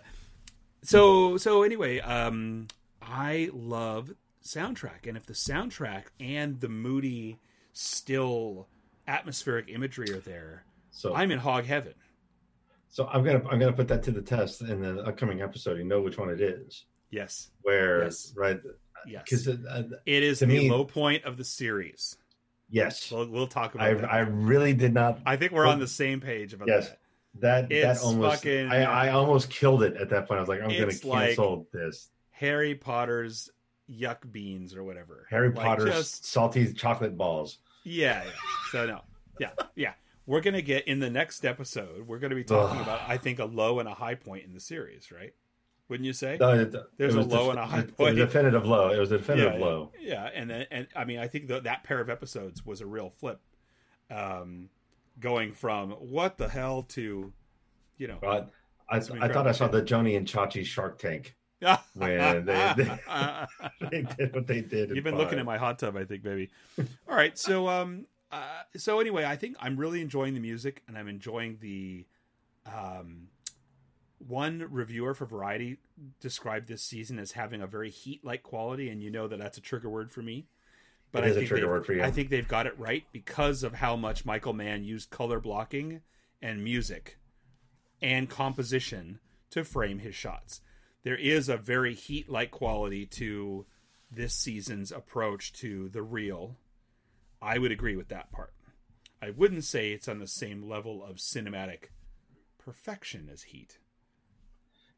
so so anyway, um, I love soundtrack, and if the soundtrack and the moody, still atmospheric imagery are there, So I'm in hog heaven. So I'm gonna I'm gonna put that to the test in the upcoming episode. You know which one it is. Yes, Where Yes. right yes. because uh, It is the me- low point of the series. yes, We'll, we'll talk about I that. I really did not. I think we're well, on the same page about yes. that. That It's that almost fucking- I, I almost killed it at that point. I was like, I'm gonna like- cancel this. Harry Potter's yuck beans or whatever. Harry Like, Potter's just- salty chocolate balls. yeah, yeah. So no. Yeah, yeah. We're gonna get in the next episode. We're gonna be talking about I think a low and a high point in the series, right? Wouldn't you say? No, it- There's it a low def- and a high it was point. a definitive low. It was a definitive yeah, low. Yeah, and then and I mean I think that that pair of episodes was a real flip. Um, going from what the hell to, you know, I, I thought I saw the Joanie and Chachi Shark Tank. [LAUGHS] Where they- They [LAUGHS] did what they did. You've been looking at my hot tub, I think, baby. All right, so um, uh, so anyway, I think I'm really enjoying the music, and I'm enjoying the um, one reviewer for Variety described this season as having a very heat-like quality, and you know that that's a trigger word for me. But It I think trigger word for you. I think they've got it right because of how much Michael Mann used color blocking and music and composition to frame his shots. There is a very heat like quality to this season's approach to the real. I would agree with that part. I wouldn't say it's on the same level of cinematic perfection as Heat.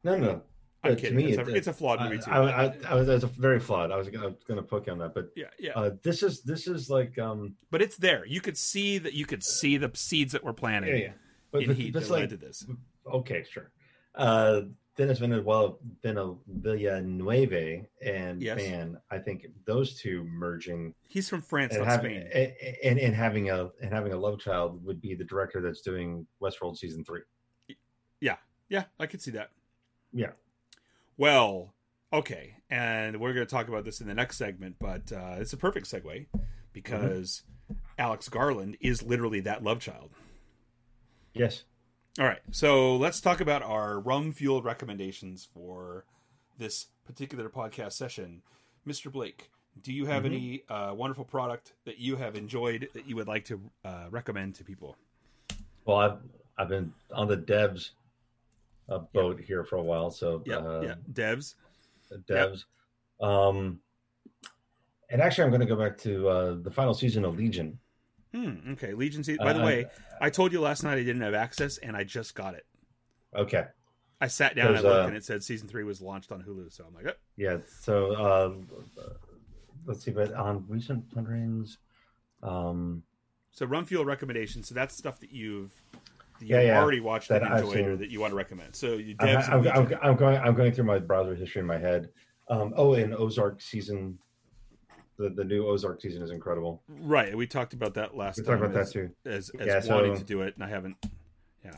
No, no. I'm kidding. me, it's, it- a, it's a flawed movie too. I, I, I, was, was very flawed. I was, gonna- going to poke on that, but yeah, yeah. uh, this is this is like um but it's there. You could see that. You could see the seeds that we're planting yeah yeah. But, in but Heat that led to this. okay sure. Uh, Denis Villeneuve, Villanueve and Yes. I think those two merging He's from France, and having Spain. and, and, and having a and having a love child would be the director that's doing Westworld season three. Yeah, yeah, I could see that. Yeah. Well, okay, and we're going to talk about this in the next segment, but uh, it's a perfect segue because Alex Garland is literally that love child. Yes. All right, so let's talk about our rum fueled recommendations for this particular podcast session. Mr. Blake, do you have Mhm. any uh, wonderful product that you have enjoyed that you would like to uh, recommend to people? Well, I've I've been on the devs uh, boat here for a while, so Yeah, uh, yeah, devs. devs. Um, and actually, I'm going to go back to uh, the final season of Legion. Hmm, okay, Legion. By the Uh, way, I told you last night I didn't have access, and I just got it. Okay, I sat down and I looked, uh, and it said season three was launched on Hulu. So I'm like, oh, yeah. So uh, let's see, but on recent plunderings, um, so Rum Fuel recommendations. So that's stuff that you've that you've Yeah, yeah, already watched that and enjoyed, or that you want to recommend. So you I'm, devs. I'm, I'm, I'm going I'm going through my browser history in my head. Um, oh, and Ozark season, the the new Ozark season is incredible. right. We talked about that last time. We time. talked about as, that too. as, as Yeah, so- wanting to do it, and I haven't. Yeah.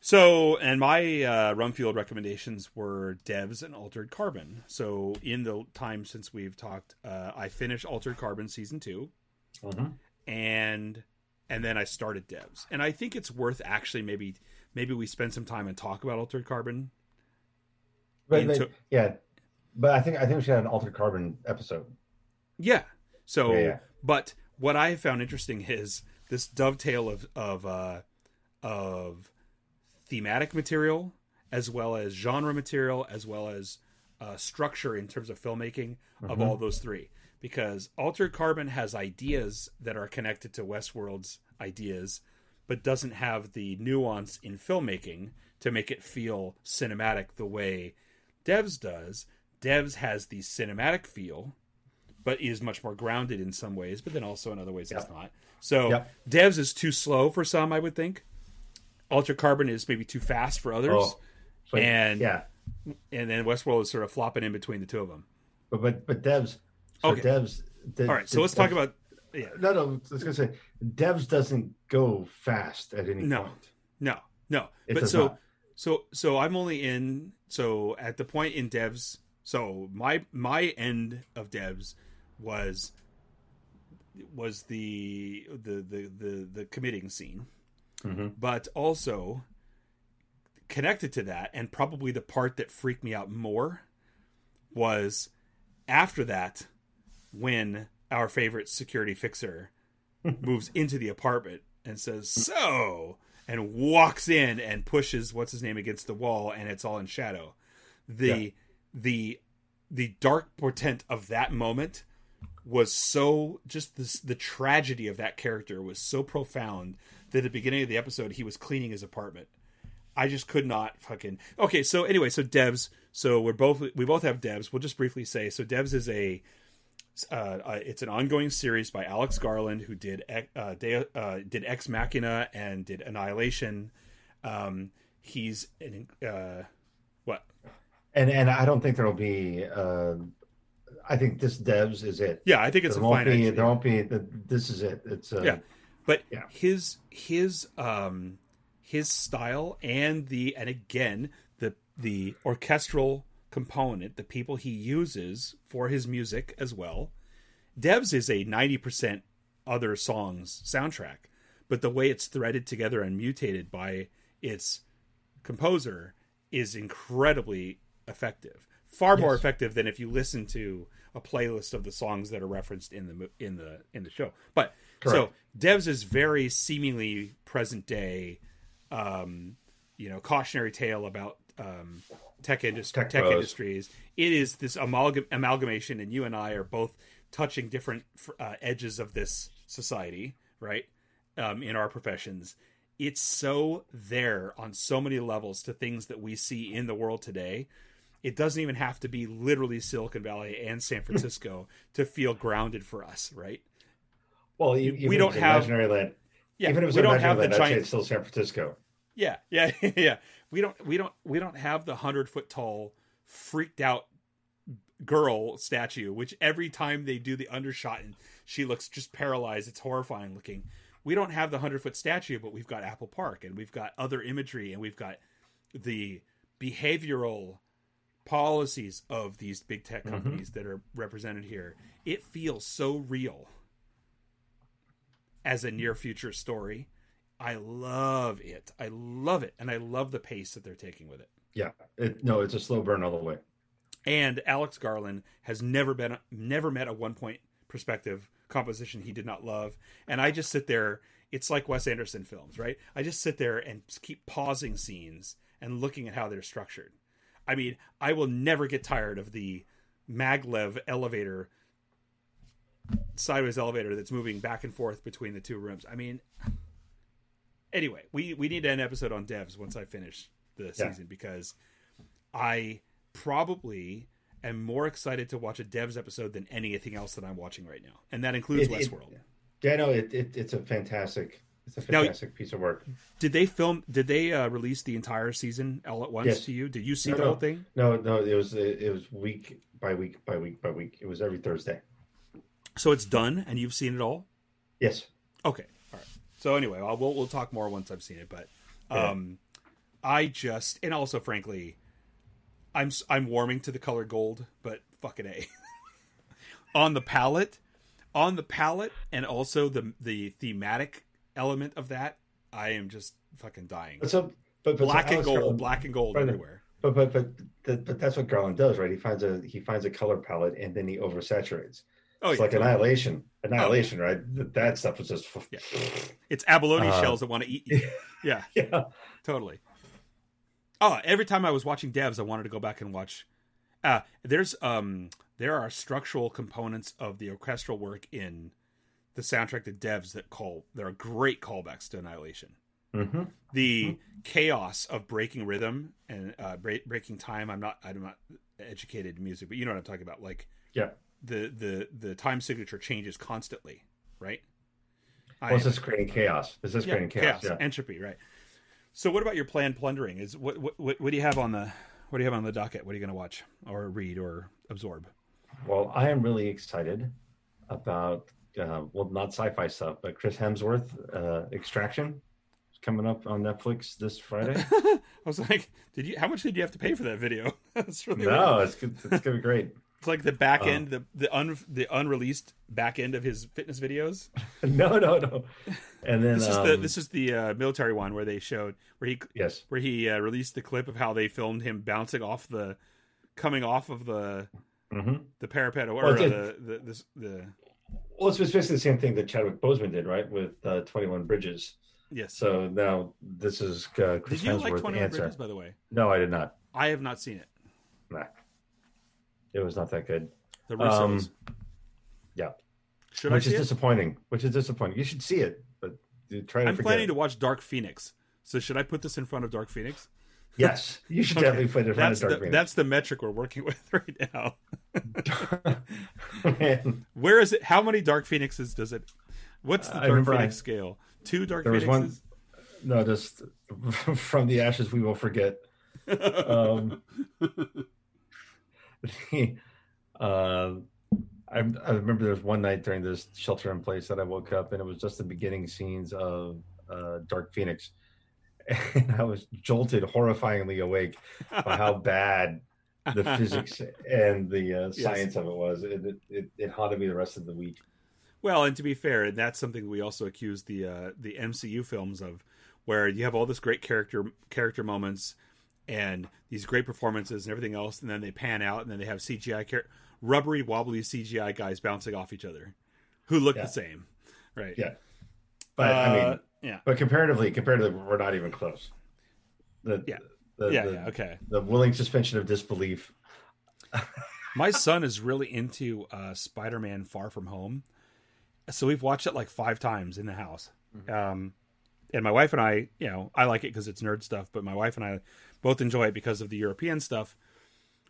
So, and my uh, rum fueled recommendations were Devs and Altered Carbon. So, in the time since we've talked, uh, I finished Altered Carbon season two, Mhm. and and then I started Devs, and I think it's worth actually maybe maybe we spend some time and talk about Altered Carbon. But, into- but yeah, but I think I think we should have an altered carbon episode. Yeah. So, Yeah, yeah. but what I have found interesting is this dovetail of of uh, of thematic material as well as genre material as well as uh, structure in terms of filmmaking of all those three. Because Altered Carbon has ideas that are connected to Westworld's ideas, but doesn't have the nuance in filmmaking to make it feel cinematic the way Devs does. Devs has the cinematic feel, but is much more grounded in some ways, but then also in other ways it's not. So Yep. Devs is too slow for some, I would think. Altered Carbon is maybe too fast for others, Oh, but, And- yeah, and then Westworld is sort of flopping in between the two of them. but but but devs. So Okay. devs. de- All right, so de- let's talk devs- about yeah. No, no. I was gonna say, devs doesn't go fast at any No. point. No, no. It but so not. so so I'm only in so at the point in devs. So my my end of devs was was the the the the, the committing scene, Mhm. but also connected to that, and probably the part that freaked me out more was after that when our favorite security fixer [LAUGHS] moves into the apartment and says so and walks in and pushes what's his name against the wall and it's all in shadow the Yeah. the the dark portent of that moment was so just this the tragedy of that character was so profound that at the beginning of the episode he was cleaning his apartment I just could not fucking okay. So anyway, so Devs. So we're both we both have Devs. We'll just briefly say so. Devs is a uh, uh, it's an ongoing series by Alex Garland who did uh, De, uh, did Ex Machina and did Annihilation. Um, he's an, uh, what? And and I don't think there'll be. I think this devs is it. Yeah, I think it's there a won't fine. be. There won't be. This is it. It's. Uh, Yeah. But Yeah. his his um his style and the and again the the orchestral component, the people he uses for his music as well. Devs is a ninety percent other songs soundtrack, but the way it's threaded together and mutated by its composer is incredibly effective. Far more effective than if you listen to a playlist of the songs that are referenced in the in the in the show. But so Devs is very seemingly present day, um, you know, cautionary tale about um, tech industry, Tech tech, industries. It is this amalgam- amalgamation, and you and I are both touching different uh, edges of this society, right? Um, in our professions, it's so there on so many levels to things that we see in the world today. It doesn't even have to be literally Silicon Valley and San Francisco to feel grounded for us, right? Well, even We don't have- imaginary land. Yeah, even if it's we don't have the land, I'd giant it's still San Francisco. Yeah, [LAUGHS] yeah, yeah. We don't, we don't, we don't have the hundred foot tall, freaked out girl statue, which every time they do the undershot and she looks just paralyzed, it's horrifying looking. We don't have the hundred foot statue, but we've got Apple Park and we've got other imagery and we've got the behavioral policies of these big tech Mhm. companies that are represented here. It feels so real as a near future story. I love it. I love it. And I love the pace that they're taking with it. Yeah, it, no, it's a slow burn all the way. And Alex Garland has never been never met a one point perspective composition he did not love. And I just sit there. It's like Wes Anderson films, right? I just sit there and keep pausing scenes and looking at how they're structured. I mean, I will never get tired of the maglev elevator, sideways elevator that's moving back and forth between the two rooms. I mean, anyway, we we need an episode on devs once I finish the Yeah. season because I probably am more excited to watch a devs episode than anything else that I'm watching right now, and that includes It- it- Westworld. Yeah, no, it, it it's a fantastic, it's a Now- fantastic piece of work. Did they film? Did they uh, release the entire season all at once Yes. to you? Did you see No, the no. whole thing? No, no, it was it, was week by week by week by week. It was every Thursday. So it's done, and you've seen it all. Yes. Okay, all right. So anyway, I'll, we'll we'll talk more once I've seen it. But Yeah. um, I just and also frankly, I'm I'm warming to the color gold, but fucking a [LAUGHS] on the palette, on the palette, and also the the thematic element of that. I am just fucking dying. But so, but, but so Black and gold, Garland- black and gold Right. everywhere. But but but but, but that's what Garland does, right? He finds a he finds a color palette and then he oversaturates. Oh, it's yeah, like totally. annihilation, annihilation, right? Th- That stuff is just Yeah. it's abalone Uh, shells that want to eat you. [LAUGHS] Yeah, yeah. totally. Oh, every time I was watching devs, I wanted to go back and watch. Uh, there's um, there are structural components of the orchestral work in the soundtrack to devs that call there are great callbacks to Annihilation. hmm The chaos of breaking rhythm and uh, break, breaking time. I'm not I'm not educated in music, but you know what I'm talking about. Like Yeah. the the the time signature changes constantly, right? Well, am- just creating chaos. Is just creating chaos. Yeah. entropy, right? So, what about your planned plundering? Is what what what do you have on the what do you have on the docket? What are you going to watch or read or absorb? Well, I am really excited about uh, well, not sci-fi stuff, but Chris Hemsworth, uh, Extraction, is coming up on Netflix this Friday. [LAUGHS] I was like, did you? How much did you have to pay for that video? [LAUGHS] That's really no, weird. it's good, it's gonna be great. [LAUGHS] It's like the back Uh. end, the the un the unreleased back end of his fitness videos. no, no, no. And then This is the um, this is the uh, military one where they showed where he yes, where he uh, released the clip of how they filmed him bouncing off the coming off of the hmm the parapet or Well, the the this, the well, it's basically the same thing that Chadwick Boseman did, right, with uh, Twenty One Bridges. yes. So now this is uh, Chris did you Hemsworth like Twenty One answer. Bridges by the way? No, I did not. I have not seen it. Nah, it was not that good. The Russos. Um, yeah. Should which I is it? disappointing. Which is disappointing. You should see it, but you try to I'm forget. planning to watch Dark Phoenix. So should I put this in front of Dark Phoenix? Yes, [LAUGHS] you should Okay. definitely put it in front That's of the, Dark that's the metric we're working [LAUGHS] with right now. [LAUGHS] Man, Where is it? How many Dark Phoenixes does it? What's the I Dark Phoenix I- scale? Two Dark There was Phoenixes. no, just from the ashes we will forget. Um, the, uh, I, I remember there was one night during this shelter in place that I woke up and it was just the beginning scenes of uh, Dark Phoenix, and [LAUGHS] I was jolted, horrifyingly awake by how [LAUGHS] bad the physics and the uh, science of it was. It, it, it, it haunted me the rest of the week. Well, and to be fair, and that's something we also accuse the uh, the MCU films of, where you have all this great character character moments and these great performances and everything else, and then they pan out, and then they have CGI char- rubbery, wobbly CGI guys bouncing off each other, who look Yeah. the same, right? Yeah. But I mean, Uh, yeah, but comparatively, comparatively, we're not even close. The, Yeah. the, yeah, the, yeah. Okay. the willing suspension of disbelief. [LAUGHS] My son is really into uh, Spider-Man: Far From Home, so we've watched it like five times in the house. Um, and my wife and I, you know, I like it because it's nerd stuff, but my wife and I both enjoy it because of the European stuff.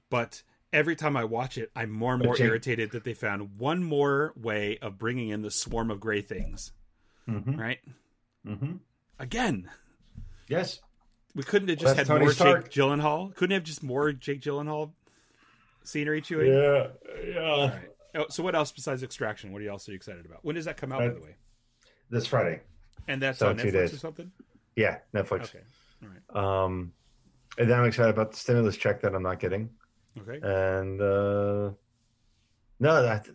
But every time I watch it, I'm more and more irritated that they found one more way of bringing in the swarm of gray things. Mm-hmm. Right? Mm-hmm. Again, Yes. we couldn't have just that's had Tony more Stark. Jake Gyllenhaal. Couldn't have just more Jake Gyllenhaal scenery chewing. Yeah. Yeah. Right. Oh, so what else besides Extraction? What are you also excited about? When does that come out, by Uh, the way? This Friday. And that's so on Netflix days. or something. Yeah. Netflix. Okay. All right. Um, and then I'm excited about the stimulus check that I'm not getting. Okay. And uh, no, that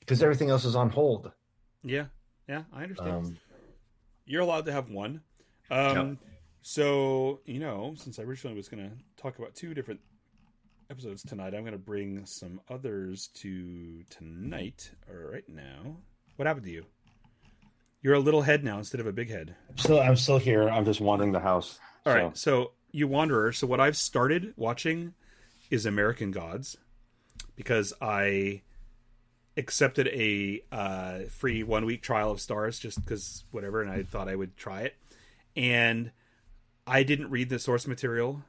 because everything else is on hold. Yeah. Yeah. I understand. Um, You're allowed to have one. Um, So you know, since I originally was going to talk about two different episodes tonight, I'm going to bring some others to tonight or right now. What happened to you? You're a little head now instead of a big head. Still, I'm still here. I'm just wandering the house. All right, so you wanderer. So what I've started watching is American Gods because I accepted a uh, free one week trial of Starz just because whatever, and I thought I would try it, and I didn't read the source material,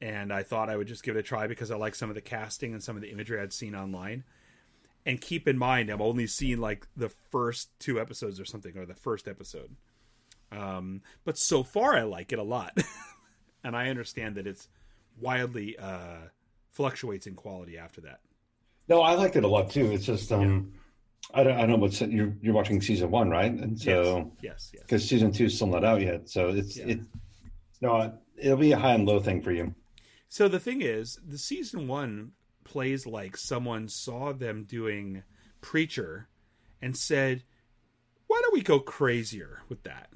and I thought I would just give it a try because I like some of the casting and some of the imagery I'd seen online. And keep in mind, I'm only seeing like the first two episodes or something, or the first episode. Um, but so far, I like it a lot, [LAUGHS] and I understand that it's wildly uh, fluctuates in quality after that. No, I liked it a lot too. It's just um, I don't I don't know what's you're you're watching season one, right? And so yes, yes. because season two is still not out yet, so it's Yeah. it. No, it'll be a high and low thing for you. So the thing is, the season one plays like someone saw them doing Preacher and said, "Why don't we go crazier with that?"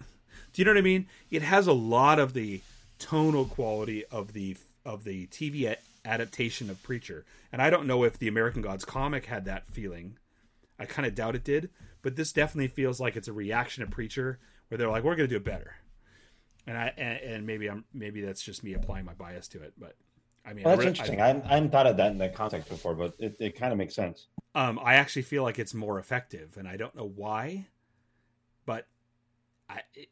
Do you know what I mean? It has a lot of the tonal quality of the of the TV adaptation of Preacher, and I don't know if the American Gods comic had that feeling. I kind of doubt it did, but this definitely feels like it's a reaction to Preacher, where they're like, "We're going to do it better." And I and, and maybe I'm maybe that's just me applying my bias to it, but I mean, Well, I that's re- interesting. I, I hadn't thought of that in that context before, but it, it kind of makes sense. I, um, I actually feel like it's more effective, and I don't know why, but I it,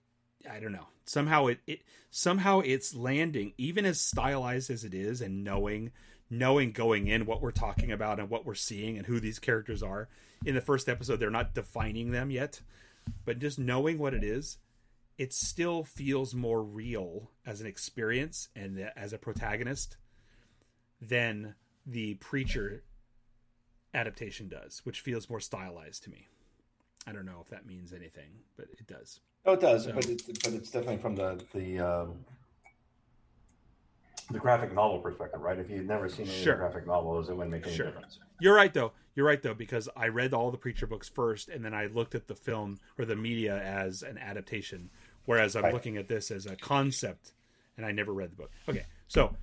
I don't know. Somehow it, it somehow it's landing, even as stylized as it is, and knowing knowing going in what we're talking about and what we're seeing and who these characters are. In the first episode, they're not defining them yet, but just knowing what it is, it still feels more real as an experience and as a protagonist than the preacher adaptation does, which feels more stylized to me. I don't know if that means anything, but it does. Oh, it does, So- but it, but it's definitely from the the um, the graphic novel perspective, right? If you've never seen any Sure. graphic novels, it wouldn't make any Sure. difference. You're right though. You're right though because I read all the preacher books first and then I looked at the film or the media as an adaptation whereas I'm Right. looking at this as a concept and I never read the book. Okay. So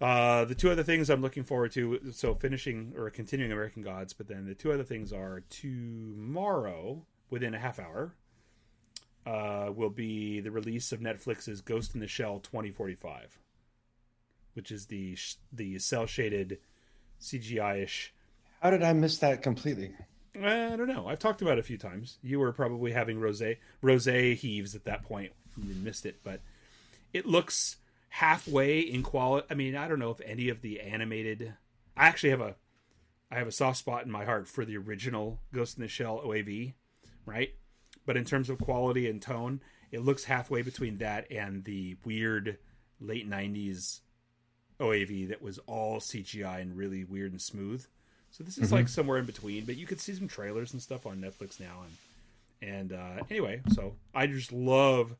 uh, the two other things I'm looking forward to so finishing or continuing American Gods but then the two other things are tomorrow within a half hour uh, will be the release of Netflix's Ghost in the Shell 2045 which is the sh- the cel shaded CGI-ish How did I miss that completely? I don't know. I've talked about it a few times. You were probably having rose rose heaves at that point. You missed it, but it looks halfway in quality. I mean, I don't know if any of the animated. I actually have a I have a soft spot in my heart for the original Ghost in the Shell OAV, right? But in terms of quality and tone, it looks halfway between that and the weird late '90s OAV that was all CGI and really weird and smooth. So this is like somewhere in between, but you could see some trailers and stuff on Netflix now. And and uh, anyway, so I just love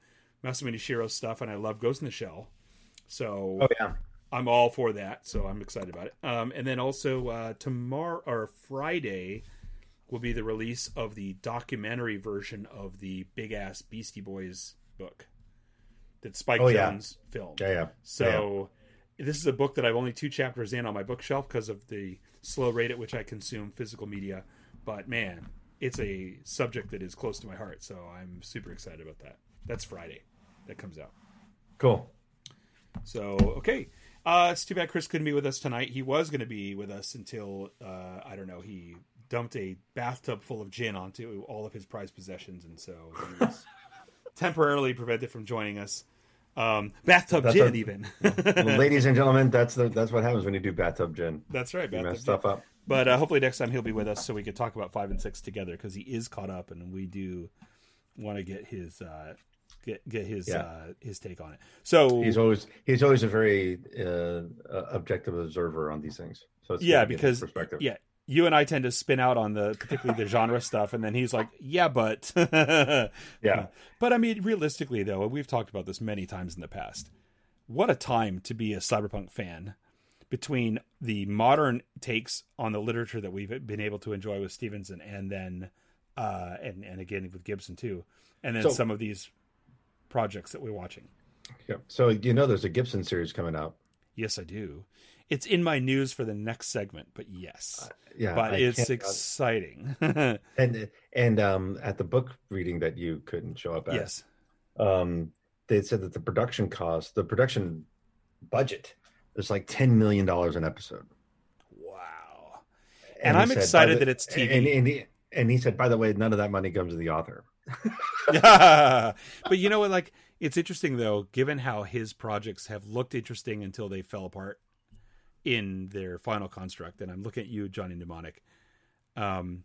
Masamune Shirow's stuff, and I love Ghost in the Shell. So Oh yeah. I'm all for that. So I'm excited about it. Um, and then also uh, tomorrow or Friday will be the release of the documentary version of the Big Ass Beastie Boys book that Spike Oh, yeah. Jonze filmed. Yeah, yeah. So this is a book that I've only two chapters in on my bookshelf because of the slow rate at which I consume physical media. But man, it's a subject that is close to my heart, so I'm super excited about that. That's Friday that comes out. Cool. So okay, uh, it's too bad Chris couldn't be with us tonight. He was going to be with us until uh, I don't know. He dumped a bathtub full of gin onto all of his prized possessions, and so he was [LAUGHS] temporarily prevented from joining us. Um, bathtub That's gin, a- even. [LAUGHS] Well, ladies and gentlemen, that's the that's what happens when you do bathtub gin. That's right, You bathtub mess stuff up. But uh, hopefully next time he'll be with us so we could talk about five and six together because he is caught up and we do want to get his uh, get get his Yeah. uh, his take on it. So He's always he's always a very uh, uh, objective observer on these things. So it's yeah, to get his because perspective. yeah, you and I tend to spin out on the particularly the genre stuff, and then he's like, "Yeah, but [LAUGHS] yeah. But I mean, realistically, though, we've talked about this many times in the past. What a time to be a cyberpunk fan between the modern takes on the literature that we've been able to enjoy with Stephenson, and then uh, and and again with Gibson too, and then So- some of these projects that we're watching. Yeah. So you know, there's a Gibson series coming out. Yes, I do. It's in my news for the next segment, but yes, Yeah, but I it's can't- exciting. [LAUGHS] and and um, at the book reading that you couldn't show up at, yes. um, they said that the production cost, the production budget, is like ten million dollars an episode. Wow. And he I'm said, excited the- that it's TV. And, and, he, and he said, by the way, none of that money comes to the author. Yeah. [LAUGHS] [LAUGHS] but you know what? Like, it's interesting though, given how his projects have looked interesting until they fell apart in their final construct. And I'm looking at you, Johnny Mnemonic. Um,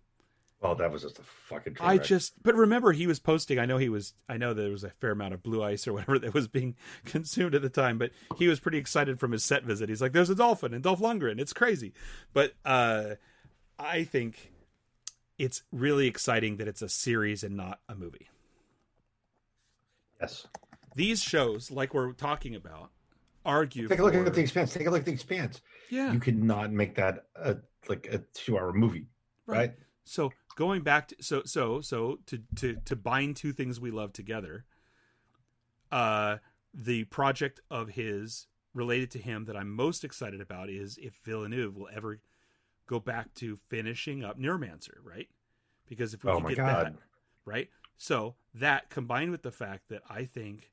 Well, that was just a fucking. I wreck. just, but remember, he was posting. I know he was. I know there was a fair amount of blue ice or whatever that was being [LAUGHS] consumed at the time, but he was pretty excited from his set visit. He's like, "There's a dolphin and Dolph Lundgren. It's crazy." But uh, I think it's really exciting that it's a series and not a movie. yes. These shows, like we're talking about, argue. Take a look for- at the expanse. Take a look at the expanse. yeah, You could not make that a like a two-hour movie, right? So going back to so so so to to to bind two things we love together. Uh, the project of his related to him that I'm most excited about is if Villeneuve will ever go back to finishing up Neuromancer, right? Because if we Oh get God. that, right? So that combined with the fact that I think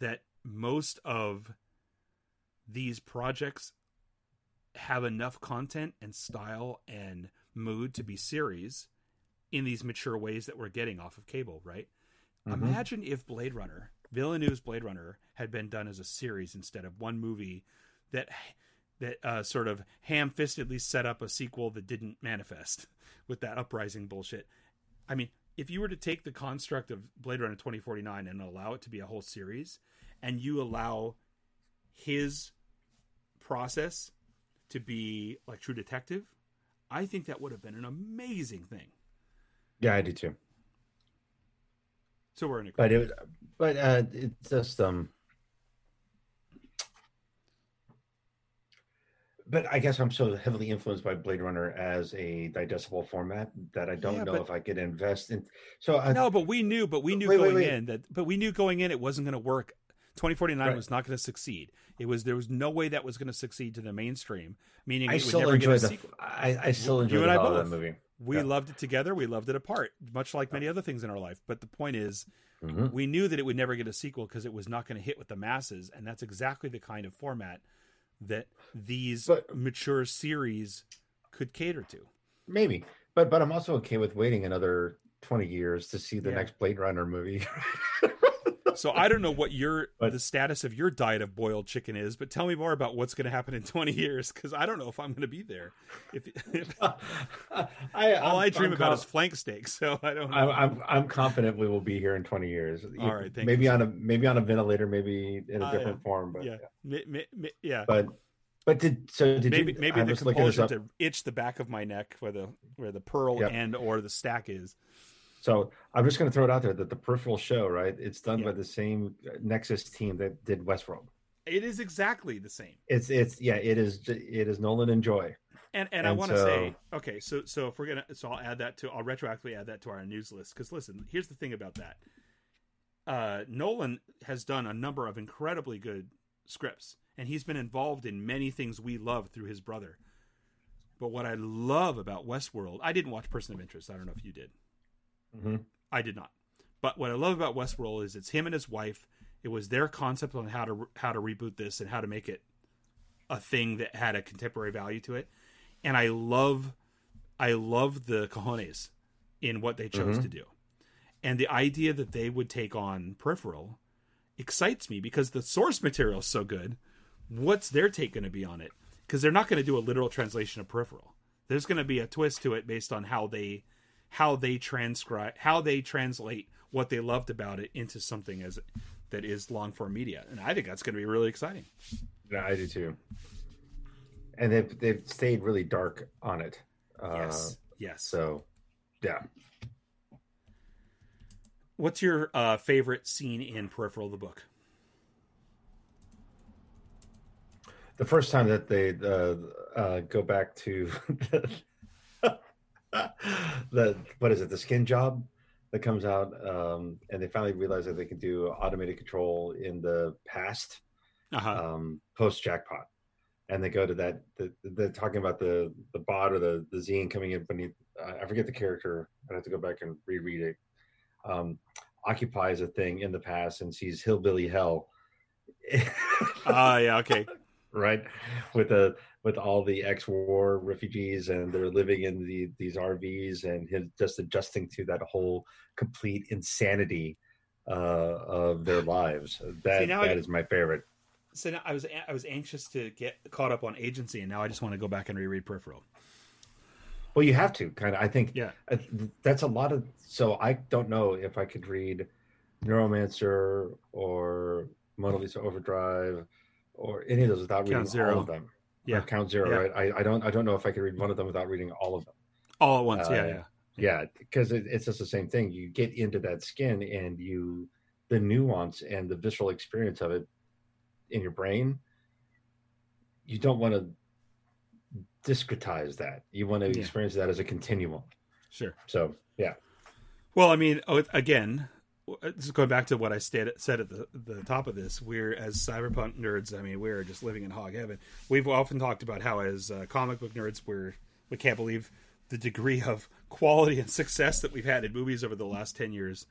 that most of these projects have enough content and style and mood to be series in these mature ways that we're getting off of cable, right? Mhm. Imagine if Blade Runner, Villeneuve's Blade Runner, had been done as a series instead of one movie that that uh, sort of ham-fistedly set up a sequel that didn't manifest [LAUGHS] with that uprising bullshit. I mean, if you were to take the construct of Blade Runner 2049 and allow it to be a whole series, and you allow his process to be like True Detective, I think that would have been an amazing thing. Yeah, I do too. So we're in a But it, but uh, it's just um. But I guess I'm so heavily influenced by Blade Runner as a digestible format that I don't Yeah, know but- if I could invest in. So I, no, but we knew, but we knew Wait, wait, going wait. in that, but we knew going in it wasn't going to work. 2049 Right. was not going to succeed. It was there was no way that was going to succeed to the mainstream, meaning I it would still never get a enjoy the. sequel. I, I still You enjoy and I both. that movie. We Yeah. loved it together. We loved it apart, much like many other things in our life. But the point is, Mhm. we knew that it would never get a sequel because it was not going to hit with the masses, and that's exactly the kind of format that these But- mature series could cater to. Maybe, but but I'm also okay with waiting another 20 years to see the Yeah. next Blade Runner movie. [LAUGHS] So I don't know what your [LAUGHS] But- the status of your diet of boiled chicken is, but tell me more about what's going to happen in 20 years because I don't know if I'm going to be there. If, if [LAUGHS] I, all I I'm- dream I'm about conf- is flank steak, so I don't. I'm, know. I'm I'm confident we will be here in 20 years. All right, thank maybe you. on a maybe on a ventilator, maybe in a different yeah. form, but yeah, mi- yeah. but But did so? Did maybe you? maybe I'm the compulsion to itch the back of my neck where the where the pearl Yep. and or the stack is. So I'm just going to throw it out there that the Peripheral show, right? It's done Yeah. by the same Nexus team that did Westworld. It is exactly the same. It's it's yeah, it is it is Nolan and Joy. And and, I want to so- say, okay, so so if we're gonna, so I'll add that to, I'll retroactively add that to our news list because listen, here's the thing about that. Uh, Nolan has done a number of incredibly good scripts, and he's been involved in many things we love through his brother. But what I love about Westworld, I didn't watch Person of Interest. I don't know if you did. Mm-hmm. I did not. But what I love about Westworld is it's him and his wife. It was their concept on how to how to reboot this and how to make it a thing that had a contemporary value to it. And I love I love the cojones in what they chose Mhm. to do. And the idea that they would take on Peripheral excites me because the source material is so good. What's their take going to be on it? Because they're not going to do a literal translation of Peripheral. There's going to be a twist to it based on how they how they transcribe how they translate what they loved about it into something as that is long form media. And I think that's going to be really exciting. Yeah, I do too. And they've they've stayed really dark on it. Uh, yes. Yes. So, yeah. What's your uh, favorite scene in Peripheral the book? The first time that they uh, uh, go back to [LAUGHS] [LAUGHS] the what is it? The skin job that comes out, um, and they finally realize that they can do automated control in the past. Uh-huh. um, post jackpot, and they go to that. The, they're talking about the the bot or the the zine coming in beneath. Uh, I forget the character. I have to go back and reread it. Um, occupies a thing in the past and sees hillbilly hell. Ah, yeah, okay. [LAUGHS] right with the with all the ex-war refugees and they're living in the these RVs and him just adjusting to that whole complete insanity uh of their lives that See, that I- is my favorite So now I was I was anxious to get caught up on agency, and now I just want to go back and reread Peripheral. Well, you have to kind of. I think Yeah. uh, that's a lot of. So I don't know if I could read Neuromancer or Mona Lisa Overdrive or any of those without reading Zero. all of them. Yeah. Count Zero, Yeah. right? I, I don't. I don't know if I could read one of them without reading all of them. All at once. Uh, yeah, yeah. Yeah, because it, it's just the same thing. You get into that skin, and you the nuance and the visceral experience of it in your brain. You don't want to discretize that. You want to Yeah. experience that as a continuum. Sure. So yeah. Well, I mean, oh, again, just going back to what I said said at the the top of this, we're as cyberpunk nerds. I mean, we're just living in hog heaven. We've often talked about how, as uh, comic book nerds, we're we can't believe the degree of quality and success that we've had in movies over the last ten years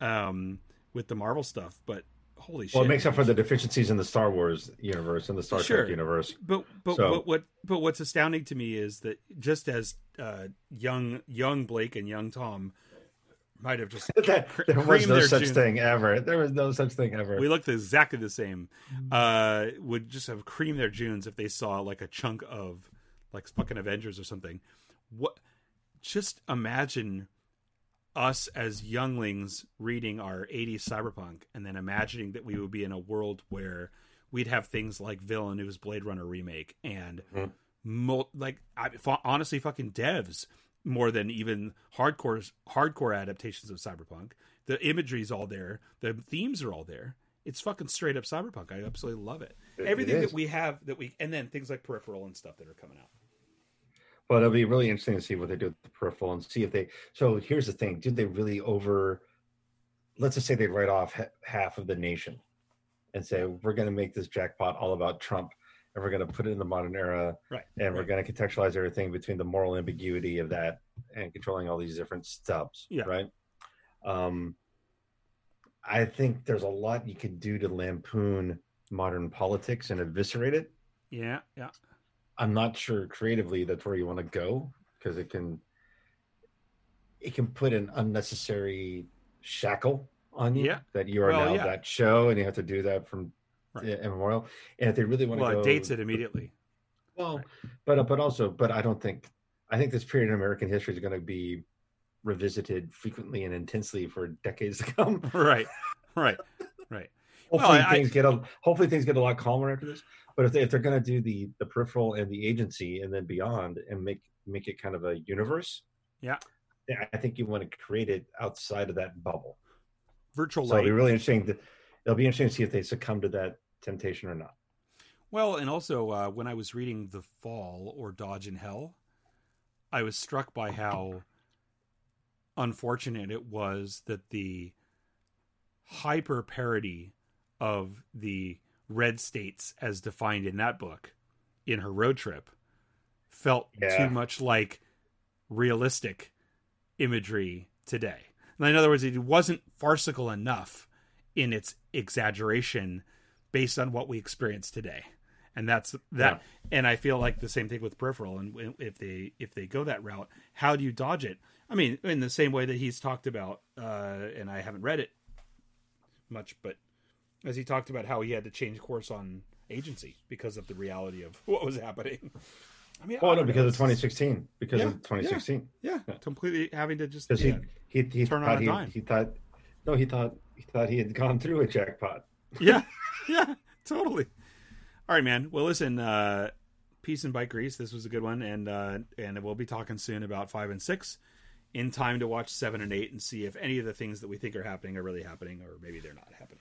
um, with the Marvel stuff. But holy shit! Well, it makes up for the deficiencies in the Star Wars universe and the Star Sure. Trek universe. But but So- what, what but what's astounding to me is that just as uh, young young Blake and young Tom might have just [LAUGHS] that, cr- there was no such June- thing ever. There was no such thing ever. we looked exactly the same. Uh, would just have creamed their Junes if they saw like a chunk of like fucking Avengers or something. What? Just imagine us as younglings reading our 80s cyberpunk and then imagining that we would be in a world where we'd have things like Villeneuve's Blade Runner remake and Mhm. mul- like I, honestly fucking devs more than even hardcore hardcore adaptations of cyberpunk. The imagery is all there, the themes are all there. It's fucking straight up cyberpunk. I absolutely love it. It- it Everything is. that we have that we and then things like peripheral and stuff that are coming out. But it'll be really interesting to see what they do with the peripheral and see if they. So here's the thing: did they really over? Let's just say they write off ha- half of the nation, and say we're going to make this jackpot all about Trump, and we're going to put it in the modern era, Right. and we're right. going to contextualize everything between the moral ambiguity of that and controlling all these different stubs. Yeah. Right. Um, I think there's a lot you could do to lampoon modern politics and eviscerate it. Yeah, yeah. I'm not sure creatively that's where you want to go because it can it can put an unnecessary shackle on you Yeah. that you are Well, now yeah. that show and you have to do that from Right. Uh, immemorial. And if they really want Well, to go, it dates it immediately. well, but but also, but I don't think I think this period in American history is going to be revisited frequently and intensely for decades to come. [LAUGHS] right right right [LAUGHS] Hopefully Well, I- things get a hopefully things get a lot calmer after this. But if, they, if they're going to do the the peripheral and the agency and then beyond and make make it kind of a universe, Yeah. I think you want to create it outside of that bubble. Virtual So it'll be really interesting. To, it'll be interesting to see if they succumb to that temptation or not. Well, and also uh, when I was reading The Fall or Dodge in Hell, I was struck by how unfortunate it was that the hyper parody of the red states as defined in that book in her road trip felt Yeah. too much like realistic imagery today. In other words, it wasn't farcical enough in its exaggeration based on what we experience today. And that's that and I feel like the same thing with peripheral and if they if they go that route, how do you dodge it? I mean, in the same way that he's talked about uh and I haven't read it much, but as he talked about how he had to change course on agency because of the reality of [LAUGHS] what was happening. I mean, Oh I no, because know, of 2016. Because Yeah, of 2016. Yeah, completely having to just yeah. he he he Turn on a he, dime. he thought no he thought he thought he had gone through a jackpot. Yeah, yeah, totally. All right, man. Well, listen, uh, peace and bike grease. This was a good one, and uh, and we'll be talking soon about five and six, in time to watch seven and eight and see if any of the things that we think are happening are really happening, or maybe they're not happening,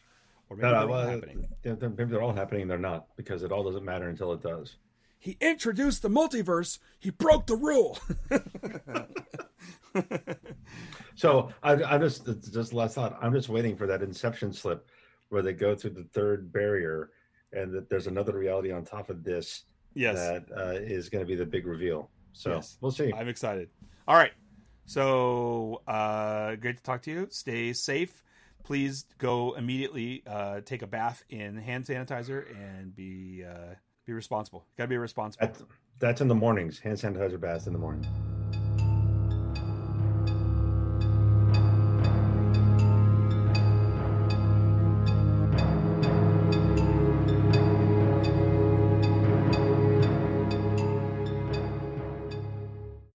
or maybe No, they're all well, happening. they're- they're- maybe they're all happening and they're not because it all doesn't matter until it does. He introduced the multiverse. He broke the rule. [LAUGHS] So I, I'm just just last thought. I'm just waiting for that inception slip where they go through the third barrier, and that there's another reality on top of this yes, that uh, is going to be the big reveal. So Yes. we'll see. I'm excited. All right. So uh, great to talk to you. Stay safe. Please go immediately uh, take a bath in hand sanitizer and be uh, be responsible. Got to be responsible. That's, that's in the mornings. Hand sanitizer baths in the morning.